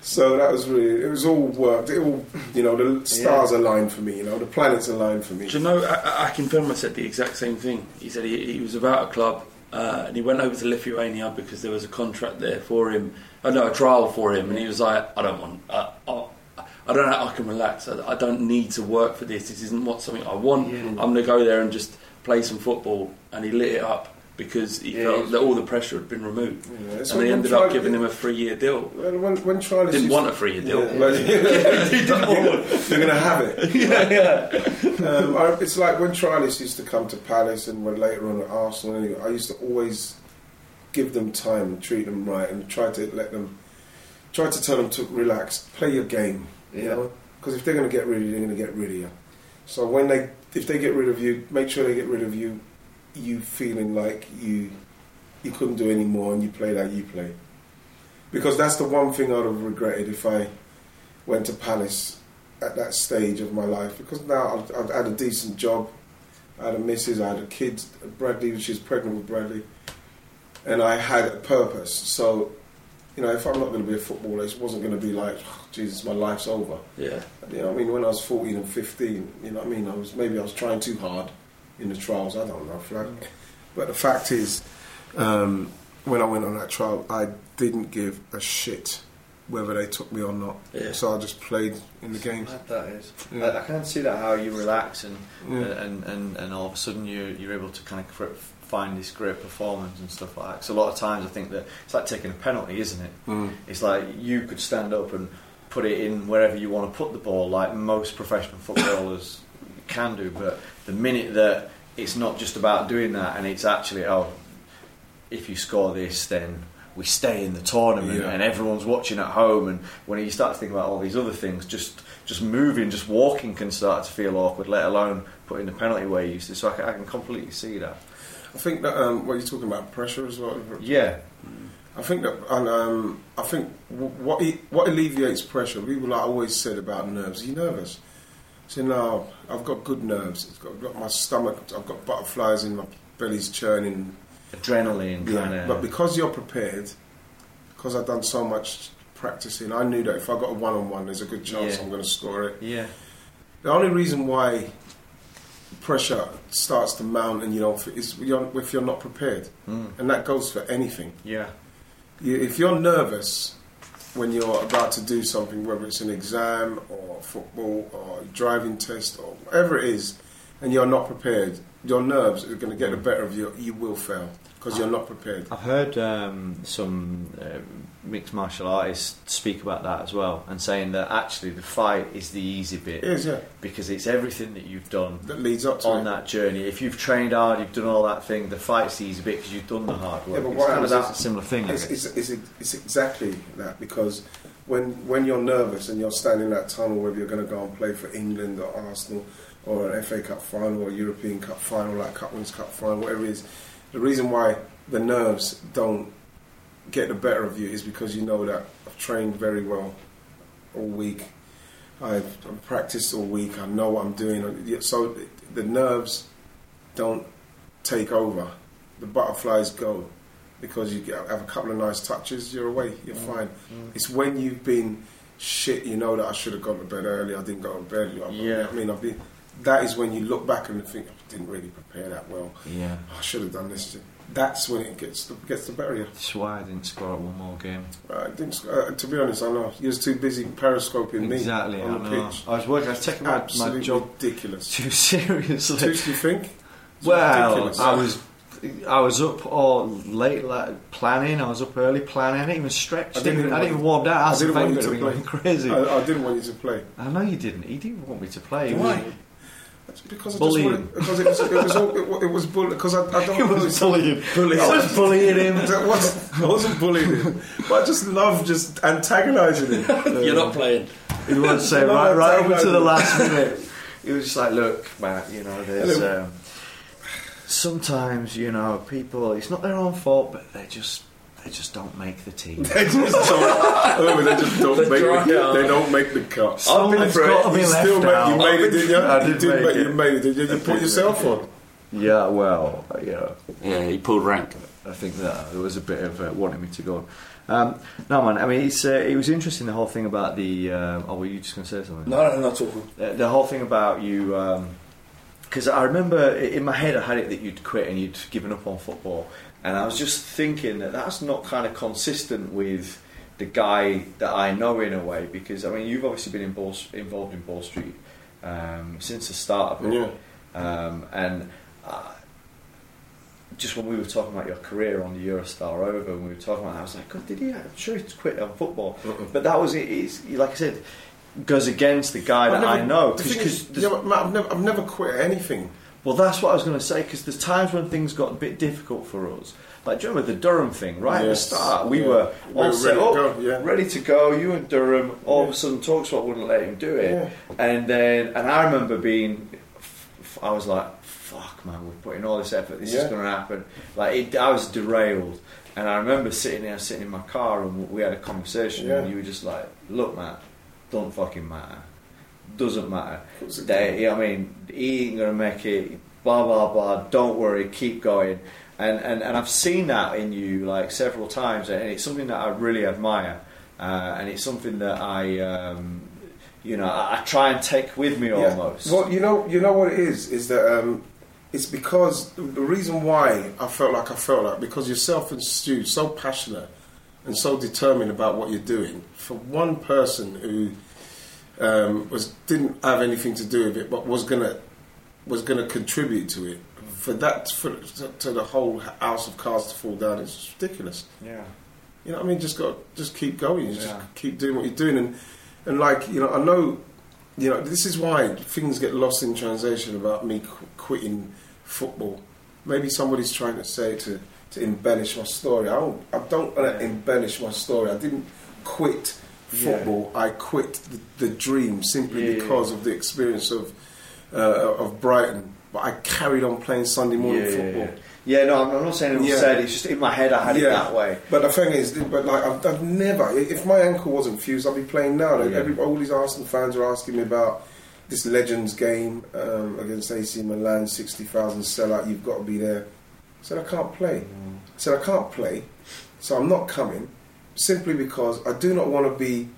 E: So that was really it was all worked. It all you know the stars aligned for me you know the planets aligned for me.
A: Do you know, I, Akinfenwa said the exact same thing. He said he, he was about a club uh, and he went over to Lithuania because there was a contract there for him, oh no, a trial for him, and he was like, I don't want, uh, I, I don't know, I can relax. I, I don't need to work for this. This isn't what something I want. I'm going to go there and just play some football. And he lit it up because he
E: Yeah,
A: felt that all the pressure had been removed,
E: Yeah,
A: and they ended up giving him a three-year deal.
E: When, when Charlie
A: Didn't want a three-year deal.
E: Yeah, well, They're going to have it. [laughs]
A: yeah,
E: um, I, it's like when Trialis used to come to Palace and when later on at Arsenal. Anyway, I used to always give them time and treat them right and try to let them, try to tell them to relax, play your game. You know, because if they're going to get rid of you, they're going to get rid of you. So when they, if they get rid of you, make sure they get rid of you, you feeling like you you couldn't do any more and you play how you play. Because that's the one thing I'd have regretted if I went to Palace at that stage of my life. Because now I've, I've had a decent job, I had a missus, I had a kid, Bradley, she's pregnant with Bradley, and I had a purpose. So, you know, if I'm not going to be a footballer, it wasn't going to be like, "Oh, Jesus, my life's over.
A: Yeah.
E: You know what I mean? When I was 14 and 15, you know what I mean? I was maybe I was trying too hard in the trials. I don't know, Flav. But the fact is, um, when I went on that trial, I didn't give a shit whether they took me or not.
B: Yeah.
E: So I just played in the games.
B: That is.
E: Yeah.
B: I, I can't see that how you relax and
E: Yeah.
B: and, and and all of a sudden you're you're able to kind of find this great performance and stuff like that. 'Cause a lot of times I think that it's like taking a penalty, isn't it?
E: Mm.
B: It's like you could stand up and put it in wherever you want to put the ball, like most professional footballers can do. But the minute that it's not just about doing that, and it's actually oh, if you score this, then we stay in the tournament,
E: Yeah.
B: and everyone's watching at home. And when you start to think about all these other things, just just moving, just walking can start to feel awkward. Let alone putting the penalty where you used to. So I can, I can completely see that.
E: I think that um, what you're talking about pressure as well.
B: Yeah.
E: I think that, and um, I think what what alleviates pressure. People like always said about nerves. Are you nervous? So now I've got good nerves. I've got, I've got my stomach. I've got butterflies in my belly's churning.
B: Adrenaline,
E: Yeah,
B: kind of.
E: but because you're prepared, because I've done so much practicing, I knew that if I got a one-on-one, there's a good chance
B: Yeah.
E: I'm going to score it.
B: yeah,
E: The only reason why pressure starts to mount and you don't is you're, if you're not prepared,
B: Mm.
E: and that goes for anything.
B: yeah,
E: if you're nervous when you're about to do something, whether it's an exam or football or driving test or whatever it is, and you're not prepared, your nerves are going to get the better of you. You will fail because you're not prepared.
B: I've heard um, some uh, mixed martial artists speak about that as well, and saying that actually the fight is the easy bit.
E: It is, yeah.
B: Because it's everything that you've done
E: That leads up to
B: on
E: it.
B: that journey. If you've trained hard, you've done all that thing. The fight's the easy bit because you've done the hard work.
E: Yeah, but
B: it's
E: what
B: kind of
E: happens
B: that
E: is-
B: similar thing.
E: It's, it's, it's, it's exactly that because when when you're nervous and you're standing in that tunnel, whether you're going to go and play for England or Arsenal or an FA Cup final or a European Cup final, like Cup Wins Cup final, whatever it is, the reason why the nerves don't get the better of you is because you know that I've trained very well all week. I've, I've practiced all week. I know what I'm doing. So the nerves don't take over. The butterflies go because you get, have a couple of nice touches. You're away. You're mm, fine. Mm. It's when you've been shit. You know that I should have gone to bed early. I didn't go to bed. I,
B: Yeah.
E: I mean, I've been. That is when you look back and think didn't really prepare that well.
B: Yeah.
E: I should have done this. That's when it gets the, gets the better of you.
B: That's why I didn't score at one more game.
E: Uh, I didn't, uh, to be honest, I know you was too busy periscoping me
B: Exactly,
E: on
B: I
E: the
B: know.
E: pitch.
B: I was working. I was taking my, my
E: Absolutely
B: job
E: ridiculous.
B: too [laughs] seriously.
E: Too, do you think? It's
B: Well,
E: ridiculous.
B: I was I was up all late like, planning. I was up early planning. I didn't even stretch. I didn't, even, I didn't even warm down.
E: I didn't want you to play.
B: crazy.
E: I, I didn't want you to play.
B: I know you didn't. He didn't want me to play. He
E: Why?
B: Was-
E: because I
B: Bullying.
E: just wanted, because it was it was all, it, it was bull because I, I don't [laughs]
B: It was bullying. [laughs]
E: Bullying.
B: I was bullying him. [laughs]
E: That wasn't, I wasn't bullying him, but I just love just antagonising him.
A: You're not playing.
B: He wanted to say
E: No,
B: right, right
E: up
B: over to the last minute. He was just like, "Look, Matt, you know, there's um, sometimes you know people. It's not their own fault, but they're just they just don't make the team. [laughs]
E: They just don't. oh, they just don't
A: The
E: make. The,
A: out.
E: they don't make the cut.
B: Someone's
E: Fred,
B: got to be
E: you
B: left
E: still
B: out.
E: Made, you made it, didn't you?
B: I
E: you
B: did
E: did
B: make
E: make
B: it.
E: You made it. Did you? You put yourself on.
B: yeah, well, yeah.
A: Yeah, he pulled rank.
B: I think that there was a bit of uh, wanting me to go. Um, no, man. I mean, it's uh, it was interesting the whole thing about the. Uh, oh, were you just going to say something?
A: No, no, not talking.
B: Uh, the whole thing about you. Because I remember in my head I had it that you'd quit and you'd given up on football, and I was just thinking that that's not kind of consistent with the guy that I know in a way. Because I mean, you've obviously been in Ball, involved in Ball Street um, since the start of it,
E: Yeah.
B: um, and. Uh, just when we were talking about your career on the Eurostar over, and we were talking about, that, I was like, God, did he? I'm sure he's quit on football, but that was it. Like I said, goes against the guy that
E: I've
B: I
E: never-
B: know.
E: the
B: Cause,
E: is,
B: 'cause
E: yeah, Matt, I've never, I've never quit anything.
B: Well, that's what I was going to say. Because there's times when things got a bit difficult for us. Like, do you remember the Durham thing? Right at the start, we
E: yeah.
B: were
E: We
B: all
E: were
B: set
E: ready to
B: up,
E: go, yeah.
B: ready to go. You and Durham. All of a sudden, Talksport wouldn't let him do it.
E: Yeah.
B: And then, and I remember being, I was like, "Fuck, man, we're putting all this effort. This is going to happen. Like it, I was derailed, and I remember sitting there, sitting in my car, and we had a conversation, and you were just like, "Look, man, don't fucking matter. Doesn't matter. They, I mean, he ain't to make it. Blah blah blah. Don't worry. Keep going." And, and and I've seen that in you like several times, and it's something that I really admire, uh, and it's something that I. Um, you know, I, I try and take with me
E: Yeah.
B: almost.
E: Well, you know, you know what it is is that um, it's because the reason why I felt like I felt like because yourself and Stu so passionate and so determined about what you're doing. For one person who um, was didn't have anything to do with it, but was gonna was gonna contribute to it. For that, for to the whole house of cards to fall down, it's ridiculous.
B: yeah.
E: You know what I mean? Just got just keep going. You just
B: Yeah.
E: keep doing what you're doing, and and like you know, I know, you know, this is why things get lost in translation about me qu- quitting football. Maybe somebody's trying to say to to embellish my story. I don't. I don't want to embellish my story. I didn't quit
B: Yeah.
E: football. I quit the, the dream simply
B: Yeah, yeah,
E: because of the experience of uh, of Brighton. But I carried on playing Sunday morning
B: yeah,
E: football.
B: Yeah, yeah, no, I'm I'm not saying it was
E: Yeah.
B: said. It's just in my head. I had it that way.
E: But the thing is, but like I've, I've never. If my ankle wasn't fused, I'd be playing now. Like,
B: Yeah.
E: every, all these Arsenal fans are asking me about this Legends game um, against AC Milan, sixty thousand sellout. You've got to be there. I said I can't play.
B: Mm.
E: I said I can't play, so I'm not coming. Simply because I do not want to be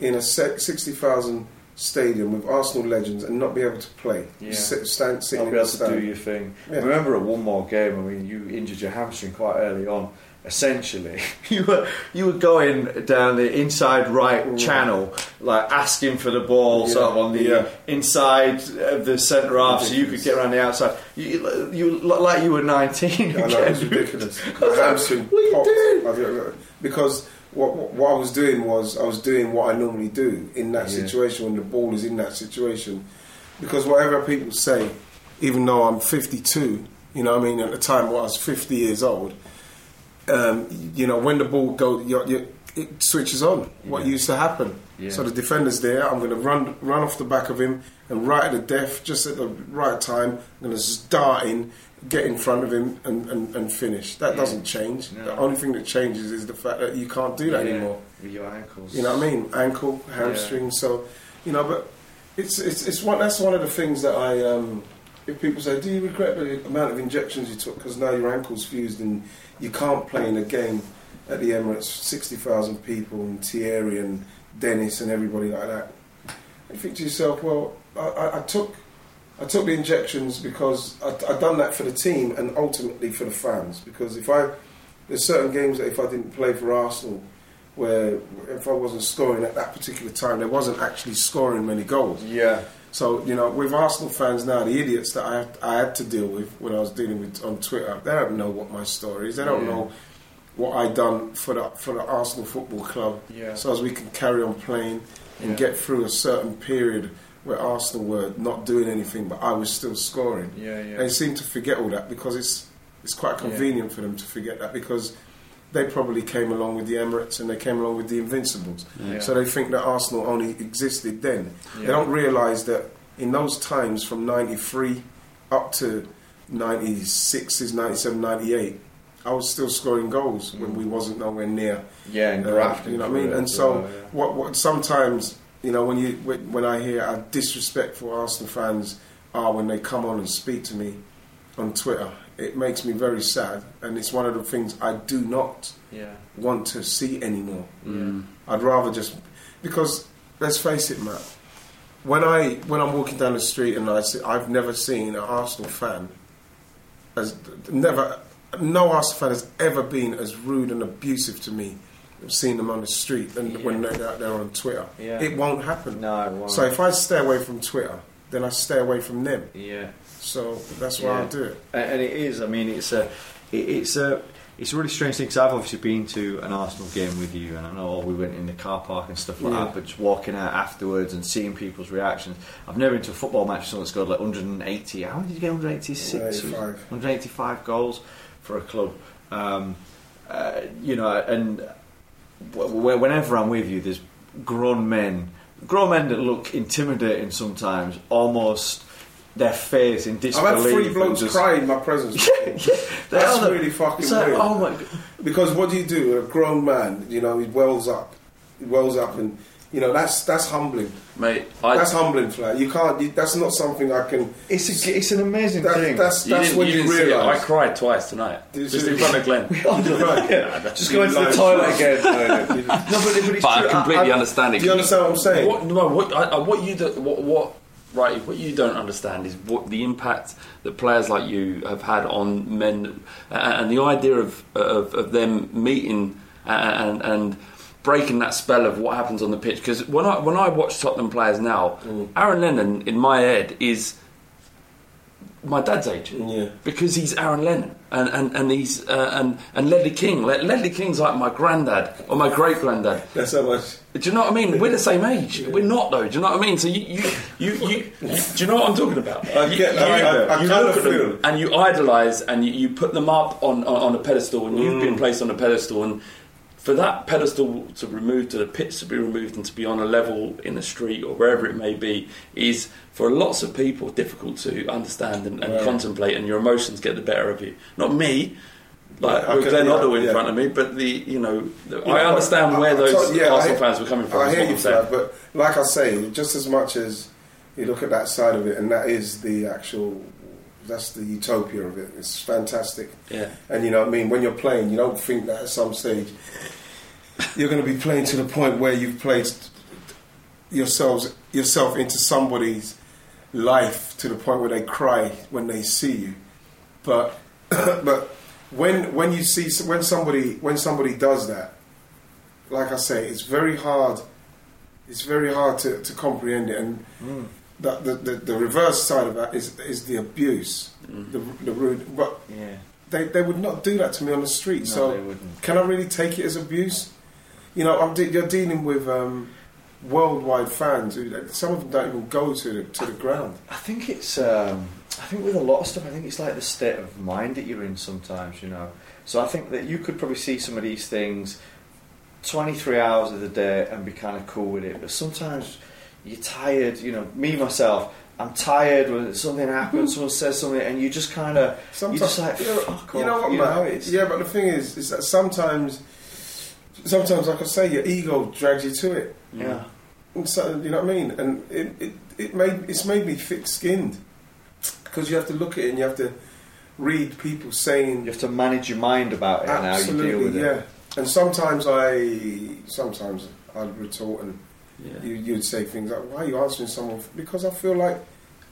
E: in a sixty thousand stadium with Arsenal legends and not be able to play.
B: Yeah.
E: Sit, stand, sitting in
B: be able
E: the
B: to do your thing.
E: Yeah.
B: I remember at one more game. I mean, you injured your hamstring quite early on. Essentially, [laughs] you were you were going down the inside right channel, like asking for the ball,
E: Yeah,
B: sort of on the
E: yeah.
B: inside of the centre half, so you could get around the outside. You, you like you were nineteen.
E: I know, it was [laughs] ridiculous.
B: I was like,
E: hamstring
B: what are you
E: popped.
B: doing?
E: I don't know. Because what, what I was doing was I was doing what I normally do in that
B: Yeah.
E: situation when the ball is in that situation. Because whatever people say, even though I'm 52, you know, what I mean, at the time when I was 50 years old, um, you know, when the ball goes, you you it switches on. What
B: Yeah.
E: used to happen.
B: Yeah.
E: So the defender's there. I'm going to run run off the back of him and right at the death, just at the right time. I'm going to start in, get in front of him, and, and, and finish. That
B: Yeah.
E: doesn't change.
B: No.
E: The only thing that changes is the fact that you can't do that
B: Yeah,
E: anymore.
B: with your ankles.
E: You know what I mean? Ankle, hamstring. So, you know, but it's it's it's one. That's one of the things that I. Um, if people say, "Do you regret the amount of injections you took because now your ankle's fused and you can't play in a game at the Emirates, sixty thousand people and Thierry and Dennis and everybody like that?" You think to yourself, "Well, I, I, I took." I took the injections because I, I done that for the team and ultimately for the fans. Because if I, there's certain games that if I didn't play for Arsenal, where if I wasn't scoring at that particular time, there wasn't actually scoring many goals.
B: Yeah.
E: So you know, with Arsenal fans now, the idiots that I I had to deal with when I was dealing with on Twitter, they don't know what my story is. They don't
B: Yeah.
E: know what I done for the for the Arsenal Football Club.
B: Yeah.
E: So as we can carry on playing and
B: Yeah.
E: get through a certain period where Arsenal were not doing anything, but I was still scoring.
B: Yeah, yeah.
E: They seem to forget all that because it's it's quite convenient for them to forget that because they probably came along with the Emirates and they came along with the Invincibles.
B: Yeah.
E: So they think that Arsenal only existed then.
B: Yeah.
E: They don't realise that in those times from 93 up to 96, 97, 98, I was still scoring goals when we wasn't nowhere near.
B: Yeah, and
E: uh,
B: grafting
E: you know what I mean? And so
B: yeah.
E: what, what sometimes, you know, when you when when I hear how disrespectful Arsenal fans are when they come on and speak to me on Twitter, it makes me very sad, and it's one of the things I do not
B: Yeah.
E: want to see anymore.
B: Yeah. Mm.
E: I'd rather just because let's face it, Matt. When I when I'm walking down the street and I see, I've never seen an Arsenal fan as never no Arsenal fan has ever been as rude and abusive to me. Seen them on the street and when they're out there on Twitter.
B: Yeah.
E: It won't happen.
B: No, it won't.
E: So if I stay away from Twitter, then I stay away from them.
B: Yeah.
E: So that's why I do it.
B: And it is. I mean, it's a, it's a, it's a really strange thing because I've obviously been to an Arsenal game with you, and I know we went in the car park and stuff like
E: Yeah.
B: that. But just walking out afterwards and seeing people's reactions, I've never been to a football match with someone scored like 180. How many did you get? 186,
E: 185.
B: 185 goals for a club. Um, uh, you know, and whenever I'm with you, there's grown men, grown men that look intimidating sometimes, almost their face in disbelief.
E: I've had three blokes
B: just-
E: cry in my presence. [laughs]
B: They
E: That's
B: the-
E: really fucking
B: like,
E: weird.
B: oh my God.
E: Because what do you do? A grown man, you know, he wells up, he wells up, and you know that's that's humbling,
A: mate. I,
E: that's humbling, flat. You can't. You, that's not something I can.
B: It's a, it's an amazing
E: That-
B: thing.
E: that's
A: you
E: that's
A: didn't,
E: when
A: you
E: you,
A: didn't see it. I cried twice tonight,
E: Did
A: just
E: you?
A: in front of Glenn. [laughs]
B: Oh, [laughs] just go into the toilet again. [laughs] no, but, but it's
A: But I
B: true.
A: completely understand it.
E: Do you understand what I'm saying?
A: What, no, what, I, I- what you do, what, what, right? What you don't understand is what the impact that players like you have had on men, and the idea of of, of them meeting and and breaking that spell of what happens on the pitch. Because when I when I watch Tottenham players now,
E: Mm.
A: Aaron Lennon in my head is my dad's age
E: Yeah.
A: because he's Aaron Lennon and and and he's uh, and and Ledley King. Le- Ledley King's like my granddad or my great granddad.
E: That's how much.
A: Do you know what I mean? We're the same age. We're not though. Do you know what I mean? So you you you, you, you do you know what I'm talking about?
E: I get-
A: you,
E: I- I- I
A: you
E: kinda
A: look at them
E: feel.
A: and you idolise and you, put them up on, on on a pedestal and you've
E: Mm.
A: been placed on a pedestal and for that pedestal to remove to the pits to be removed and to be on a level in the street or wherever it may be is for lots of people difficult to understand and, and
E: Right.
A: contemplate and your emotions get the better of you. Not me. Like
E: Yeah,
A: with Glenn
E: yeah,
A: in
E: yeah.
A: front of me, but the you know, the, I understand
E: I-
A: where
E: I-
A: those
E: yeah,
A: Arsenal
E: I-
A: fans were coming from.
E: I hear you. Flav, but like I say, just as much as you look at that side of it, and that is the actual, that's the utopia of it. It's fantastic.
A: Yeah.
E: And you know what I mean? When you're playing, you don't think that at some stage you're going to be playing to the point where you've placed yourselves yourself into somebody's life to the point where they cry when they see you. But [clears throat] but when when you see when somebody when somebody does that, like I say, it's very hard. It's very hard to, to comprehend it, and mm. that the, the the reverse side of that is is the abuse, mm. the the rude. But
B: Yeah.
E: they they would not do that to me on the street.
B: No,
E: so can I really take it as abuse? You know, I'm de- you're dealing with um, worldwide fans who some of them don't even go to the, to the ground.
B: I think it's. Um, I think with a lot of stuff, I think it's like the state of mind that you're in sometimes. You know, so I think that you could probably see some of these things 23 hours of the day and be kind of cool with it, but sometimes you're tired. You know, me myself. I'm tired when something happens, [laughs] someone says something, and you just kind of, you just like,
E: you know,
B: fuck
E: you
B: off,
E: know what,
B: you
E: man?
B: it's-
E: yeah, but the thing is, is that sometimes, sometimes, like I say, your ego drags you to it.
B: Yeah.
E: And so, you know what I mean? And it, it, it made it's made me thick-skinned because you have to look at it and you have to read people saying.
B: You have to manage your mind about it and how you deal with it.
E: yeah. And sometimes I, sometimes I'd retort and
A: Yeah.
E: you, you'd say things like, "Why are you answering someone?" Because I feel like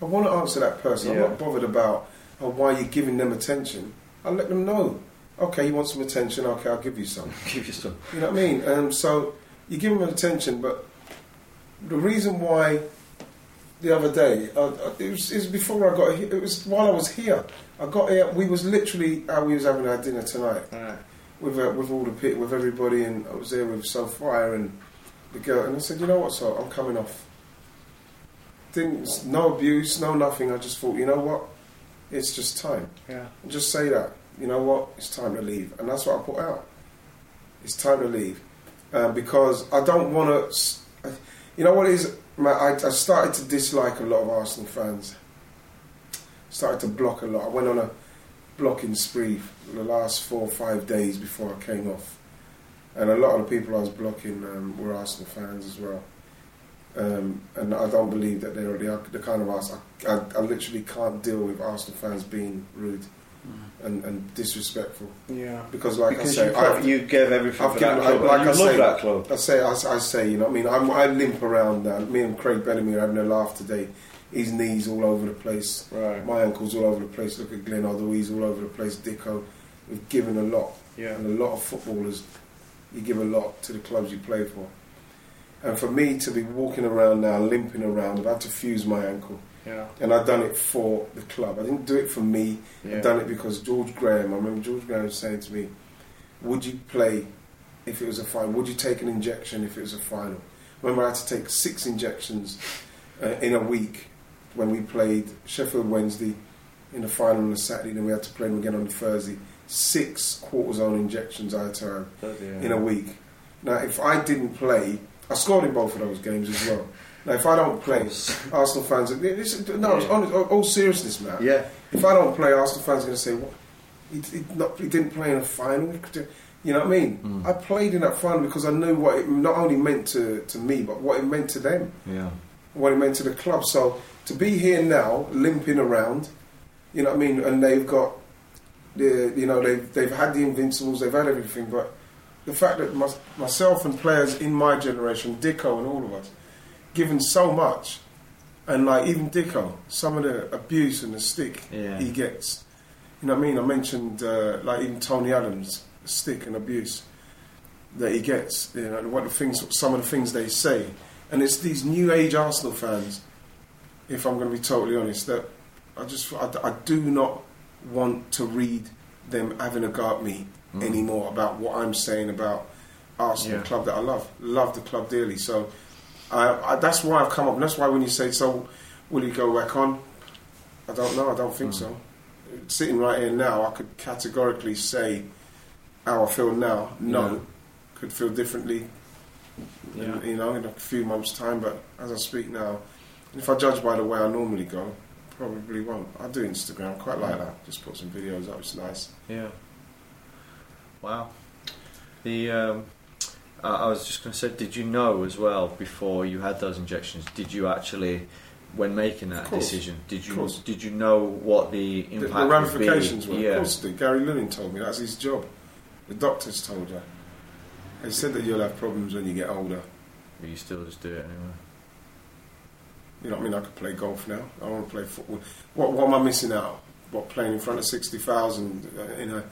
E: I want to answer that person.
B: Yeah.
E: I'm not bothered about oh, why you're giving them attention. I let them know. Okay, you want some attention? Okay, I'll give you some. [laughs]
B: Give you some.
E: You know what I mean? Um, so you give them attention, but the reason why the other day uh, uh, it, was, it was before I got here. It was while I was here. I got here. We was literally how we was having our dinner tonight with uh, with all the pit with everybody, and I was there with Sophia and the girl, and I said, you know what, so I'm coming off. Didn't no abuse, no nothing. I just thought, you know what, it's just time.
B: Yeah.
E: Just say that. You know what, it's time to leave, and that's what I put out. It's time to leave um, because I don't want to. You know what is? I, I started to dislike a lot of Arsenal fans. Started to block a lot. I went on a blocking spree the last four or five days before I came off, and a lot of the people I was blocking um, were Arsenal fans as well. Um, and I don't believe that they're the, the kind of Arsenal. I, I, I literally can't deal with Arsenal fans being rude and, and disrespectful.
B: Yeah.
E: Because, like
B: Because
E: I say,
B: you put-
E: I've-
B: you gave everything
E: I've
B: for that
E: given-
B: club,
E: Like
B: and
E: I
B: you love
E: say,
B: that club.
E: I say, I, I say, you know, what I mean, I'm, I limp around now. Me and Craig Bellamy are having a laugh today. His knees all over the place.
B: Right.
E: My ankles all over the place. Look at Glenn Hoddle, he's all over the place. Dicko, we've given a lot.
B: Yeah.
E: And a lot of footballers, you give a lot to the clubs you play for. And for me to be walking around now, limping around, I've had to fuse my ankle.
B: Yeah.
E: And I've done it for the club. I didn't do it for me.
B: Yeah.
E: I've done it because George Graham, I remember George Graham saying to me, Would you play if it was a final? Would you take an injection if it was a final? Remember, I had to take six injections uh, in a week when we played Sheffield Wednesday in the final on the Saturday, then we had to play them again on the Thursday. Six cortisone injections I had to have in a week. Now, if I didn't play, I scored in both of those games as well. Now, if I don't play, Arsenal fans, this, no, it's honest, all seriousness, man.
B: Yeah.
E: If I don't play, Arsenal fans are going to say, "What? He, he, not, he didn't play in a final." You know what I mean?
B: Mm.
E: I played in that final because I knew what it not only meant to, to me, but what it meant to them,
B: Yeah.
E: what it meant to the club. So to be here now, limping around, you know what I mean, and they've got the, you know, they've they've had the Invincibles, they've had everything, but the fact that my, myself and players in my generation, Dicko and all of us, given so much, and like even Dicko, some of the abuse and the stick
B: Yeah.
E: he gets. You know what I mean? I mentioned uh, like even Tony Adams, stick and abuse that he gets. You know what the things, some of the things they say, and it's these new age Arsenal fans. If I'm going to be totally honest, that I just I, I do not want to read them having a go at me anymore about what I'm saying about Arsenal,
B: Yeah.
E: club that I love, love the club dearly. So I, I, that's why I've come up, and that's why when you say, "So, will he go back on?" I don't know. I don't think so. Sitting right here now, I could categorically say how I feel now. No,
B: Yeah.
E: could feel differently. in- you know, in a few months' time. But as I speak now, if I judge by the way I normally go, probably won't. I do Instagram, quite like that. Just put some videos up. It's nice.
B: Yeah. Wow. The um, I I was just going to say, did you know as well before you had those injections? Did you actually, when making that decision, did you did you know what the
E: The,
B: impact
E: the ramifications
B: would
E: were,
B: be?
E: of course, the Gary Linehan told me that's his job. The doctors told her. They said that you'll have problems when you get older.
B: But you still just do it anyway.
E: You know what I mean? I could play golf now. I want to play football. What, what am I missing out? What playing in front of sixty thousand uh, in a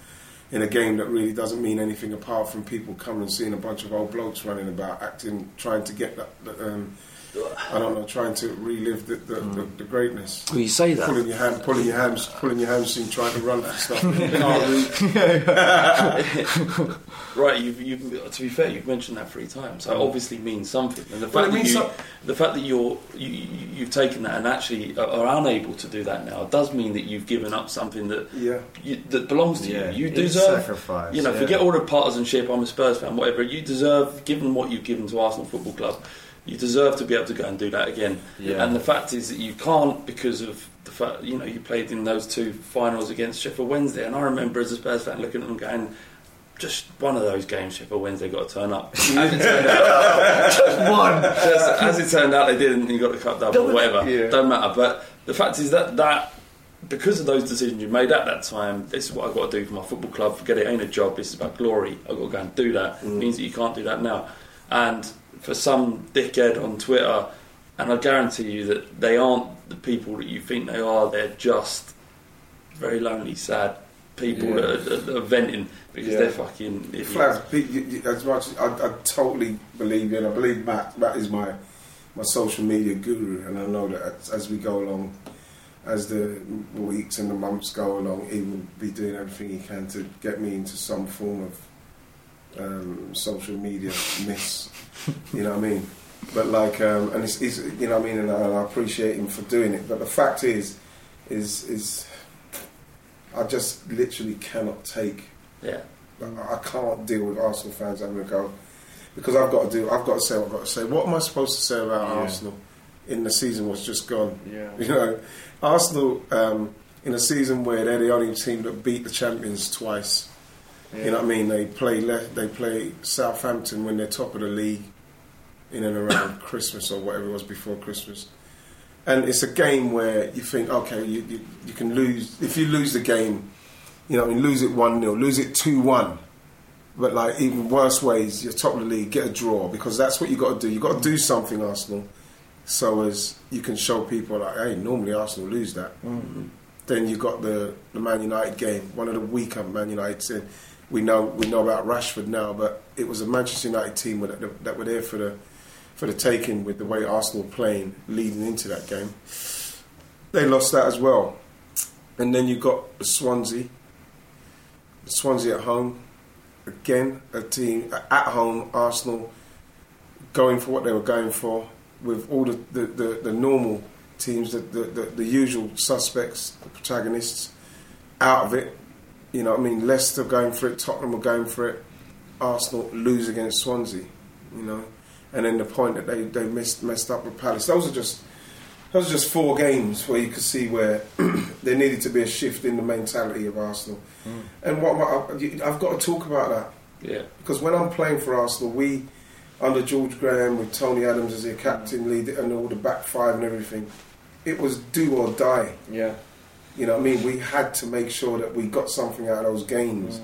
E: in a game that really doesn't mean anything apart from people coming and seeing a bunch of old blokes running about, acting, trying to get that. um, I don't know, trying to relive the, the, the, the greatness.
A: Well, you say that.
E: Pulling your hand, pulling your hams, pulling your hamstring, trying to run for stuff. [laughs] You can't reach. [laughs]
A: Right, you've, you've, to be fair, you've mentioned that three times. So it mm. obviously means something. And the fact
E: it
A: that you,
E: some-
A: the fact that you're you, you- you've taken that and actually are, are unable to do that now does mean that you've given up something that
E: Yeah.
A: you, that belongs to
B: Yeah,
A: you. You
B: it's
A: deserve
B: sacrifice,
A: You know,
B: yeah.
A: forget all the partisanship. I'm a Spurs fan, whatever. You deserve, given what you've given to Arsenal Football Club, you deserve to be able to go and do that again.
B: Yeah.
A: And the fact is that you can't because of the fact you know you played in those two finals against Sheffield Wednesday, and I remember as a Spurs fan looking at them going. Just one of those games, Sheffield Wednesday got to turn up. [laughs] As it turned out, just
B: One.
A: just as it turned out, they didn't. You got the cup double, or whatever.
B: Yeah.
A: Don't matter. But the fact is that that because of those decisions you made at that time, this is what I've got to do for my football club. Forget it, ain't a job. This is about glory. I've got to go and do that. Mm. It means that you can't do that now. And for some dickhead on Twitter, and I guarantee you that they aren't the people that you think they are. They're just very lonely, sad people
E: Yeah.
A: that, are, that are venting because
E: Yeah.
A: they're fucking idiots.
E: Flav, Pete, you- you- as much I, I totally believe you, and I believe Matt. Matt is my my social media guru, and I know that as, as we go along, as the weeks and the months go along, he will be doing everything he can to get me into some form of um, social media miss. you know what I mean? But like, um, and it's, it's you know what I mean, and I, and I appreciate him for doing it. But the fact is, is is I just literally cannot take
A: Yeah.
E: I I can't deal with Arsenal fans having a go because I've got to do. I've got to say what I've got to say. What am I supposed to say about
B: Yeah.
E: Arsenal in the season was just gone?
B: Yeah. [laughs]
E: You know, Arsenal um, in a season where they're the only team that beat the champions twice. You know what I mean? They play le- they play Southampton when they're top of the league in and around [coughs] Christmas or whatever it was before Christmas. And it's a game where you think, okay, you, you, you can lose. If you lose the game, you know, what I mean, lose it 1 0, lose it 2 1. But, like, even worse ways, you're top of the league, get a draw because that's what you got to do. you got to do something, Arsenal, so as you can show people, like, hey, normally Arsenal lose that. Mm-hmm. Then you got the, the Man United game, one of the weaker Man United in. We know we know about Rashford now, but it was a Manchester United team that, that were there for the for the taking with the way Arsenal playing leading into that game. They lost that as well, and then you got Swansea. Swansea at home, again a team at home. Arsenal going for what they were going for with all the the, the, the normal teams, the, the the usual suspects, the protagonists out of it. You know, what I mean, Leicester going for it, Tottenham were going for it. Arsenal lose against Swansea. You know, and then the point that they they missed messed up with Palace. Those are just those are just four games where you could see where [clears throat] there needed to be a shift in the mentality of Arsenal. Hmm. And what, what I, I've got to talk about that
A: Yeah.
E: because when I'm playing for Arsenal, we under George Graham with Tony Adams as their captain, lead and all the back five and everything, it was do or die.
H: Yeah.
E: You know what I mean? We had to make sure that we got something out of those games.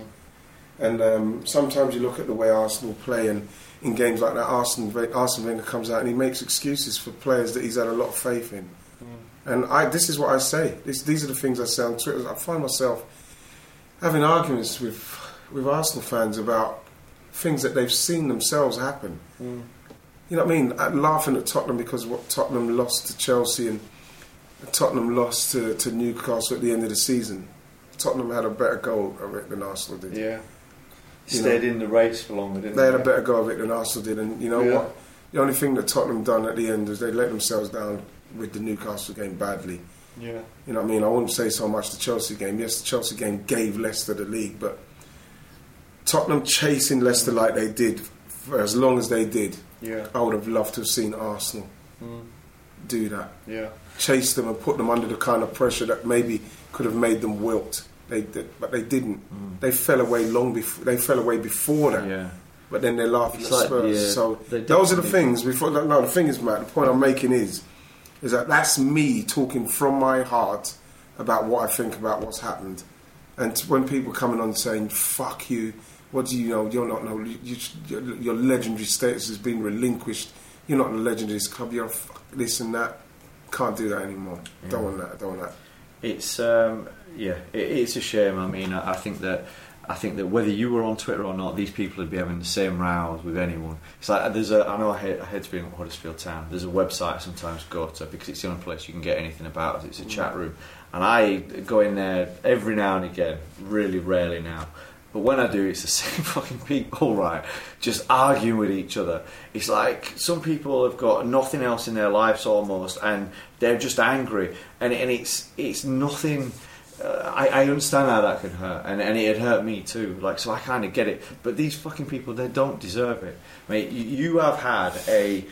E: And um, sometimes you look at the way Arsenal play, and in games like that, Arsenal, Arsene Wenger comes out and he makes excuses for players that he's had a lot of faith in. Mm. And I, this is what I say. This, these are the things I say on Twitter. I find myself having arguments with with Arsenal fans about things that they've seen themselves happen. Mm. You know what I mean? I'm laughing at Tottenham because what Tottenham lost to Chelsea and Tottenham lost to, to Newcastle at the end of the season. Tottenham had a better goal of it than Arsenal did.
H: Yeah.
E: You
H: Stayed
E: know.
H: in the race for longer, didn't
E: They
H: they?
E: had a better go of it than Arsenal did, and you know
H: Yeah.
E: what? The only thing that Tottenham done at the end was they let themselves down with the Newcastle game badly.
H: Yeah.
E: You know what I mean? I wouldn't say so much the Chelsea game. Yes, the Chelsea game gave Leicester the league, but Tottenham chasing Leicester like they did for as long as they did,
H: Yeah.
E: I would have loved to have seen Arsenal
H: Mm.
E: do that.
H: Yeah.
E: Chase them and put them under the kind of pressure that maybe could have made them wilt. They did, but they didn't. They fell away long before. They fell away before that.
B: Mm. Yeah.
E: But then they're laughing
B: It's
E: at
B: like,
E: Spurs.
B: yeah,
E: so those are the things. Before no, the thing is, Matt. The point I'm making is, is that that's me talking from my heart about what I think about what's happened. And when people coming on saying "fuck you," what do you know? You're not know. You, you, your, your legendary status has been relinquished. You're not the legend of this club. You're a fuck this and that. Can't do that anymore. Don't want that. Don't want that.
B: It's um, yeah, it, it's a shame. I mean, I, I think that I think that whether you were on Twitter or not, these people would be having the same rows with anyone. It's like there's a I know I hate, I hate to be in Huddersfield Town. There's a website I sometimes go to because it's the only place you can get anything about. It's a chat room, and I go in there every now and again. Really rarely now. But when I do, it's the [laughs] same fucking people, right? Just arguing with each other. It's like some people have got nothing else in their lives almost, and they're just angry, and and it's it's nothing. Uh, I, I understand how that could hurt, and, and it had hurt me too. Like, so I kind of get it. But these fucking people, they don't deserve it, mate. You, you have had a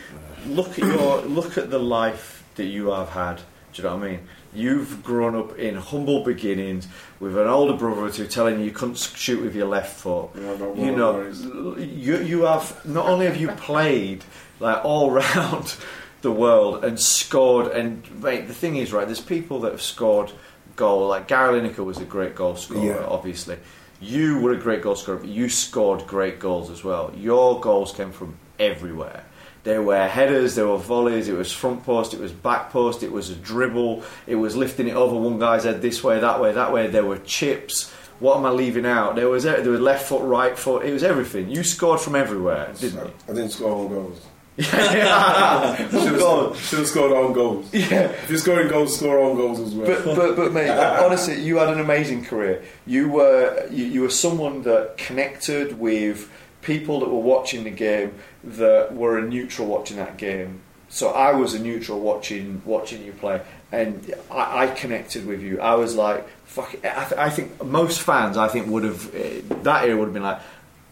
B: look at your look at the life that you have had. Do you know what I mean? You've grown up in humble beginnings with an older brother or two telling you you couldn't shoot with your left foot.
E: no
B: you know, you you have not only have you played like all [laughs] round the world and scored. And mate, the thing is, right? There's people that have scored goal. Like Gary Lineker was a great goal scorer,
E: Yeah.
B: obviously. You were a great goal scorer, but you scored great goals as well. Your goals came from everywhere. There were headers, there were volleys, it was front post, it was back post, it was a dribble, it was lifting it over one guy's head this way, that way, that way. There were chips. What am I leaving out? There was there was left foot, right foot. It was everything. You scored from everywhere, didn't you?
E: I didn't score own goals. [laughs]
B: Yeah.
E: should, have, should have scored own goals.
H: Yeah.
E: If you're scoring goals, score own goals as well.
H: But, but, but mate, [laughs] honestly, you had an amazing career. You were you, you were someone that connected with people that were watching the game that were a neutral watching that game. So I was a neutral watching watching you play, and I, I connected with you. I was like, fuck. It.
B: I, th- I think most fans, I think, would have eh, that era would have been like,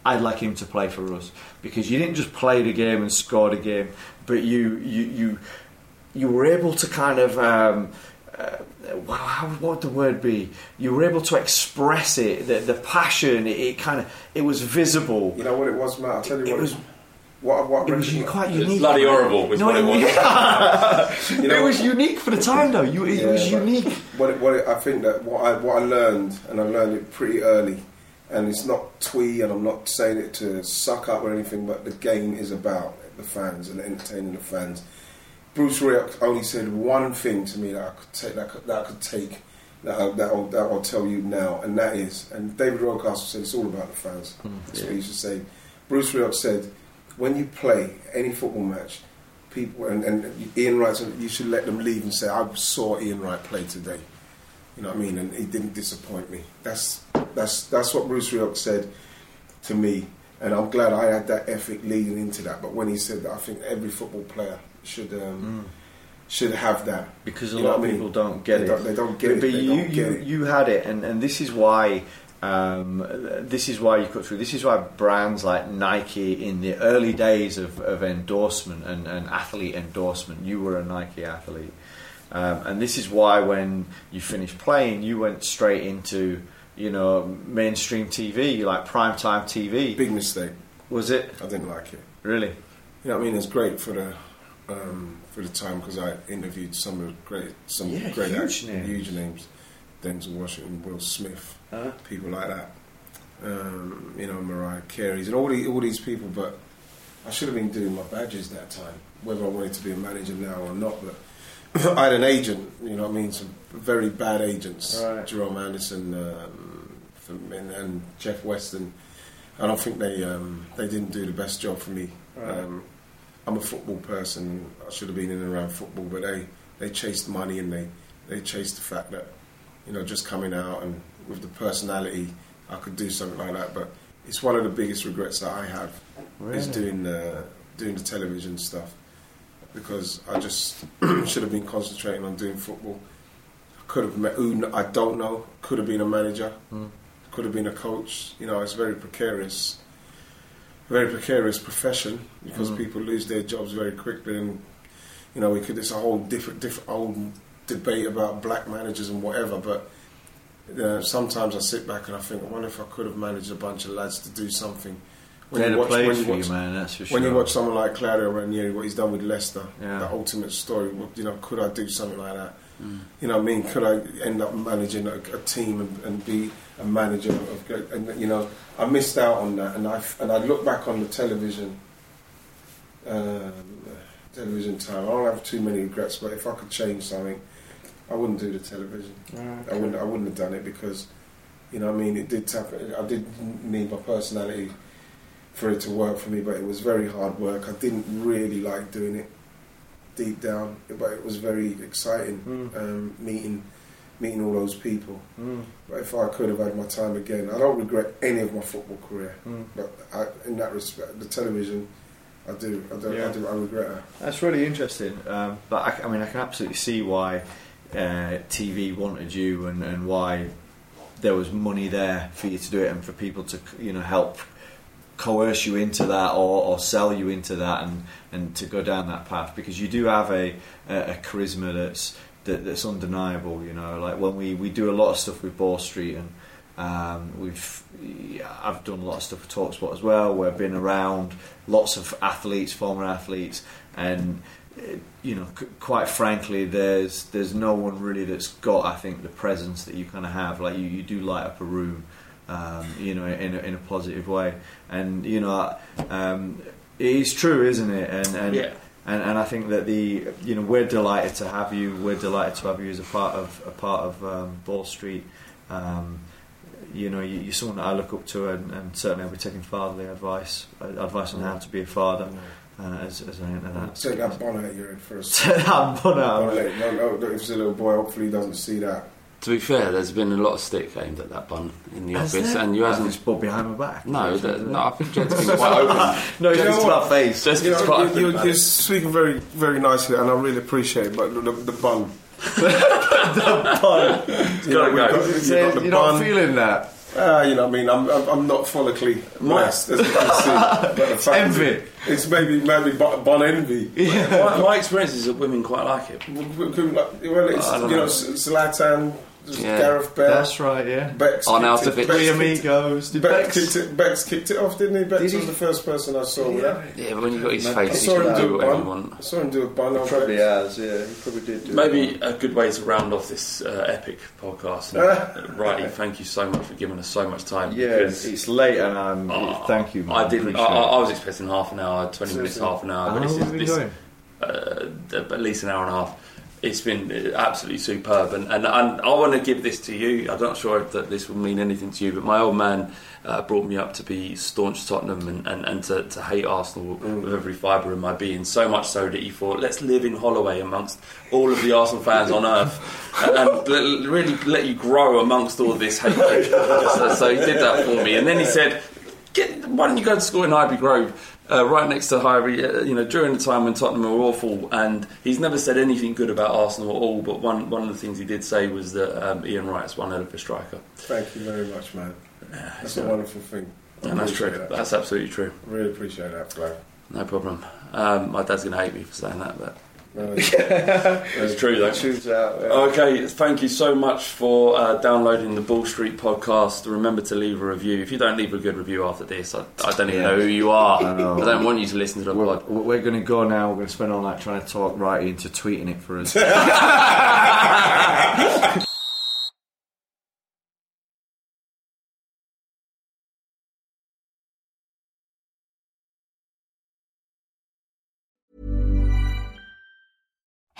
B: I'd like him to play for us because you didn't just play the game and score the game, but you you you you were able to kind of. Um, uh, how, what would the word be? You were able to express it, the, the passion. It, it kind of, it was visible.
E: You know what it was, Matt? I'll tell you
B: It
E: what it
B: was-
E: it what, what
B: It was
E: record-
B: quite
A: It was bloody horrible, was
B: No,
A: what it was.
B: yeah. [laughs]
E: You know-
B: it was unique for the time, though. You, it
E: Yeah,
B: was unique.
E: What, it, what it, I think that what I what I learned, and I learned it pretty early, and it's not twee, and I'm not saying it to suck up or anything, but the game is about the fans and entertaining the fans. Bruce Rioch only said one thing to me that I could take that, I could, that I could take that, I, that, I'll, that I'll tell you now, and that is, and David Rocastle said it's all about the fans. Hmm. That's what he used to say. Bruce Rioch said, when you play any football match, people and, and Ian Wright you should let them leave and say I saw Ian Wright play today. You know what I mean? And he didn't disappoint me. That's that's that's what Bruce Rioch said to me, and I'm glad I had that ethic leading into that. But when he said that, I think every football player should um, should have that
B: because a
E: You
B: lot of
E: I mean?
B: people don't get
E: They
B: it.
E: don't- they don't get
B: but,
E: it.
B: But you, you, you had it, and, and this is why Um, this is why you cut through. This is why brands like Nike, in the early days of, of endorsement and, and athlete endorsement, you were a Nike athlete. Um, and this is why when you finished playing, you went straight into you know mainstream TV, like primetime TV.
E: Big mistake.
B: Was it?
E: I didn't like it.
B: Really?
E: You know what I mean? It's great for the um, for the time because I interviewed some of the great some
B: Yeah,
E: great
B: huge names.
E: huge names, Denzel Washington, Will Smith,
B: Uh-huh.
E: people like that. Um, you know, Mariah Carey's and all these all these people. But I should have been doing my badges that time, whether I wanted to be a manager now or not. But [coughs] I had an agent. You know what I mean? Some very bad agents,
B: Right.
E: Jerome Anderson um, from- and, and Jeff Weston. I don't think they um, they didn't do the best job for me.
B: Right.
E: Um, I'm a football person. I should have been in and around football, but they, they chased money and they, they chased the fact that you know just coming out and with the personality, I could do something like that. But it's one of the biggest regrets that I have is doing the doing the television stuff because I just [clears throat] should have been concentrating on doing football. I could have met who I don't know. Could have been a manager.
B: Mm.
E: Could have been a coach. You know, it's very precarious very precarious profession because
B: Mm.
E: people lose their jobs very quickly, and you know we could. It's a whole different, different old debate about black managers and whatever. But uh, sometimes I sit back and I think, I wonder if I could have managed a bunch of lads to do something.
B: They're the
E: watch-
B: players
E: you
B: you,
E: watch-
B: man, that's for
E: When you watch someone like Claudio Ranieri, what he's done with Leicester,
B: Yeah.
E: the ultimate story. You know, could I do something like that? You know what I mean? Could I end up managing a, a team and, and be a manager of, and you know, I missed out on that, and I and I look back on the television, um, television time. I don't have too many regrets, but if I could change something, I wouldn't do the television.
B: Right.
E: I wouldn't. I wouldn't have done it because, you know, what I mean, it did tap. I did need my personality for it to work for me, but it was very hard work. I didn't really like doing it deep down, but it was very exciting
B: Mm.
E: um, meeting meeting all those people.
B: Mm.
E: But if I could have had my time again, I don't regret any of my football career.
B: Mm.
E: But I, in that respect, the television, I do. I do.
B: Yeah.
E: I, do I regret it.
B: That's really interesting. Um, but I, I mean, I can absolutely see why uh, TV wanted you and, and why there was money there for you to do it and for people to you know help coerce you into that or, or sell you into that and, and to go down that path because you do have a, a, charisma that's that, that's undeniable. You know, like when we, we do a lot of stuff with Ball Street and um, we've I've done a lot of stuff with Talksport as well. We've been around lots of athletes, former athletes, and you know, c- quite frankly, there's there's no one really that's got I think the presence that you kind of have. Like you, you do light up a room, um, you know, in a, in a positive way, and you know, um, it is true, isn't it? And and
A: Yeah.
B: and, and I think that the you know we're delighted to have you. We're delighted to have you as a part of a part of um, Ball Street. Um, you know, you, you're someone that I look up to, and, and certainly I'll be taking fatherly advice, advice on how to be a father, uh, as, as I enter that.
E: Take that bun out your head first.
B: Take that bun out.
E: Don't let- no, no, no, if it's a little boy, hopefully he doesn't see that.
A: To be fair, there's been a lot of stick aimed at that bun in the
B: Has
A: office,
B: there?
A: and you
B: I
A: hasn't.
B: just put behind my back.
A: No, that, no, I think Jed's been quite open. [laughs]
B: No, it's
E: You know
B: just to
E: what?
B: face.
A: Jed's
E: You
A: been
E: know,
A: quite
E: you,
A: open
E: you,
A: about
E: you're speaking very, very nicely, and I really appreciate it. But the, the bun, [laughs] [laughs] the
B: Bun.
E: you know, we've
A: go.
E: got- you've
B: Say,
E: got the
B: You're not feeling that.
E: Ah, you know, what I mean, I'm, I'm, I'm not follically blessed, as you can see. But the fact
B: Envy.
E: It's maybe maybe bu- bun envy.
A: my, my experience is that women quite like it.
E: Well, it's
A: I don't
E: you know,
A: know.
E: S- Zlatan,
A: Yeah.
E: Gareth Bale.
B: That's right, yeah.
A: Becks now
E: kicked
A: it's a
E: it-
B: Three amigos. Did
E: Becks
B: Becks?
E: kicked it. Becks kicked it off, didn't he? Becks
B: Did he?
E: was the first person I saw with that.
A: Yeah, but when you got his
E: I
A: face, you
E: saw him
A: can do
E: do a
A: whatever you
E: bun.
A: want.
E: I saw him do a bun on
B: Probably
E: Becks.
B: has, yeah. He probably did do.
A: Maybe a good way to round off this uh, epic podcast. And, [laughs] Righty, thank you so much for giving us so much time.
B: Yeah, it's late and I'm.
A: Oh,
B: thank you, man.
A: I didn't. I, I. I was expecting half an hour, twenty minutes, half an hour,
B: How
A: but this
B: long have we
A: is
B: been
A: this,
B: going?
A: uh, at least an hour and a half. It's been uh, absolutely superb, and, and, and I want to give this to you. I'm not sure that this will mean anything to you, but my old man uh, brought me up to be staunch Tottenham and, and, and to, to hate Arsenal with every fibre in my being. So much so that he thought, let's live in Holloway amongst all of the Arsenal fans on earth, and, and really let you grow amongst all this hatred. [laughs] so, so he did that for me, and then he said, Get, why don't you go to school in Ivy Grove? Uh, right next to Highbury, uh, you know, during the time when Tottenham were awful, and he's never said anything good about Arsenal at all. But one one of the things he did say was that um, Ian Wright's one hell of a striker.
E: Thank you very much, man. That's a wonderful thing.
A: And that's true.
E: That.
A: That's absolutely true.
E: Really appreciate that, Flo.
A: No problem. Um, my dad's going to hate me for saying that, but
E: Really.
A: it's true though.
B: Tunes out. yeah.
A: Okay, thank you so much for uh, downloading the Ball Street podcast. Remember to leave a review. If you don't leave a good review after this, I, I don't even
F: Yeah.
A: know who you are.
F: I.
A: I don't want you to listen to the
F: We're,
A: pod.
F: we're going to go now. We're going to spend all night trying to talk right into tweeting it for us. [laughs]